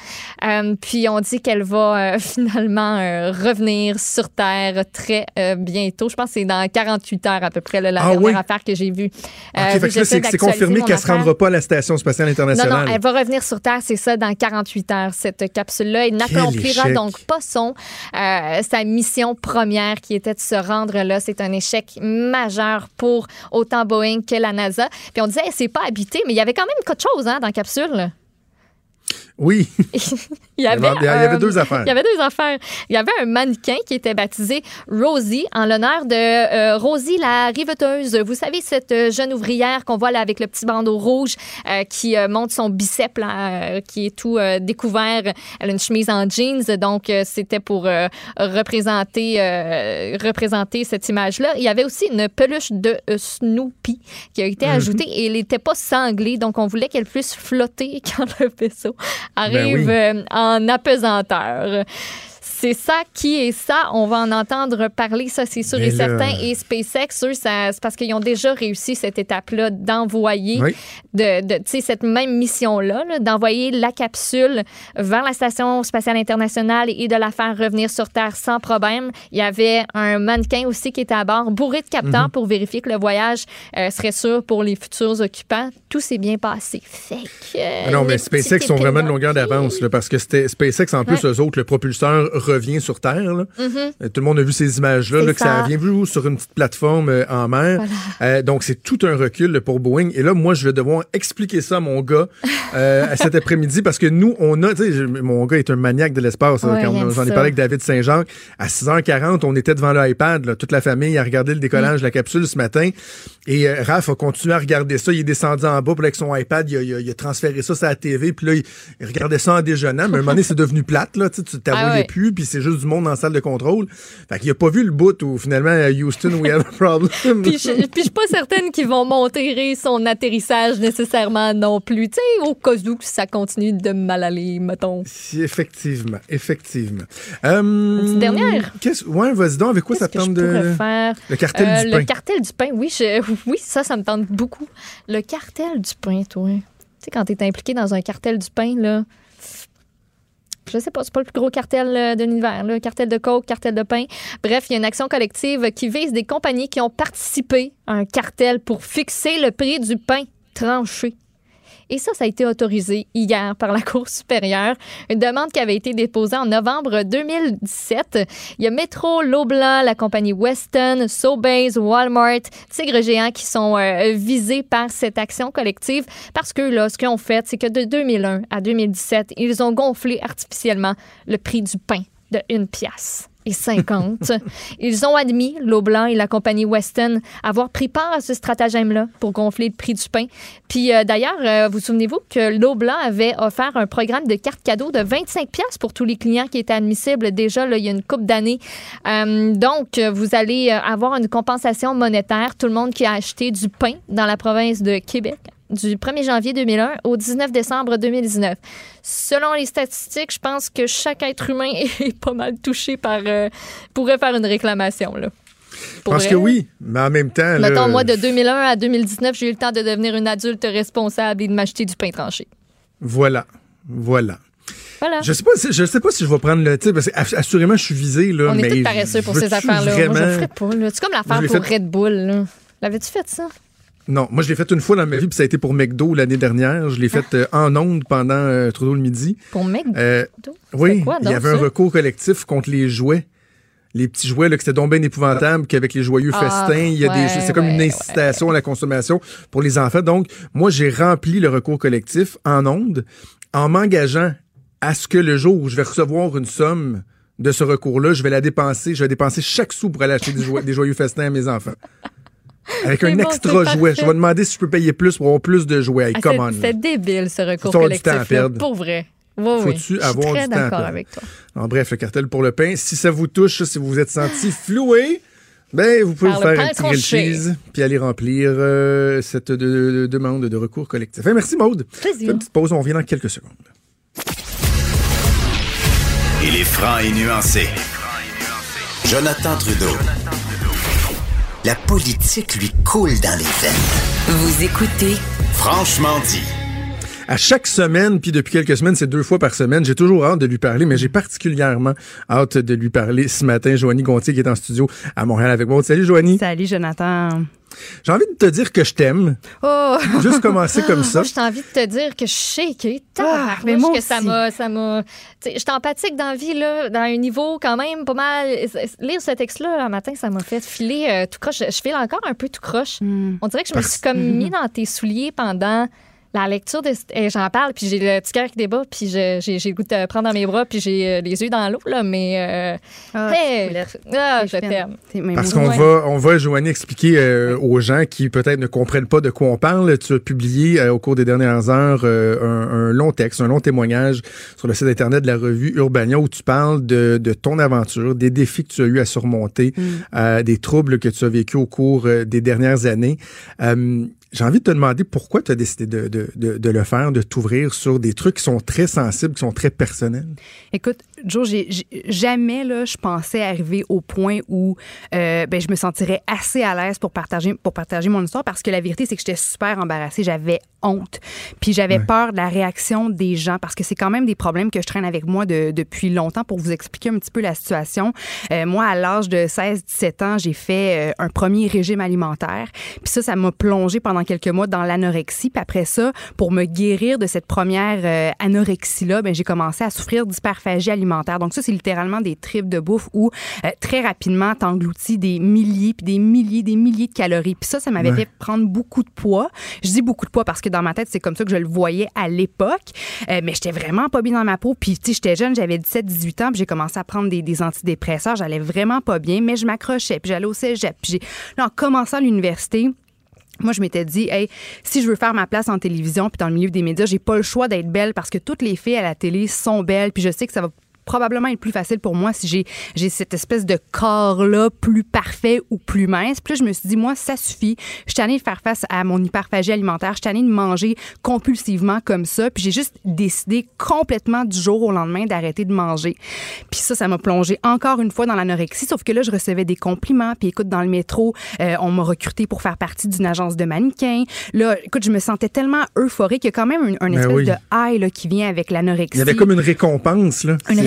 Euh, puis on dit qu'elle va euh, finalement euh, revenir sur Terre très bientôt. Je pense que c'est dans 48 heures à peu près la ah dernière affaire que j'ai vue. c'est confirmé qu'elle ne se rendra pas à la Station spatiale internationale. Non, non, elle va revenir sur Terre, c'est ça, dans 48 heures, cette capsule-là. Elle n'accomplira donc pas son, sa mission première qui était de se rendre là. C'est un échec majeur pour autant Boeing que la NASA. Puis on disait, c'est pas habité, mais il y avait quand même quelque chose hein, dans la capsule. Oui. il, y avait, il y avait deux affaires. Il y avait deux affaires. Il y avait un mannequin qui était baptisé Rosie en l'honneur de euh, Rosie la riveteuse. Vous savez, cette euh, jeune ouvrière qu'on voit là avec le petit bandeau rouge euh, qui monte son bicep, qui est tout découvert. Elle a une chemise en jeans, donc c'était pour représenter, représenter cette image-là. Il y avait aussi une peluche de Snoopy qui a été mhm. ajoutée et elle n'était pas sanglée, donc on voulait qu'elle puisse flotter quand le vaisseau arrive ben euh, en apesanteur. C'est ça qui est ça. On va en entendre parler, ça c'est sûr Mais et là- certain. Et SpaceX, eux, c'est parce qu'ils ont déjà réussi cette étape-là d'envoyer Oui. de, de tu sais, cette même mission-là, là, d'envoyer la capsule vers la Station spatiale internationale et de la faire revenir sur Terre sans problème. Il y avait un mannequin aussi qui était à bord, bourré de capteurs Mhm. pour vérifier que le voyage euh, serait sûr pour les futurs occupants. Tout s'est bien passé. Fait que, euh, Ah non, mais SpaceX sont vraiment de épines longueur d'avance, parce que c'était SpaceX, en plus, Ouais. eux autres, le propulseur revient sur Terre. là. Euh, Tout le monde a vu ces images-là, là, que ça vu sur une petite plateforme euh, en mer. Euh, donc, c'est tout un recul pour Boeing. Et là, moi, je vais devoir expliquer ça à mon gars euh, cet après-midi, parce que nous, on a, tu sais, je- mon gars est un maniaque de l'espace. Ouais, J'en ai parlé avec David Saint-Jacques. À 6h40, on était devant l'iPad, toute la famille a regardé le décollage de la capsule ce matin. Et euh, Raph a continué à regarder ça. Il est descendu en bas, puis avec son iPad, il a, il a- il a transféré ça sur la TV, puis là, il, il regardait ça en déjeunant. Mais à un moment donné, c'est devenu plate, là. Tu t'avoyais Ah ouais. plus, puis c'est juste du monde la salle de contrôle. Fait qu'il a pas vu le bout où finalement, Houston, we have a problem. Puis je, puis je suis pas certaine qu'ils vont monter son atterrissage nécessairement non plus. Tu sais, au cas où ça continue de mal aller, mettons. Si, effectivement, effectivement. Euh, petite dernière? qu'est-ce- Ouais, vas-y donc, avec quoi ça que je tente de... faire? Le cartel Euh, du le pain. cartel du pain, oui, je- oui, ça, ça me tente beaucoup. Le cartel du pain, toi. Tu sais, quand t'es impliqué dans un cartel du pain, là, je sais pas, c'est pas le plus gros cartel euh, de l'univers, là. Cartel de coke, cartel de pain. Bref, il y a une action collective qui vise des compagnies qui ont participé à un cartel pour fixer le prix du pain tranché. Et ça, ça a été autorisé hier par la Cour supérieure. Une demande qui avait été déposée en novembre 2017. Il y a Metro, Loblaw, la compagnie Weston, Sobeys, Walmart, Tigre Géant qui sont euh, visés par cette action collective parce que là, ce qu'ils ont fait, c'est que de 2001 à 2017, ils ont gonflé artificiellement le prix du pain de une pièce et 50. Ils ont admis, Loblaw et la compagnie Weston, avoir pris part à ce stratagème-là pour gonfler le prix du pain. Puis euh, d'ailleurs, euh, vous souvenez-vous que Loblaw avait offert un programme de carte cadeau de 25 pièces pour tous les clients qui étaient admissibles déjà là, il y a une couple d'années. Euh, donc, vous allez euh, avoir une compensation monétaire, tout le monde qui a acheté du pain dans la province de Québec du 1er janvier 2001 au 19 décembre 2019. Selon les statistiques, je pense que chaque être humain est pas mal touché par... euh, pourrait faire une réclamation, là. Je pense que oui, mais en même temps... là, Mettons, moi, de 2001 à 2019, j'ai eu le temps de devenir une adulte responsable et de m'acheter du pain tranché. Voilà, voilà. Voilà. Je sais pas, si- je sais pas si je vais prendre le, sais, parce que ass- assurément je suis visé là, On mais est tous paresseux pour ces affaires-là. Moi, je Vraiment... le ferais pas. là. C'est comme Moi, l'affaire pour fait- Red Bull. là. L'avais-tu fait, ça? Non, moi je l'ai fait une fois dans ma vie, puis ça a été pour McDo l'année dernière. Je l'ai fait euh, en ondes pendant euh, Trudeau le midi. Pour mec? Euh, oui, quoi, il y avait un recours collectif contre les jouets. Les petits jouets, là, que c'était donc bien épouvantable, qu'avec les joyeux Ah, festins, il y a des, c'est comme une ouais, incitation à la consommation pour les enfants. Donc, moi, j'ai rempli le recours collectif en ondes en m'engageant à ce que le jour où je vais recevoir une somme de ce recours-là, je vais la dépenser, je vais dépenser chaque sou pour aller acheter des, joyeux, des joyeux festins à mes enfants. Avec un bon, extra jouet. Je vais demander si je peux payer plus pour avoir plus de jouets. Hey, Ah, come c'est- on. là. C'est débile, ce recours Faut avoir du temps à collectif. Pour vrai. Oui, oui. Faut-tu Je suis avoir très du temps à d'accord perdre? avec toi. En bref, le cartel pour le pain. Si ça vous touche, si vous vous êtes senti floué, ben vous pouvez vous faire un petit grilled cheese puis aller remplir euh, cette de- de- demande de recours collectif. Merci Maude. Plaisir. Une petite pause, on revient dans quelques secondes. Il est franc et nuancé. Jonathan Trudeau. La politique lui coule dans les veines. Vous écoutez Franchement dit. À chaque semaine, puis depuis quelques semaines, c'est deux fois par semaine, j'ai toujours hâte de lui parler, mais j'ai particulièrement hâte de lui parler ce matin. Joanie Gontier qui est en studio à Montréal avec moi. Salut Joanie. Salut, Jonathan. J'ai envie de te dire que je t'aime. Oh! Juste commencer comme ça. J'ai envie de te dire que je suis shakée. Ah, mais moi que ça aussi. m'a. Ça m'a. Sais, Je suis empathique dans la vie, là, dans un niveau quand même pas mal. Lire ce texte-là, un matin, ça m'a fait filer euh, tout croche. Je, je file encore un peu tout croche. Hmm. On dirait que je me suis comme mis dans tes souliers pendant la lecture de. J'en parle, puis j'ai le petit cœur qui débat, puis j'ai j'ai le goût de te prendre dans mes bras, puis j'ai euh, les yeux dans l'eau, là, mais. euh, Ah, hey, ah, Je t'aime. Parce qu'on Ouais. va, on va, Joanie, expliquer euh, aux gens qui peut-être ne comprennent pas de quoi on parle. Tu as publié euh, au cours des dernières heures euh, un, un long texte, un long témoignage sur le site Internet de la revue Urbania où tu parles de, de ton aventure, des défis que tu as eu à surmonter, euh, des troubles que tu as vécu au cours euh, des dernières années. Euh, j'ai envie de te demander pourquoi tu as décidé de, le faire, de t'ouvrir sur des trucs qui sont très sensibles, qui sont très personnels. Écoute, Joe, jamais là, je pensais arriver au point où euh, ben, je me sentirais assez à l'aise pour partager, pour partager mon histoire parce que la vérité, c'est que j'étais super embarrassée. J'avais honte. Puis j'avais peur de la réaction des gens parce que c'est quand même des problèmes que je traîne avec moi de- depuis longtemps pour vous expliquer un petit peu la situation. Euh, moi, à l'âge de 16-17 ans, j'ai fait euh, un premier régime alimentaire. Puis ça, ça m'a plongé pendant quelques mois dans l'anorexie. Puis après ça, pour me guérir de cette première anorexie-là, ben, j'ai commencé à souffrir d'hyperphagie alimentaire. Donc ça, c'est littéralement des tripes de bouffe où euh, très rapidement, t'engloutis des milliers, puis des milliers, des milliers de calories. Puis ça, ça m'avait fait prendre beaucoup de poids. Je dis beaucoup de poids parce que dans ma tête, c'est comme ça que je le voyais à l'époque. Euh, mais j'étais vraiment pas bien dans ma peau. Puis, tu sais, j'étais jeune, j'avais 17-18 ans, puis j'ai commencé à prendre des, des antidépresseurs. J'allais vraiment pas bien, mais je m'accrochais. Puis j'allais au cégep. Puis j'ai- là, en commençant l'université, moi, je m'étais dit, hey, si je veux faire ma place en télévision puis dans le milieu des médias, j'ai pas le choix d'être belle parce que toutes les filles à la télé sont belles. Puis je sais que ça va probablement être plus facile pour moi si j'ai j'ai cette espèce de corps là plus parfait ou plus mince. Puis là, je me suis dit moi ça suffit. Je suis tannée de faire face à mon hyperphagie alimentaire, je suis tannée de manger compulsivement comme ça, puis j'ai juste décidé complètement du jour au lendemain d'arrêter de manger. Puis ça ça m'a plongé encore une fois dans l'anorexie sauf que là je recevais des compliments, puis écoute dans le métro, euh, on m'a recruté pour faire partie d'une agence de mannequins. Là, écoute, je me sentais tellement euphorique, il y a quand même une, un Ben espèce oui. de high là, qui vient avec l'anorexie. Il y avait comme une récompense, là. Une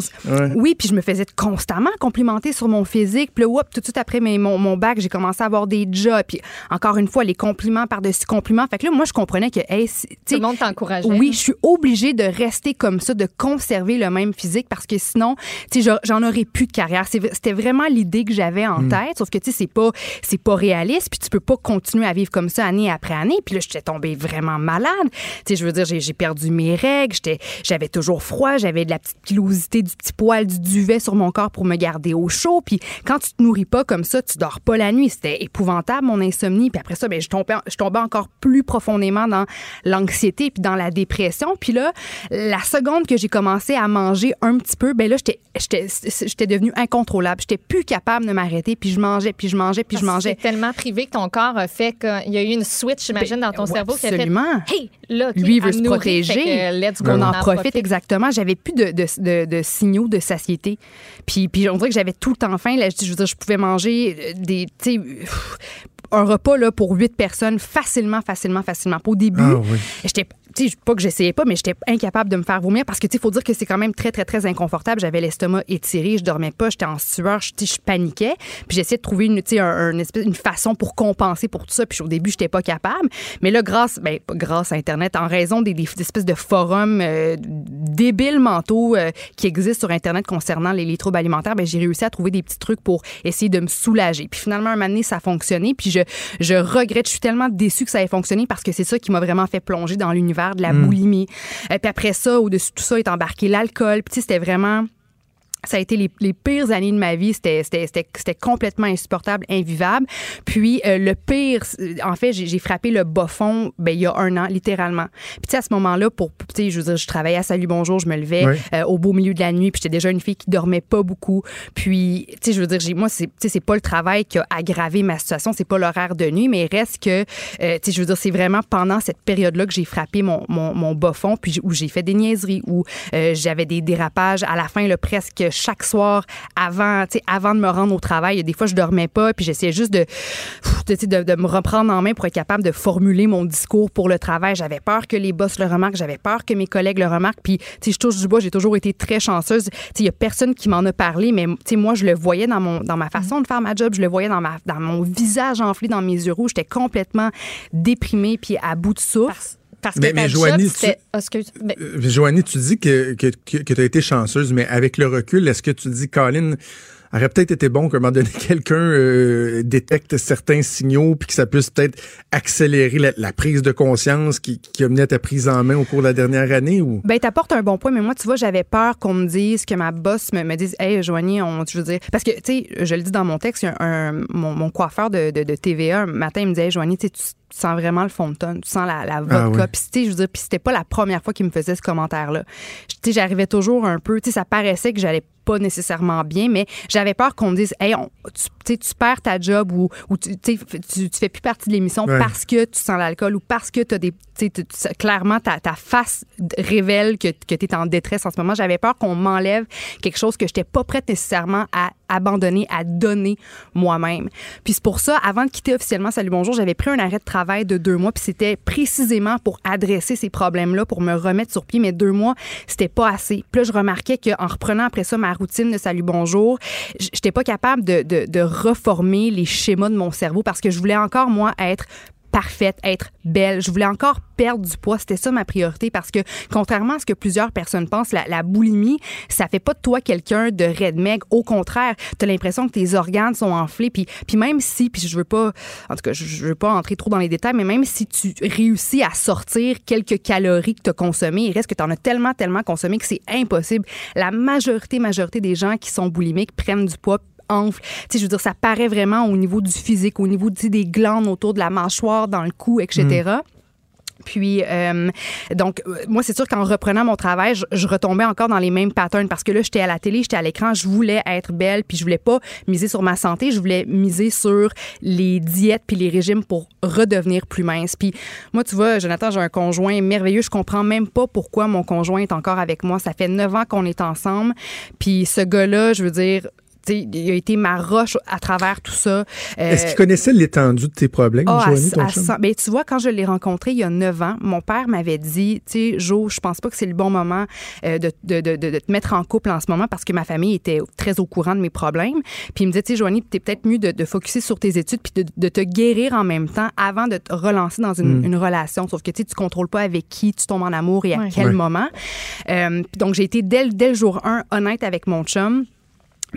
qui- ouais. Oui, puis je me faisais constamment complimenter sur mon physique. Puis là, whoop, tout de suite après mes- mon, mon bac, j'ai commencé à avoir des jobs. Puis encore une fois, les compliments par-dessus compliments. Fait que là, moi, je comprenais que, hey, Tout le monde t'encourageait. oui, je suis obligée de rester comme ça, de conserver le même physique parce que sinon, tu sais, j'en- aurais plus de carrière. C'était vraiment l'idée que j'avais en tête, sauf que tu sais, c'est pas, c'est pas réaliste, puis tu peux pas continuer à vivre comme ça année après année. Puis là, j'étais tombée vraiment malade. Tu sais, je veux dire, j'ai j'ai perdu mes règles, j'étais, j'avais toujours froid, j'avais de la petite pilosité, du petit poil, du duvet sur mon corps pour me garder au chaud. Puis quand tu te nourris pas comme ça, tu dors pas la nuit. C'était épouvantable mon insomnie. Puis après ça, ben je tombais, je tombais encore plus profondément dans l'anxiété puis dans la dépression. Puis là, la seconde que j'ai commencé à manger un petit peu, ben là, j'étais, j'étais, j'étais devenue incontrôlable. J'étais plus capable de m'arrêter. Puis je mangeais, puis je mangeais, puis je Parce que mangeais. C'est tellement privé que ton corps a fait qu'il y a eu une switch, j'imagine, dans ton ouais, cerveau qui a fait absolument. Hey, là, OK, Lui, il veut se me nourrit, protéger. que let's go, on en en profite, exactement. J'avais plus de, de, de- signaux de satiété. Puis, puis on dirait que j'avais tout le temps faim. Là, je, je pouvais manger euh, des, un repas là, pour huit personnes facilement, facilement, facilement. Puis Au début, Ah oui. j'étais sais, pas que j'essayais pas, mais j'étais incapable de me faire vomir parce que, tu sais, faut dire que c'est quand même très, très, très inconfortable. J'avais l'estomac étiré, je dormais pas, j'étais en sueur, je, paniquais. Puis j'essayais de trouver une, un- un espèce- une façon pour compenser pour tout ça. Puis au début, j'étais pas capable. Mais là, grâce, ben, grâce à Internet, en raison des, des espèces de forums euh, débiles mentaux euh, qui existent sur Internet concernant les, les troubles alimentaires, ben, j'ai réussi à trouver des petits trucs pour essayer de me soulager. Puis finalement, un moment donné, ça a fonctionné. Puis je, je regrette, je suis tellement déçue que ça ait fonctionné parce que c'est ça qui m'a vraiment fait plonger dans l'univers de la boulimie. Euh, puis après ça, au-dessus de tout ça, est embarqué l'alcool. Puis c'était vraiment ça a été les, les pires années de ma vie. C'était, c'était, c'était, c'était complètement insupportable, invivable. Puis euh, le pire, en fait, j'ai, j'ai frappé le bas fond ben, il y a un an, littéralement. Puis tu sais, à ce moment-là, pour, tu sais, je veux dire, je travaillais à Salut Bonjour, je me levais euh, au beau milieu de la nuit, puis j'étais déjà une fille qui dormait pas beaucoup. Puis, tu sais, je veux dire, j'ai, moi, c'est, tu sais, c'est pas le travail qui a aggravé ma situation, c'est pas l'horaire de nuit, mais il reste que, euh, tu sais, je veux dire, c'est vraiment pendant cette période-là que j'ai frappé mon, mon, mon bas fond, puis où j'ai fait des niaiseries, où euh, j'avais des dérapages à la fin, là, presque chaque soir avant, avant de me rendre au travail. Des fois, je dormais pas, puis j'essayais juste de, de, me reprendre en main pour être capable de formuler mon discours pour le travail. J'avais peur que les boss le remarquent, j'avais peur que mes collègues le remarquent, puis, je touche du bois, j'ai toujours été très chanceuse. Il y a personne qui m'en a parlé, mais, moi, je le voyais dans, mon, dans ma façon de faire ma job, je le voyais dans, ma, dans mon visage enflé, dans mes yeux rouges. J'étais complètement déprimée, puis à bout de souffle. Parce, parce Mais- que mais ta Joanie, job, tu-. Ah, excuse, Euh, Joanie, tu dis que, que, que, tu as été chanceuse, mais avec le recul, est-ce que tu dis, Colin, aurait peut-être été bon qu'à un moment donné, quelqu'un euh, détecte certains signaux puis que ça puisse peut-être accélérer la, la prise de conscience qui, qui a mené à ta prise en main au cours de la dernière année? ou? Ben, t'apportes un bon point, mais moi, tu vois, j'avais peur qu'on me dise, que ma boss me, me dise, hey, Joanie, on, je veux dire, parce que, tu sais, je le dis dans mon texte, un, mon, mon coiffeur de, de, de TVA, un matin, il me disait, hey, Joanie, tu tu sens vraiment le fond de tonne, tu sens la, la vodka. Ah ouais. Puis, tu sais, je veux dire, puis c'était pas la première fois qu'il me faisait ce commentaire-là. Tu sais, j'arrivais toujours un peu, tu sais, ça paraissait que j'allais pas nécessairement bien, mais j'avais peur qu'on me dise, hey, on- tu, tu sais, tu perds ta job ou, ou tu, tu, tu, fais plus partie de l'émission Ouais. parce que tu sens l'alcool ou parce que tu as des. clairement, ta, ta face révèle que, que tu es en détresse en ce moment. J'avais peur qu'on m'enlève quelque chose que je n'étais pas prête nécessairement à abandonner, à donner moi-même. Puis c'est pour ça, avant de quitter officiellement Salut Bonjour, j'avais pris un arrêt de travail de deux mois, puis c'était précisément pour adresser ces problèmes-là, pour me remettre sur pied. Mais deux mois, c'était pas assez. Puis là, je remarquais qu'en reprenant après ça ma routine de Salut Bonjour, j'étais pas capable de, de, de reformer les schémas de mon cerveau parce que je voulais encore, moi, être parfaite, être belle. Je voulais encore perdre du poids. C'était ça ma priorité parce que, contrairement à ce que plusieurs personnes pensent, la, boulimie, ça fait pas de toi quelqu'un de red meg. Au contraire, tu as l'impression que tes organes sont enflés. Puis, puis même si, puis je veux pas, en tout cas, je, je veux pas entrer trop dans les détails, mais même si tu réussis à sortir quelques calories que tu as consommées, il reste que tu en as tellement, tellement consommé que c'est impossible. La majorité, majorité des gens qui sont boulimiques prennent du poids enfle. Tu sais, je veux dire, ça paraît vraiment au niveau du physique, au niveau des glandes autour de la mâchoire, dans le cou, etc. Puis, euh, donc, euh, moi, c'est sûr qu'en reprenant mon travail, je, je retombais encore dans les mêmes patterns parce que là, j'étais à la télé, j'étais à l'écran, je voulais être belle, puis je voulais pas miser sur ma santé, je voulais miser sur les diètes puis les régimes pour redevenir plus mince. Puis, moi, tu vois, Jonathan, j'ai un conjoint merveilleux. Je comprends même pas pourquoi mon conjoint est encore avec moi. Ça fait neuf ans qu'on est ensemble. Puis, ce gars-là, je veux dire, il a été ma roche à travers tout ça. Euh, Est-ce qu'il connaissait l'étendue de tes problèmes, ah, à- Joanie, ton à ben, tu vois, quand je l'ai rencontré il y a 9 ans, mon père m'avait dit, tu sais, Jo, je pense pas que c'est le bon moment euh, de, de, de, de- de te mettre en couple en ce moment parce que ma famille était très au courant de mes problèmes. Puis il me disait, tu sais, Joanie, t'es peut-être mieux de, de focuser sur tes études puis de, de te guérir en même temps avant de te relancer dans une, Mm. une relation. Sauf que, tu sais, tu contrôles pas avec qui tu tombes en amour et à Ouais. quel Ouais. moment. Euh, donc, j'ai été dès, le- dès le jour 1 honnête avec mon chum.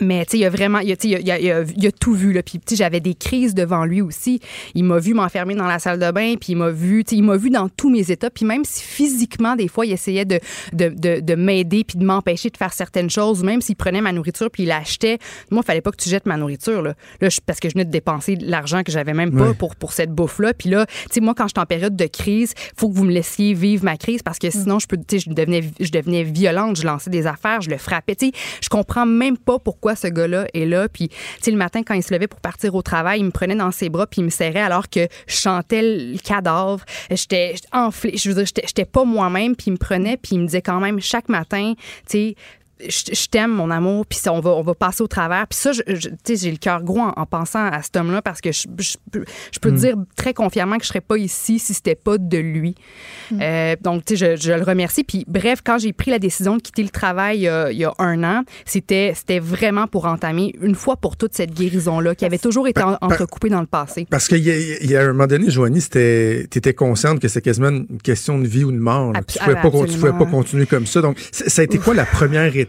Mais tu sais, il a vraiment, il a, tu sais, il a, il a- il a tout vu là. Puis tu sais, j'avais des crises devant lui aussi. Il m'a vu m'enfermer dans la salle de bain, puis il m'a vu, tu sais, il m'a vu dans tous mes états. Puis même si physiquement des fois il essayait de de, de, de m'aider puis de m'empêcher de faire certaines choses, même s'il prenait ma nourriture puis il l'achetait, moi il fallait pas que tu jettes ma nourriture là. Là, je- parce que je venais de dépenser de l'argent que j'avais même pas pour pour cette bouffe là. Puis là, tu sais, moi quand je suis en période de crise, faut que vous me laissiez vivre ma crise parce que sinon je peux, tu sais, je devenais je devenais violente, je lançais des affaires, je le frappais. Tu sais, je comprends même pas pourquoi ce gars-là est là. Puis, tu sais, le matin, quand il se levait pour partir au travail, il me prenait dans ses bras puis il me serrait alors que je chantais le cadavre. J'étais enflée. Je veux dire, j'étais pas moi-même. Puis il me prenait puis il me disait quand même chaque matin, tu sais, je, je t'aime, mon amour, puis on va, on va passer au travers. Puis ça, je- je- tu sais, j'ai le cœur gros en, en pensant à cet homme-là parce que je, peux- te dire très confiamment que je serais pas ici si c'était pas de lui. Euh, donc, tu sais, je, le remercie. Puis bref, quand j'ai pris la décision de quitter le travail il y a, il y a un an, c'était c'était vraiment pour entamer une fois pour toutes cette guérison-là qui avait toujours été en- entrecoupée dans le passé. Parce qu'il y, y a un moment donné, Joanie, c'était, t'étais consciente que c'est quasiment une question de vie ou de mort. là. Abs- Tu pouvais pas, tu pouvais pas continuer comme ça. Donc, ça a été quoi la première étape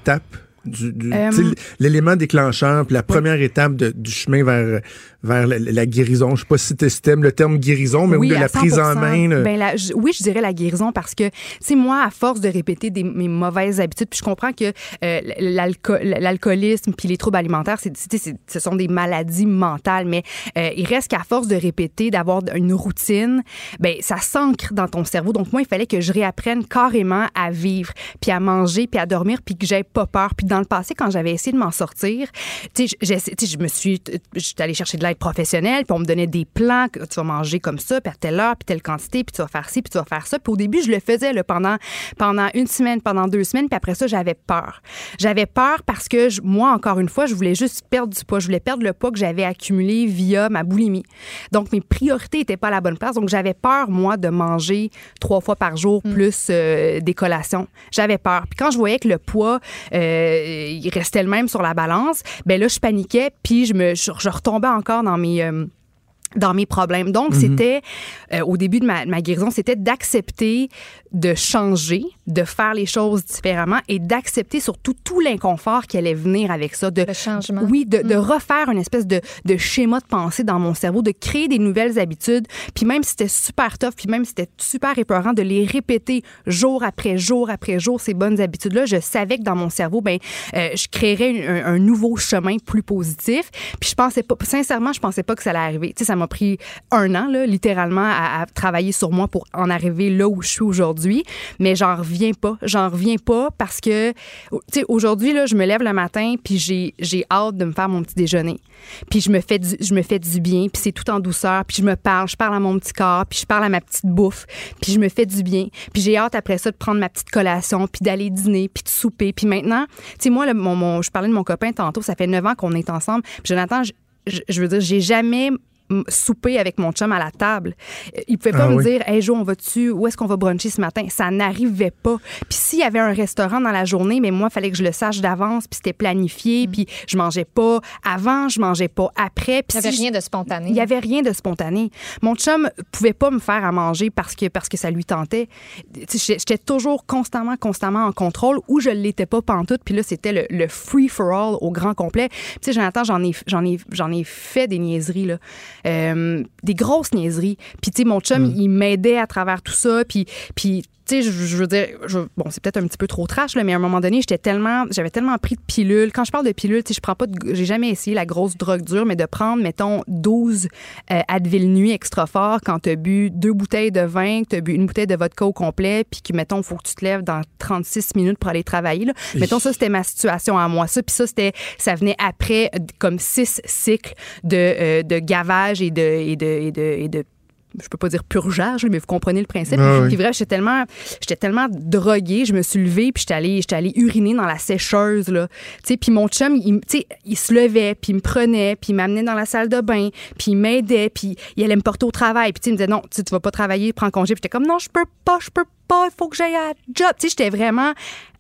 du, du- Euh, l'élément déclencheur, puis la première étape de- du chemin vers vers la, la guérison. Je sais pas si t'aimes le terme guérison, mais oui, de la prise en 100%. main. là. Ben, la- oui, je dirais la guérison parce que, tu sais, moi, à force de répéter des, mes mauvaises habitudes, puis je comprends que euh, l'alco- l'alcoolisme puis les troubles alimentaires, c'est, tu sais, c'est- ce sont des maladies mentales, mais euh, il reste qu'à force de répéter, d'avoir une routine, ben ça s'ancre dans ton cerveau. Donc moi, il fallait que je réapprenne carrément à vivre, puis à manger, puis à dormir, puis que j'aie pas peur. Puis dans le passé, quand j'avais essayé de m'en sortir, tu sais, tu je me suis, je suis allée chercher de l'aide professionnelle, puis on me donnait des plans, que tu vas manger comme ça, puis à telle heure, puis telle quantité, puis tu vas faire ci, puis tu vas faire ça. Puis au début, je le faisais là, pendant, pendant une semaine, pendant deux semaines, puis après ça, j'avais peur. J'avais peur parce que je- moi, encore une fois, je voulais juste perdre du poids. Je voulais perdre le poids que j'avais accumulé via ma boulimie. Donc, mes priorités n'étaient pas à la bonne place. Donc, j'avais peur, moi, de manger trois fois par jour plus euh, des collations. J'avais peur. Puis quand je voyais que le poids, euh, il restait le même sur la balance, ben là, je paniquais, puis je me, je, je retombais encore dans mes... euh, dans mes problèmes. Donc, c'était, euh, au début de ma, de ma guérison, c'était d'accepter de changer, de faire les choses différemment et d'accepter surtout tout l'inconfort qui allait venir avec ça. De, Le changement. Oui, de, de refaire une espèce de, de schéma de pensée dans mon cerveau, de créer des nouvelles habitudes. Puis même si c'était super tough, puis même si c'était super épeurant, de les répéter jour après jour après jour, ces bonnes habitudes-là, je savais que dans mon cerveau, ben, euh, je créerais un, un nouveau chemin plus positif. Puis je pensais pas, sincèrement, je pensais pas que ça allait arriver. Tu sais, ça m'a pris un an, là, littéralement, à, à travailler sur moi pour en arriver là où je suis aujourd'hui. Mais j'en reviens pas. J'en reviens pas parce que, tu sais, aujourd'hui, là, je me lève le matin puis j'ai, j'ai hâte de me faire mon petit déjeuner. Puis je me fais du, je me fais du bien, puis c'est tout en douceur, puis je me parle, je parle à mon petit corps, puis je parle à ma petite bouffe, puis je me fais du bien. Puis j'ai hâte après ça de prendre ma petite collation, puis d'aller dîner, puis de souper. Puis maintenant, tu sais, moi, mon, je parlais de mon copain tantôt, ça fait neuf ans qu'on est ensemble. Puis Jonathan, je, je- veux dire, j'ai jamais souper avec mon chum à la table. Euh, Il pouvait pas Ah me oui. dire Hey Jo, on va-tu, où est-ce qu'on va bruncher ce matin? Ça n'arrivait pas. Puis s'il y avait un restaurant dans la journée, mais moi, il fallait que je le sache d'avance, puis c'était planifié, puis je mangeais pas avant, je mangeais pas après. Puis Il n'y avait si je- rien de spontané. il y avait rien de spontané. Mon chum pouvait pas me faire à manger parce que parce que ça lui tentait. Tu sais, J'étais toujours constamment constamment en contrôle ou je l'étais pas pantoute. Puis là c'était le, le free for all au grand complet. Puis, Tu sais Jonathan, j'en ai j'en ai j'en ai fait des niaiseries là, des grosses niaiseries. Puis tu sais mon chum il m'aidait à travers tout ça. Puis puis tu sais, je, je veux dire, je- bon, c'est peut-être un petit peu trop trash, là, mais à un moment donné, j'étais tellement, j'avais tellement pris de pilules. Quand je parle de pilules, tu sais, je prends pas de, j'ai jamais essayé la grosse drogue dure, mais de prendre, mettons, 12 euh, Advil nuit extra fort quand t'as bu deux bouteilles de vin, que t'as bu une bouteille de vodka au complet, puis que, mettons, faut que tu te lèves dans 36 minutes pour aller travailler, là. Mettons, ça, c'était ma situation à moi. Ça, puis ça, c'était, ça venait après, comme six cycles de, euh, de gavage et de, et de, et de, et de je peux pas dire purgeage, mais vous comprenez le principe. Ah oui. Puis bref, j'étais tellement, j'étais tellement droguée, je me suis levée, puis j'étais allée, j'étais allée uriner dans la sécheuse là. Tu sais, puis mon chum, il, il se levait, puis il me prenait, puis il m'amenait dans la salle de bain, puis il m'aidait, puis il allait me porter au travail, puis il me disait non, tu vas pas travailler, prends congé. Puis j'étais comme non, je peux pas, je peux pas, il faut que j'aille à la job. Tu sais, j'étais vraiment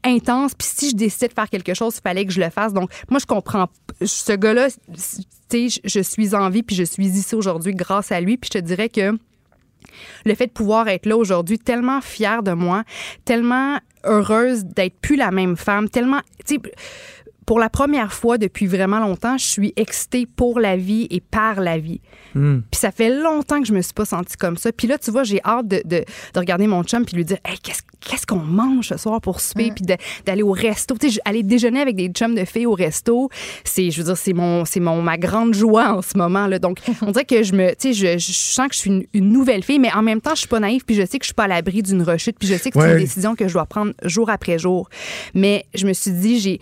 intense. Puis si je décidais de faire quelque chose, il fallait que je le fasse. Donc moi, je comprends. Ce gars-là, tu sais, je- je suis en vie, puis je suis ici aujourd'hui grâce à lui. Puis je te dirais que le fait de pouvoir être là aujourd'hui, tellement fière de moi, tellement heureuse d'être plus la même femme, tellement, pour la première fois depuis vraiment longtemps, je suis excitée pour la vie et par la vie. Puis ça fait longtemps que je me suis pas sentie comme ça. Puis là, tu vois, j'ai hâte de, de, de regarder mon chum puis lui dire, hey, qu'est-ce qu'est-ce qu'on mange ce soir pour souper, puis d'aller au resto. Tu sais, aller déjeuner avec des chums de filles au resto, c'est, je veux dire, c'est mon, c'est mon ma grande joie en ce moment là. Donc, on dirait que je me, tu sais, je, je sens que je suis une, une nouvelle fille, mais en même temps, je suis pas naïve, puis je sais que je suis pas à l'abri d'une rechute, puis je sais que c'est Ouais. une décision que je dois prendre jour après jour. Mais je me suis dit, j'ai-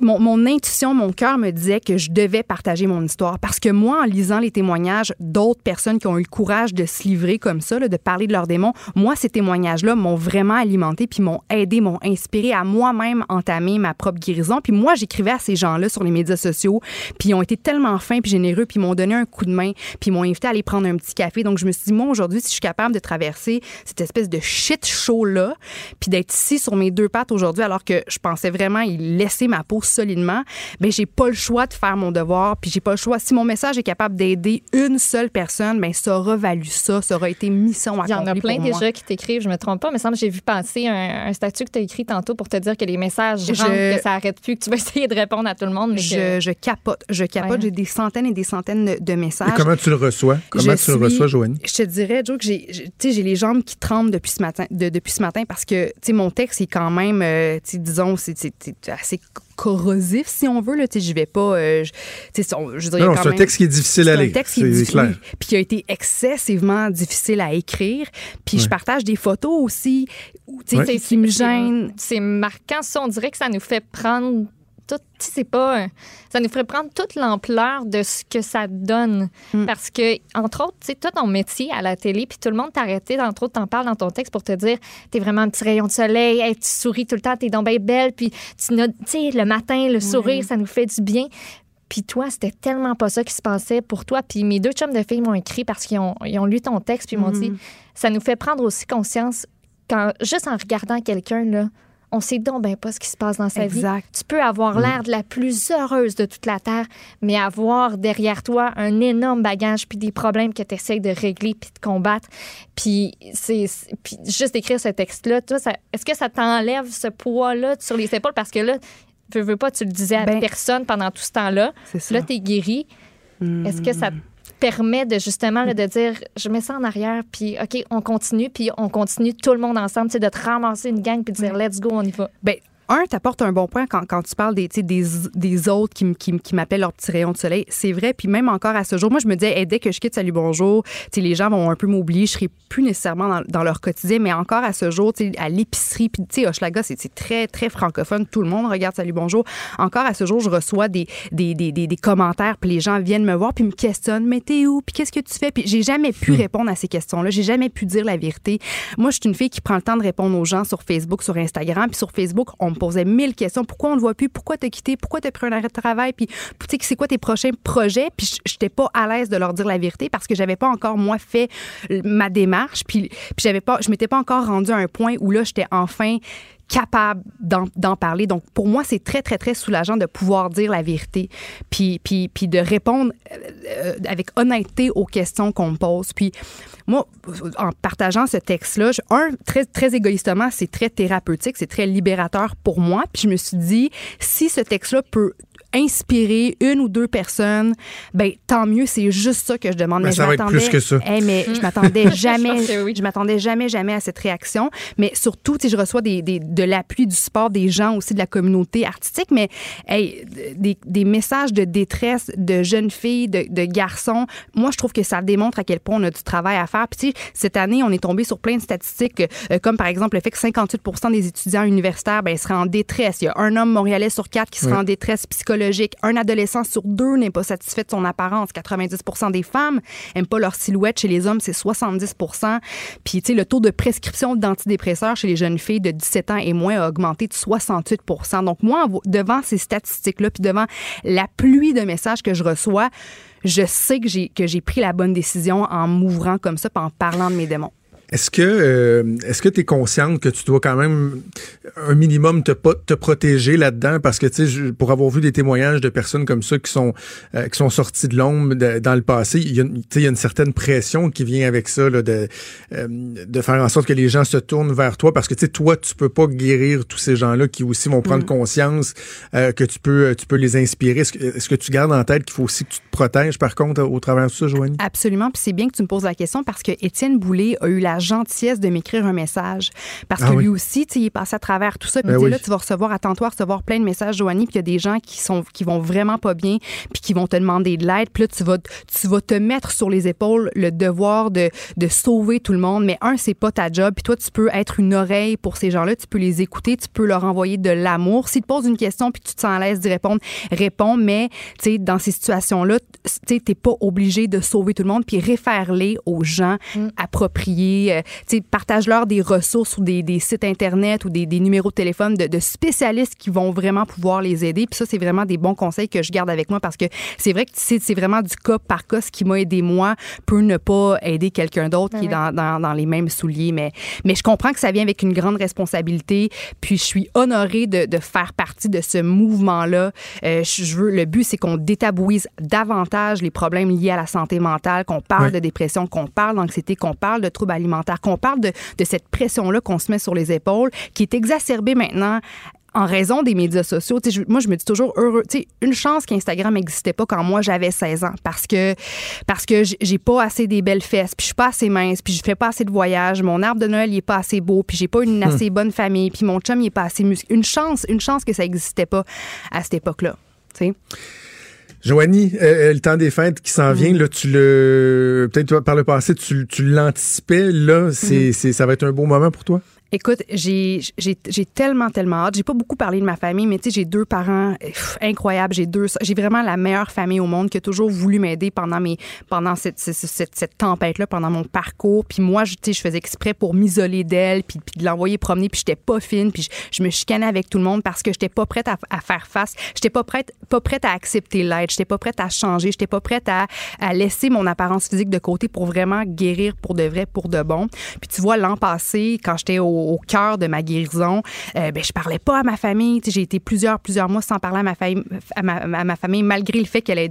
mon, intuition, mon cœur me disait que je devais partager mon histoire. Parce que moi, en lisant les témoignages d'autres personnes qui ont eu le courage de se livrer comme ça, là, de parler de leurs démons, moi, ces témoignages-là m'ont vraiment alimenté, puis m'ont aidé, m'ont inspiré à moi-même entamer ma propre guérison. Puis moi, j'écrivais à ces gens-là sur les médias sociaux, puis ils ont été tellement fins puis généreux, puis ils m'ont donné un coup de main, puis ils m'ont invité à aller prendre un petit café. Donc, je me suis dit, moi, aujourd'hui, si je suis capable de traverser cette espèce de shit show-là, puis d'être ici sur mes deux pattes aujourd'hui, alors que je pensais vraiment y laisser ma peau solidement, ben j'ai pas le choix de faire mon devoir, puis j'ai pas le choix. Si mon message est capable d'aider une seule personne, ben ça aura valu ça, ça aura été mission accomplie Il y en a plein moi. déjà qui t'écrivent, je me trompe pas, mais semble que j'ai vu passer un, un statut que tu as écrit tantôt pour te dire que les messages Je- rentrent, que ça arrête plus, que tu vas essayer de répondre à tout le monde. Mais que- Je, capote, je capote. Ouais. J'ai des centaines et des centaines de- messages. Et comment tu le reçois? Comment Je tu le reçois, Joanie? Je te dirais, Joe, que j'ai, j'ai- tu sais, j'ai les jambes qui tremblent depuis ce matin, de- depuis ce matin parce que, tu sais, mon texte est quand même, euh, disons, c'est, c'est- c'est assez corrosif, si on veut, là. Tu sais, je vais pas, euh, je- tu sais, on- je a Non, non, c'est un texte qui est difficile à c'est un lire. texte qui est C'est difficile, clair. puis qui a été excessivement difficile à écrire. Puis je partage des photos aussi, où, qui me gênent. C'est marquant, ça. On dirait que ça nous fait prendre tout. Tu sais, c'est pas. Ça nous ferait prendre toute l'ampleur de ce que ça donne. Mm. Parce que, entre autres, tu sais, toi, ton métier à la télé, puis tout le monde t'arrêtait, entre autres, t'en parles dans ton texte pour te dire t'es vraiment un petit rayon de soleil, hey, tu souris tout le temps, t'es donc bien belle, puis tu sais, le matin, le sourire, ça nous fait du bien. Puis toi, c'était tellement pas ça qui se passait pour toi. Puis mes deux chums de filles m'ont écrit parce qu'ils ont, ils ont lu ton texte, puis ils m'ont dit ça nous fait prendre aussi conscience quand, juste en regardant quelqu'un, là, on sait donc ben pas ce qui se passe dans sa Exact. vie. Tu peux avoir l'air de la plus heureuse de toute la Terre, mais avoir derrière toi un énorme bagage puis des problèmes que tu essaies de régler puis de combattre. Puis, c'est, puis juste d'écrire ce texte-là, toi, ça- est-ce que ça t'enlève ce poids-là sur les épaules? Parce que là, veux, veux pas, tu le disais à Ben, personne pendant tout ce temps-là. Là, tu es guéri. Est-ce que ça permet de justement là, de dire je mets ça en arrière puis OK on continue puis on continue tout le monde ensemble sais, de te ramasser une gang puis de dire let's go on y va. Ben, un, tu apportes un bon point quand, quand tu parles des, des, des autres qui, qui, qui m'appellent leur petit rayon de soleil. C'est vrai. Puis même encore à ce jour, moi, je me disais, dès que je quitte Salut Bonjour, les gens vont un peu m'oublier. Je serai plus nécessairement dans, dans, leur quotidien, mais encore à ce jour, à l'épicerie, puis tu sais, Hochelaga, c'est très, très francophone. Tout le monde regarde Salut Bonjour. Encore à ce jour, je reçois des, des, des, des, commentaires, puis les gens viennent me voir, puis me questionnent, mais t'es où? Puis qu'est-ce que tu fais? Puis j'ai jamais pu hmm. répondre à ces questions-là. J'ai jamais pu dire la vérité. Moi, je suis une fille qui prend le temps de répondre aux gens sur Facebook, sur Instagram. Puis sur Facebook, on me posait mille questions. Pourquoi on ne voit plus? Pourquoi t'as quitté? Pourquoi t'as pris un arrêt de travail? Puis, tu sais, c'est quoi tes prochains projets? Puis j'étais pas à l'aise de leur dire la vérité parce que j'avais pas encore, moi, fait ma démarche. Puis, puis j'avais pas, je m'étais pas encore rendue à un point où là, j'étais enfin capable d'en parler. Donc, pour moi, c'est très, très, très soulageant de pouvoir dire la vérité, puis, puis, puis de répondre euh, avec honnêteté aux questions qu'on me pose. Puis, moi, en partageant ce texte-là, un, très, très égoïstement, c'est très thérapeutique, c'est très libérateur pour moi. Puis je me suis dit, si ce texte-là peut inspirer une ou deux personnes, ben tant mieux. C'est juste ça que je demande. Ben, mais ça va être plus que ça. mais je m'attendais jamais, je, m'attendais jamais, jamais à cette réaction. Mais surtout, je reçois des, des, de l'appui, du support des gens aussi de la communauté artistique. Mais hey, des, des messages de détresse de jeunes filles, de, de, garçons. Moi, je trouve que ça démontre à quel point on a du travail à faire. Puis cette année, on est tombé sur plein de statistiques, euh, comme par exemple le fait que 58% des étudiants universitaires ben, seraient en détresse. Il y a un homme montréalais sur quatre qui sera en détresse psychologique un adolescent sur deux n'est pas satisfait de son apparence. 90% des femmes n'aiment pas leur silhouette. Chez les hommes, c'est 70 Puis, tu sais, le taux de prescription d'antidépresseurs chez les jeunes filles de 17 ans et moins a augmenté de 68% Donc, moi, devant ces statistiques-là, puis devant la pluie de messages que je reçois, je sais que j'ai pris la bonne décision en m'ouvrant comme ça, en parlant de mes démons. Est-ce que euh, est-ce que tu es consciente que tu dois quand même un minimum te te protéger là-dedans? Parce que tu sais pour avoir vu des témoignages de personnes comme ça qui sont euh, qui sont sorties de l'ombre dans le passé, il y, a, il y a une certaine pression qui vient avec ça là, de euh, de faire en sorte que les gens se tournent vers toi parce que tu sais toi tu peux pas guérir tous ces gens-là qui aussi vont prendre mm. conscience que tu peux tu peux les inspirer. Est-ce que, est-ce que tu gardes en tête qu'il faut aussi que tu te protèges par contre au travers de ça, Joanie? Absolument, puis c'est bien que tu me poses la question parce que Étienne Boulay a eu la gentillesse de m'écrire un message. Parce ah que lui aussi, il est passé à travers tout ça. Puis ben là, tu vas recevoir, attends-toi à recevoir plein de messages, Joanie, puis il y a des gens qui, sont, qui vont vraiment pas bien, puis qui vont te demander de l'aide. Puis là, tu vas, tu vas te mettre sur les épaules le devoir de, de sauver tout le monde. Mais un, c'est pas ta job. Puis toi, tu peux être une oreille pour ces gens-là. Tu peux les écouter. Tu peux leur envoyer de l'amour. S'ils te posent une question, puis tu te sens à l'aise d'y répondre, réponds. Mais, tu sais, dans ces situations-là, tu n'es pas obligé de sauver tout le monde. Puis réfère-les aux gens mm. appropriés. Euh, partage-leur des ressources ou des, sites Internet ou des, numéros de téléphone de, spécialistes qui vont vraiment pouvoir les aider. Puis ça, c'est vraiment des bons conseils que je garde avec moi parce que c'est vrai que c'est vraiment du cas par cas. Ce qui m'a aidé moi peut ne pas aider quelqu'un d'autre qui est dans, dans, les mêmes souliers. Mais, mais je comprends que ça vient avec une grande responsabilité. Puis je suis honorée de, de faire partie de ce mouvement-là. Euh, je veux, le but, c'est qu'on détabouise davantage les problèmes liés à la santé mentale, qu'on parle de dépression, qu'on parle d'anxiété, qu'on parle de troubles alimentaires, qu'on parle de, cette pression-là qu'on se met sur les épaules, qui est exacerbée maintenant en raison des médias sociaux. moi, je me dis toujours heureux. une chance qu'Instagram n'existait pas quand moi j'avais 16 ans parce que parce que j'ai pas assez des belles fesses, puis je suis pas assez mince, puis je fais pas assez de voyages, mon arbre de Noël il est pas assez beau, puis j'ai pas une hmm. assez bonne famille, puis mon chum il est pas assez musclé. Une chance, une chance que ça n'existait pas à cette époque-là. Joanie, euh, le temps des fêtes qui s'en vient, là, tu le peut-être par le passé, tu, tu l'anticipais, là, c'est, mm-hmm. c'est, ça va être un beau moment pour toi? Écoute, j'ai tellement, tellement hâte. J'ai pas beaucoup parlé de ma famille, mais tu sais, j'ai deux parents incroyables. J'ai deux, j'ai vraiment la meilleure famille au monde qui a toujours voulu m'aider pendant mes, pendant cette, cette, cette, tempête-là, pendant mon parcours. Puis moi, tu sais, je faisais exprès pour m'isoler d'elle, puis, puis de l'envoyer promener, puis j'étais pas fine, puis je, me chicanais avec tout le monde parce que j'étais pas prête à, à, faire face. J'étais pas prête, pas prête à accepter l'aide. J'étais pas prête à changer. J'étais pas prête à, à laisser mon apparence physique de côté pour vraiment guérir pour de vrai, pour de bon. Puis tu vois, l'an passé, quand j'étais au au, cœur de ma guérison. Euh, ben, je parlais pas à ma famille. J'ai été plusieurs, plusieurs mois sans parler à ma famille, à ma, famille malgré le fait qu'elle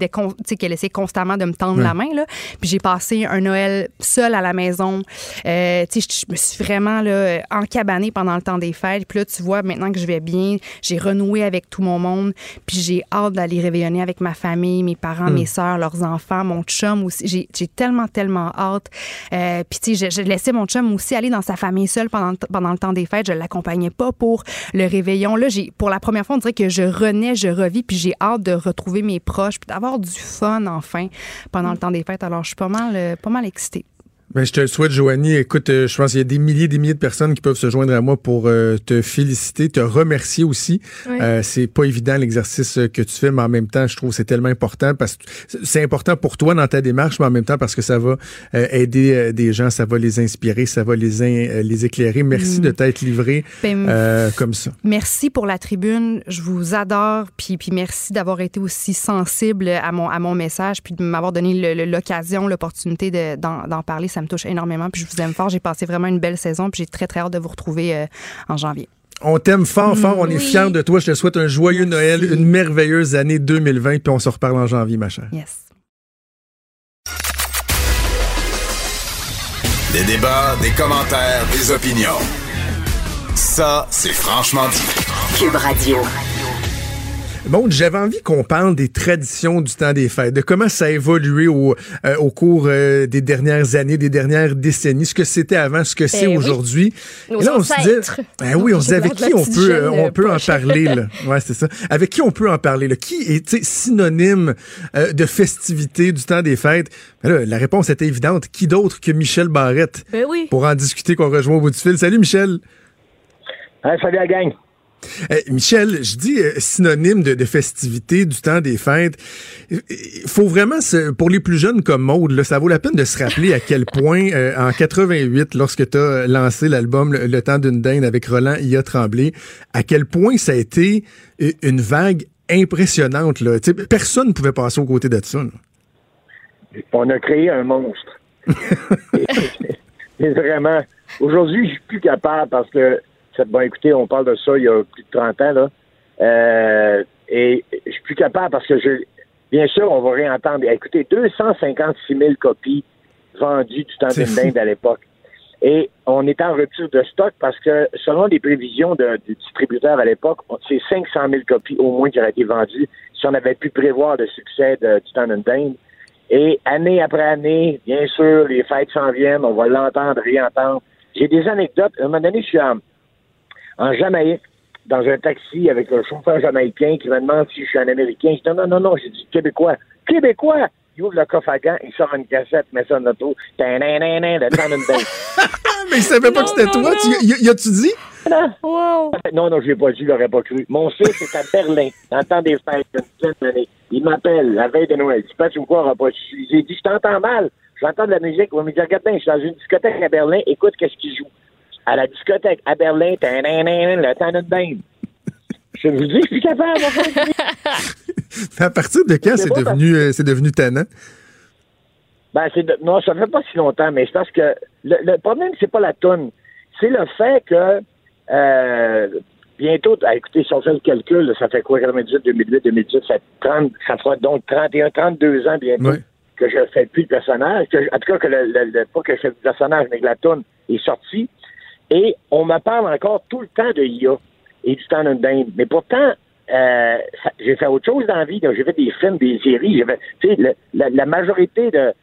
qu'elle essayait constamment de me tendre la main. Là. Puis j'ai passé un Noël seul à la maison. Euh, je, je me suis vraiment là, encabanée pendant le temps des fêtes. Puis là, tu vois, maintenant que je vais bien, j'ai renoué avec tout mon monde. Puis j'ai hâte d'aller réveillonner avec ma famille, mes parents, hmm. mes soeurs, leurs enfants, mon chum aussi. J'ai tellement, tellement hâte. Euh, puis tu sais, j'ai laissé mon chum aussi aller dans sa famille seule pendant, pendant pendant le temps des fêtes. Je l'accompagnais pas pour le réveillon. Là, j'ai, pour la première fois, on dirait que je renais, je revis, puis j'ai hâte de retrouver mes proches, puis d'avoir du fun enfin pendant le temps des fêtes. Alors, je suis pas mal, euh, pas mal excitée. Ben, je te le souhaite, Joanie. Écoute, euh, je pense qu'il y a des milliers et des milliers de personnes qui peuvent se joindre à moi pour euh, te féliciter, te remercier aussi. Euh, c'est pas évident l'exercice que tu fais, mais en même temps, je trouve que c'est tellement important parce que c'est important pour toi dans ta démarche, mais en même temps parce que ça va aider des gens, ça va les inspirer, ça va les, les éclairer. Merci Mm. de t'être livré Ben, comme ça. Merci pour la tribune. Je vous adore. Puis, puis merci d'avoir été aussi sensible à mon, à mon message, puis de m'avoir donné l'occasion, l'opportunité de- d'en d'en parler. Ça me touche énormément. Puis je vous aime fort. J'ai passé vraiment une belle saison. Puis j'ai très, très hâte de vous retrouver euh, en janvier. On t'aime fort, fort. On est fiers de toi. Je te souhaite un joyeux Noël, une merveilleuse année 2020, puis on se reparle en janvier, ma chère. Yes. Des débats, des commentaires, des opinions. Ça, c'est franchement dit. Cube Radio. Bon, j'avais envie qu'on parle des traditions du temps des fêtes, de comment ça a évolué au, euh, au cours euh, des dernières années, des dernières décennies, ce que c'était avant, ce que c'est oui. aujourd'hui. Et là, on se dit, ben oui, on se dit avec qui on peut, euh, on peut en parler là? Ouais, c'est ça. Avec qui on peut en parler là? Qui est tu sais, synonyme euh, de festivité du temps des fêtes? Ben là, La réponse était évidente. Qui d'autre que Michel Barrette Ben oui. pour en discuter qu'on rejoint au bout du fil? Salut Michel. Hein, salut la gang. Euh, Michel, je dis euh, synonyme de, de festivité du temps des fêtes. Il faut vraiment, se- pour les plus jeunes comme Maude, là, ça vaut la peine de se rappeler à quel point, euh, en 88, lorsque tu as lancé l'album Le, Le temps d'une dinde avec Roland Ia Tremblay, à quel point ça a été euh, une vague impressionnante. Là. Personne ne pouvait passer aux côtés de ça. là. On a créé un monstre. Et vraiment, aujourd'hui, je suis plus capable parce que, bon, écoutez, on parle de ça il y a plus de 30 ans, là. Euh, et je suis plus capable parce que je, bien sûr, on va réentendre. Écoutez, 256 000 copies vendues du temps dinde à l'époque. Et on est en rupture de stock parce que, selon les prévisions de- du distributeur à l'époque, c'est 500 000 copies au moins qui auraient été vendues si on avait pu prévoir le succès de, du temps dinde. Et année après année, bien sûr, les fêtes s'en viennent, on va l'entendre, réentendre. J'ai des anecdotes. À un moment donné, je suis en, en Jamaïque, dans un taxi avec un chauffeur jamaïcain qui me demande si je suis un Américain. Je dis non, non, non, j'ai dit Québécois. Québécois! Il ouvre le coffre à gants, il sort une cassette, met ça dans l'auto. Le temps d'une. Mais il savait pas que c'était toi. Tu, y, y as-tu dit? Wow. Non, non, je l'ai pas dit, je l'aurais pas cru. Mon fils est à Berlin, dans le temps des fêtes, il une d'années. M'appelle la veille de Noël. Dit, Pat, tu me croiras pas. J'ai dit, je t'entends mal. J'entends de la musique. Il va me dire, regarde bien, je suis dans une discothèque à Berlin. Écoute, qu'est-ce qu'il joue? À la discothèque à Berlin, le temps d'une dinde. Je vous dis, je suis capable. À partir de quand C'est devenu, euh, c'est devenu tannant? Ben, c'est de- non, ça fait pas si longtemps, mais c'est parce que le, le problème, c'est pas la tonne. C'est le fait que euh, bientôt, ah, écoutez, si on fait le calcul, là, ça fait quoi, 98, 2008, 2018, ça, fait 30, ça fera donc 31, 32 ans bientôt que je fais plus le personnage, que, en tout cas que le, le- le- pas que je fais le personnage, mais que la tonne est sortie. Et on me parle encore tout le temps de IA et du temps d'une dinde. Mais pourtant, euh, j'ai fait autre chose dans la vie. J'ai fait des films, des séries. Fait, le- la, la majorité de,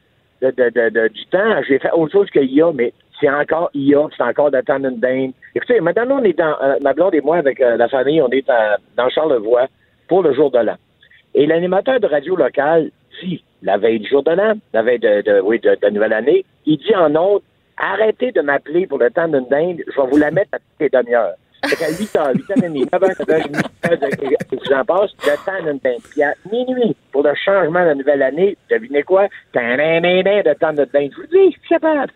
du temps, j'ai fait autre chose que IA, mais c'est encore IA, c'est encore de temps d'une dinde. Écoutez, maintenant, on est dans, euh, ma blonde et moi, avec euh, la famille, on est à- dans Charlevoix pour le jour de l'an. Et l'animateur de radio locale dit, la veille du jour de l'an, la veille de, de- oui, de, nouvelle année, il dit en ondes, arrêtez de m'appeler pour le temps d'une dinde, je vais vous la mettre à toutes les demi-heures. Fait qu'à 8 h, 8 h 30, 9 h, 9 h 30, et vous en passe, le temps d'une dinde. Puis à minuit, pour le changement de la nouvelle année, devinez quoi? Tadadadada, Le temps d'une dinde. Je vous dis, je suis capable.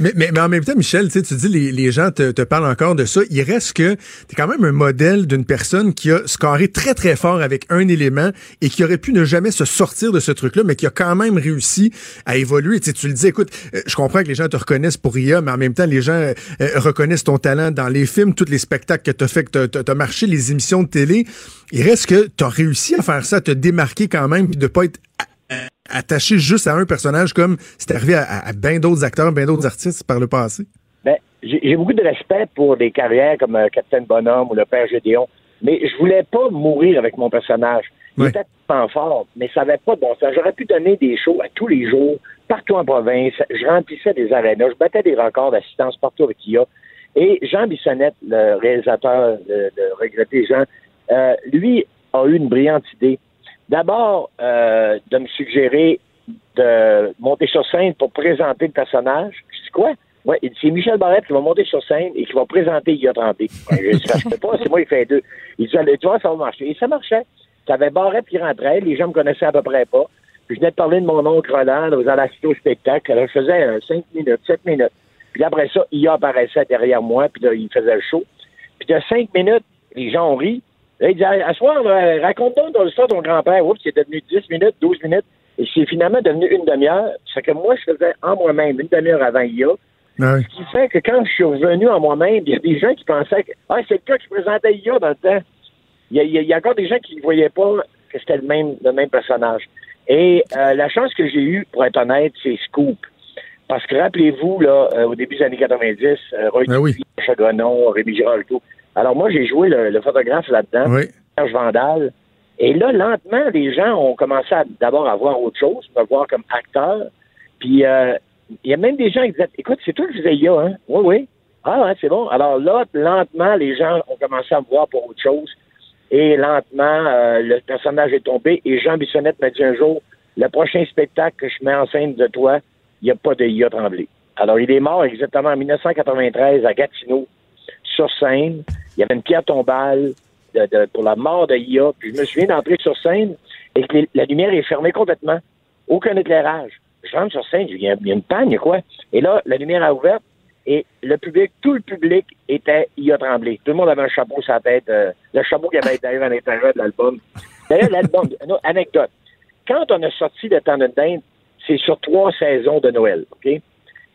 Mais, mais, mais en même temps, Michel, tu dis les, les gens te, te parlent encore de ça. Il reste que tu es quand même un modèle d'une personne qui a scoré très, très fort avec un élément et qui aurait pu ne jamais se sortir de ce truc-là, mais qui a quand même réussi à évoluer. Tu, sais, tu le dis, écoute, euh, je comprends que les gens te reconnaissent pour IA, mais en même temps, les gens euh, euh, reconnaissent ton talent dans les films, tous les spectacles que tu as fait, que tu as marché, les émissions de télé. Il reste que tu as réussi à faire ça, à te démarquer quand même, puis de pas être attaché juste à un personnage comme c'est arrivé à, à, à bien d'autres acteurs, bien d'autres artistes par le passé? Ben, j'ai beaucoup de respect pour des carrières comme euh, Capitaine Bonhomme ou le Père Gédéon, mais je voulais pas mourir avec mon personnage. Il Ouais. était tellement fort, mais ça n'avait pas de bon sens. J'aurais pu donner des shows à tous les jours, partout en province. Je remplissais des arénas, je battais des records d'assistance partout avec IA. Et Jean Bissonnette, le réalisateur de, de Regretter Jean, euh, lui a eu une brillante idée. D'abord, euh, de me suggérer de monter sur scène pour présenter le personnage. Je dis quoi? Ouais, il dit, c'est Michel Barrette qui va monter sur scène et qui va présenter Il y a 30 Je dis, ça se fait pas, c'est moi qui fais deux. Il dit, tu vois, ça va marcher. Et ça marchait. T'avais Barrette qui rentrait, les gens me connaissaient à peu près pas. Puis je venais de parler de mon oncle Roland, allez assister au spectacle. Alors, je faisais 5 minutes, 7 minutes. Puis après ça, il apparaissait derrière moi, puis là, il faisait le show. Puis de 5 minutes, les gens ont ri. Là, il dit, à soir, raconte-nous ton histoire de ton grand-père. Oups, c'est devenu 10 minutes, 12 minutes. Et c'est finalement devenu une demi-heure. C'est que moi, je faisais en moi-même une demi-heure avant IA. Ouais. Ce qui fait que quand je suis revenu en moi-même, il y a des gens qui pensaient que ah, c'est le gars qui présentait IA dans le temps. Il y a, y y encore des gens qui ne voyaient pas que c'était le même, le même personnage. Et euh, la chance que j'ai eue, pour être honnête, c'est Scoop. Parce que rappelez-vous, là, euh, au début des années 90, euh, Roy Ben oui. Dupuis, Sacha Grenon, Rémi Giraldo. Alors moi, j'ai joué le, le photographe là-dedans, Oui. Serge Vandal. Et là, lentement, les gens ont commencé à d'abord à voir autre chose, me voir comme acteur. Puis euh, il y a même des gens qui disaient Écoute, c'est toi qui faisais IA, hein? Oui, oui. Ah ouais, c'est bon. Alors là, lentement, les gens ont commencé à me voir pour autre chose. Et lentement, euh, le personnage est tombé. Et Jean Bissonnette m'a dit un jour Le prochain spectacle que je mets en scène de toi, il n'y a pas de IA Tremblay. Alors, il est mort exactement en 1993 à Gatineau, sur scène. Il y avait une pierre tombale pour la mort de IA. Puis je me souviens d'entrer sur scène et que la lumière est fermée complètement. Aucun éclairage. Je rentre sur scène, il y a, y a une panne, quoi? Et là, la lumière a ouvert et le public, tout le public était IA Tremblay. Tout le monde avait un chapeau sur la tête. euh, le chapeau qui avait été d'ailleurs à l'intérieur de l'album. D'ailleurs, l'album, anecdote. Quand on a sorti Le temps d'une dinde, c'est sur trois saisons de Noël, OK?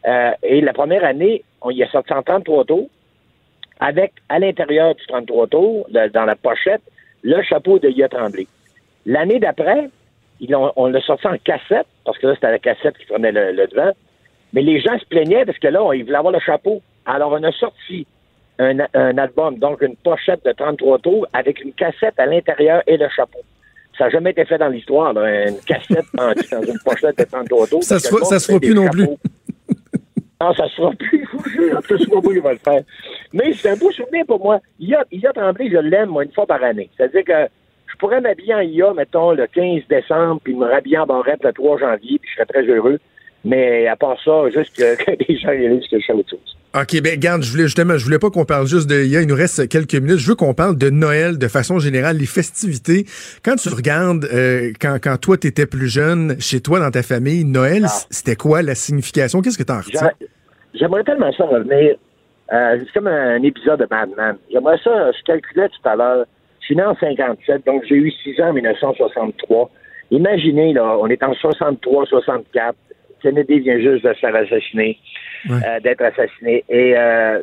Euh, et la première année, on y a sorti en 33 tours, avec à l'intérieur du 33 tours, le- dans la pochette, le chapeau de Ia Tremblay. L'année d'après, on l'a sorti en cassette, parce que là, c'était la cassette qui prenait le, le devant. Mais les gens se plaignaient parce que là, ils voulaient avoir le chapeau. Alors, on a sorti un, un album, donc une pochette de 33 tours avec une cassette à l'intérieur et le chapeau. Ça n'a jamais été fait dans l'histoire, une cassette pendue dans une pochette de 33 tours. Ça se ça se des plus non plus. Non, ça se fera plus. je vous jure. Tout cas, moi, il va le faire. Mais c'est un beau souvenir pour moi. IA, IA Tremblay, je l'aime, moi, une fois par année. C'est-à-dire que je pourrais m'habiller en IA, mettons, le 15 décembre, puis me rhabiller en barrette le 3 janvier, puis je serais très heureux. Mais à part ça, juste que, que les gens réalisent que je fais autre chose. OK, ben garde, je voulais justement, je voulais pas qu'on parle juste de il nous reste quelques minutes. Je veux qu'on parle de Noël de façon générale, les festivités. Quand tu regardes, euh, quand, quand toi t'étais plus jeune, chez toi dans ta famille, Noël, c- c'était quoi la signification? Qu'est-ce que retiens? J'a- J'aimerais tellement ça revenir. Euh, c'est comme un épisode de Mad Men. J'aimerais ça, je calculais tout à l'heure. Je suis né en 57, donc j'ai eu 6 ans en 1963. Imaginez, là, on est en 63, 64. Kennedy vient juste de se faire assassiner, Ouais. euh, d'être assassiné. Et, euh,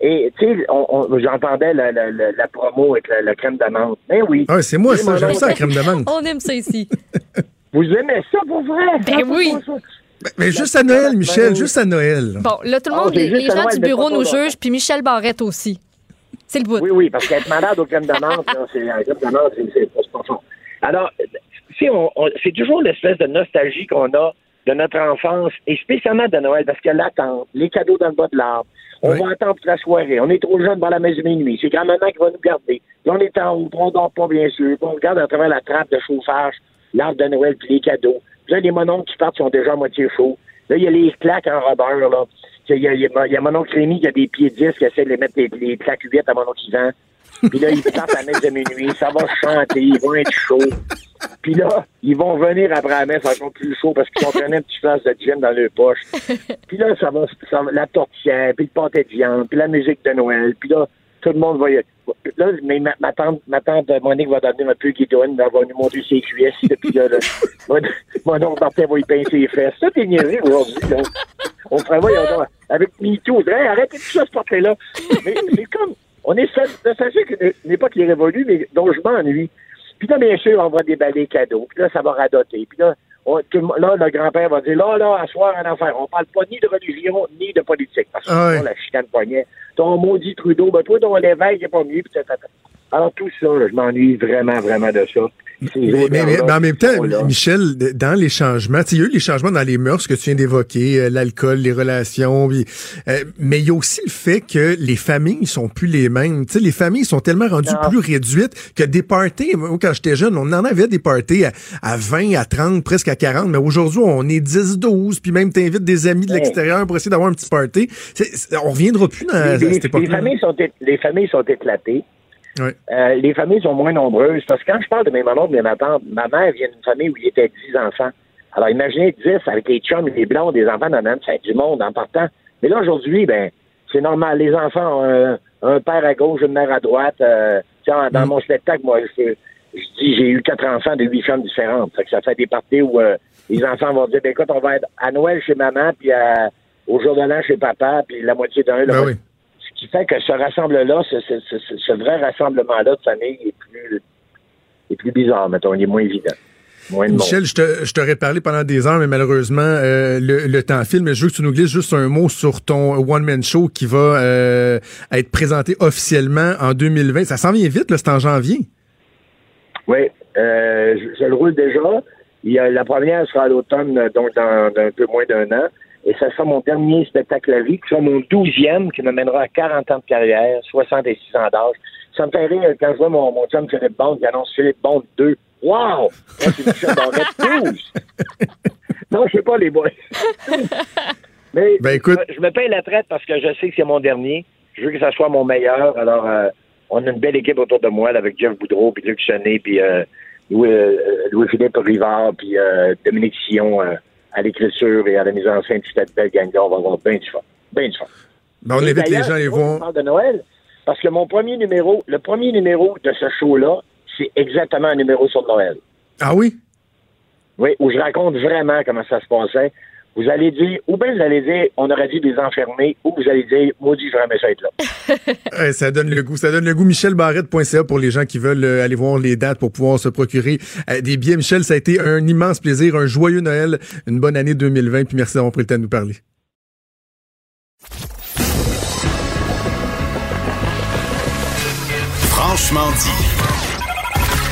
et tu sais, on- on- j'entendais la, la, la, la promo avec la, la crème d'amande. Mais oui. Ah, c'est moi, ça, j'aime ça, la crème de menthe. On aime ça ici. Vous aimez ça pour vrai? Ben oui. Ben, Mais juste à Noël, Michel, juste à Noël. Bon, là, tout le Ah, monde, les, gens Noël, du bureau nous jugent, puis Michel Barrette aussi. C'est le bout. Oui, oui, parce qu'être malade au crème d'amande, c'est la crème d'amande, c'est- pas fort. Alors, tu sais, on, on- c'est toujours l'espèce de nostalgie qu'on a de notre enfance, et spécialement de Noël, parce que l'attente, les cadeaux dans le bas de l'arbre, on Oui. va attendre toute la soirée, on est trop jeune dans la maison de minuit, c'est grand-maman qui va nous garder. Puis on est en haut, on dort pas, bien sûr, puis on regarde à travers la trappe de chauffage, l'arbre de Noël, puis les cadeaux. Puis là, les mononcles qui partent sont déjà à moitié chauds. Là, il y a les claques en rubber, là. Il y a, il y a, mon oncle Rémi qui a des pieds 10 qui essaie de les mettre les, les claques 8 à mon oncle Yvan. Puis là, ils partent à la messe de minuit, ça va chanter, ils vont être chauds. Puis là, ils vont venir après la messe encore plus chaud parce qu'ils ont traîné un petit flash de gin dans leur poche. Puis là, ça va, ça va- la tortillère, puis le pâté de viande, puis la musique de Noël. Puis là, tout le monde va y... Là, mais ma, ma tante, ma tante Monique va devenir un peu guidonne, elle va nous montrer ses cuisses. Puis là, là mon, mon oncle Martin va y pincer ses fesses. Ça, t'es niaisé aujourd'hui, là. On travaille avec MeToo. Hey, arrêtez tout ça, ce portrait-là. Mais c'est comme... On est. Ça fait qu'une époque qui est révolue, mais dont je m'ennuie. Puis là, bien sûr, on va déballer cadeaux. Puis là, ça va radoter. Puis là, on- tout là, le grand-père va dire, là, là, à soir, un affaire. On parle pas ni de religion, ni de politique. Parce que Ah sinon, la chicane poignait. Ton maudit Trudeau, ben toi, ton l'évêque, il est pas mieux. Puis, tata. Alors tout ça, là, je m'ennuie vraiment, vraiment de ça. Mais, mais- mais- en même temps, là. Michel, dans les changements, il y a eu les changements dans les mœurs que tu viens d'évoquer, euh, l'alcool, les relations, euh, mais il y a aussi le fait que les familles sont plus les mêmes. Tu sais, les familles sont tellement rendues Non. plus réduites que des parties. Moi, quand j'étais jeune, on en avait des parties à, à 20, à 30, presque à 40, mais aujourd'hui, on est 10, 12, puis même t'invites des amis de l'extérieur pour essayer d'avoir un petit party. C'est- on reviendra plus dans les, cette époque-là. les familles sont é- les familles sont éclatées. Euh, les familles sont moins nombreuses. Parce que quand je parle de mes mamans de mes tantes, ma mère vient d'une famille où il y était 10 enfants. Alors imaginez 10 avec les chums, les blonds, des enfants dans même, c'est du monde en partant. Mais là, aujourd'hui, ben, c'est normal. Les enfants ont un, un père à gauche, une mère à droite. Euh, sais, Mm. dans mon spectacle, moi, je, je dis j'ai eu quatre enfants de huit femmes différentes. Fait que ça fait des parties où euh, les enfants vont dire ben, écoute, on va être à Noël chez maman, puis à- au jour de l'an chez papa, puis la moitié d'un. Ben oui. Qui fait que ce rassemble-là, ce, ce, ce, ce- ce vrai rassemblement-là de famille est plus, est plus bizarre, mettons, il est moins évident. Michel, je te- je t'aurais parlé pendant des heures, mais malheureusement, euh, le, le temps file. Mais je veux que tu nous glisses juste un mot sur ton one-man show qui va euh, être présenté officiellement en 2020. Ça s'en vient vite, là, c'est en janvier. Oui, euh, je, je le roule déjà. Il y a, la première sera à l'automne, donc dans, dans un peu moins d'un an. Et ça sera mon dernier spectacle à vie, qui sera mon douzième, qui me mènera à 40 ans de carrière, 66 ans d'âge. Ça me fait rire quand je vois mon, mon chum Philippe Bond qui annonce Philippe Bond 2. Wow! Moi, c'est Michel Barrette 12. non, je sais pas, les boys. Mais Ben, écoute- je, me paye la traite parce que je sais que c'est mon dernier. Je veux que ça soit mon meilleur. Alors, euh, on a une belle équipe autour de moi, là, avec Jeff Boudreau, puis Luc Chenet, puis euh, Louis, euh, Louis-Philippe Rivard, puis euh, Dominique Sillon euh, à l'écriture et à la mise en scène. C'était une belle gang. On va avoir bien du fun. Bien du fun. Ben, on Et invite les gens drôle qu'on voir. parle de Noël, parce que mon premier numéro, le premier numéro de ce show-là, c'est exactement un numéro sur Noël. Ah oui? Oui, où je raconte vraiment comment ça se passait. Vous allez dire, ou bien vous allez dire, on aurait dû les enfermer, ou vous allez dire, maudit, j'aurais aimé ça être là. Ouais, ça donne le goût. Ça donne le goût. michelbarrette.ca pour les gens qui veulent euh, aller voir les dates pour pouvoir se procurer euh, des billets. Michel, ça a été un immense plaisir, un joyeux Noël, une bonne année 2020. Puis merci d'avoir pris le temps de nous parler. Franchement dit.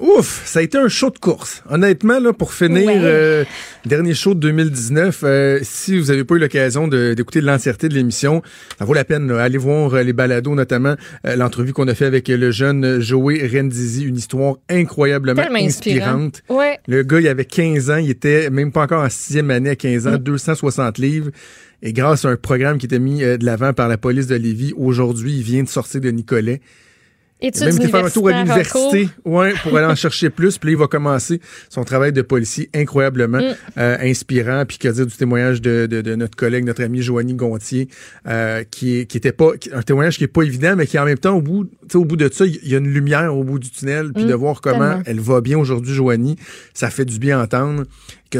Ouf, ça a été un show de course. Honnêtement, là, pour finir, Ouais. euh, dernier show de 2019, euh, si vous n'avez pas eu l'occasion d'écouter l'entièreté de l'émission, ça vaut la peine. là. Allez voir euh, les balados, notamment euh, l'entrevue qu'on a fait avec le jeune Joey Rendizi, une histoire incroyablement Tellement inspirant. inspirante. Ouais. Le gars, il avait 15 ans, il était même pas encore en sixième année à 15 ans, 260 livres. Et grâce à un programme qui était mis de l'avant par la police de Lévis, aujourd'hui, il vient de sortir de Nicolet. Études même été faire un tour à l'université ouais, pour aller en chercher plus. Puis là, il va commencer son travail de policier incroyablement Mm. euh, inspirant. Puis que dire du témoignage de, de, de notre collègue, notre ami Joanie Gontier, euh, qui, qui était pas un témoignage qui est pas évident, mais qui en même temps, au bout, tu sais, au bout de ça, il y a une lumière au bout du tunnel. Puis Mm, de voir comment tellement. elle va bien aujourd'hui, Joanie, ça fait du bien entendre.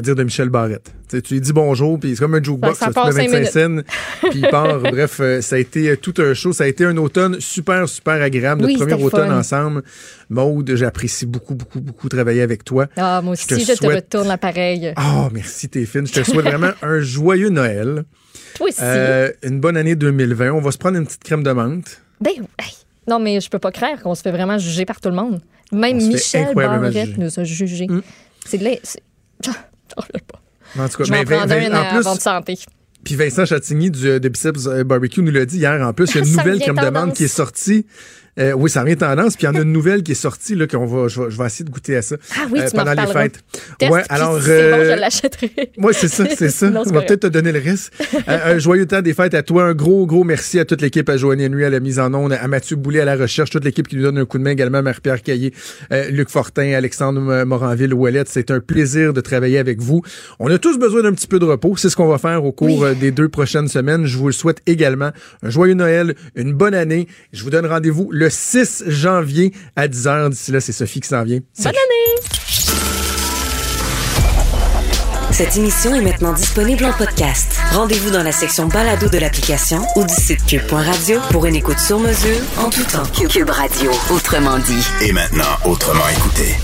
Dire de Michel Barrette? Tu lui dis bonjour, puis c'est comme un jukebox, ça là, tu mets cinq 25 cents, puis il part. Bref, euh, ça a été euh, tout un show. Ça a été un automne super, super agréable. Oui, Notre premier c'était le automne fun. ensemble. Maude, j'apprécie beaucoup, beaucoup, beaucoup travailler avec toi. Ah, moi Je te aussi, je te, souhaite- retourne l'appareil. Oh, merci, t'es fine. Je te souhaite vraiment un joyeux Noël. Toi aussi. Euh, une bonne année 2020. On va se prendre une petite crème de menthe. Ben, hey. Non, mais je peux pas croire qu'on se fait vraiment juger par tout le monde. Même Michel Barrette nous a jugés. Mm. C'est de la... J'en reviens pas. En tout cas, Je mais Vin- un en plus, avant de santé. Puis Vincent Chatigny du, de Biceps euh, Barbecue nous l'a dit hier. En plus, il y a une nouvelle vient crème de menthe tendance. qui est sortie. Euh, oui, ça vient tendance. Puis il y en a une nouvelle qui est sortie là qu'on va, je vais, je vais essayer de goûter à ça Ah oui, euh, tu pendant les fêtes. Ouais, alors si c'est bon, euh, je l'achèterai. Moi, c'est ça, c'est ça. Sinon, On va peut-être te donner le reste. Euh, un joyeux temps des fêtes à toi. Un gros, gros merci à toute l'équipe, à Joanie Henry à la mise en onde, à Mathieu Boulet à la recherche, toute l'équipe qui nous donne un coup de main également, Marie-Pierre Caillé, euh, Luc Fortin, Alexandre Moranville, Ouellette. C'est un plaisir de travailler avec vous. On a tous besoin d'un petit peu de repos. C'est ce qu'on va faire au cours euh, des deux prochaines semaines. Je vous le souhaite également. Un joyeux Noël, une bonne année. Je vous donne rendez-vous le 6 janvier à 10h. D'ici là, c'est Sophie qui s'en vient. Salut. Cette émission est maintenant disponible en podcast. Rendez-vous dans la section balado de l'application ou du site cube.radio pour une écoute sur mesure en tout temps. Cube Radio, autrement dit. Et maintenant, autrement écouté.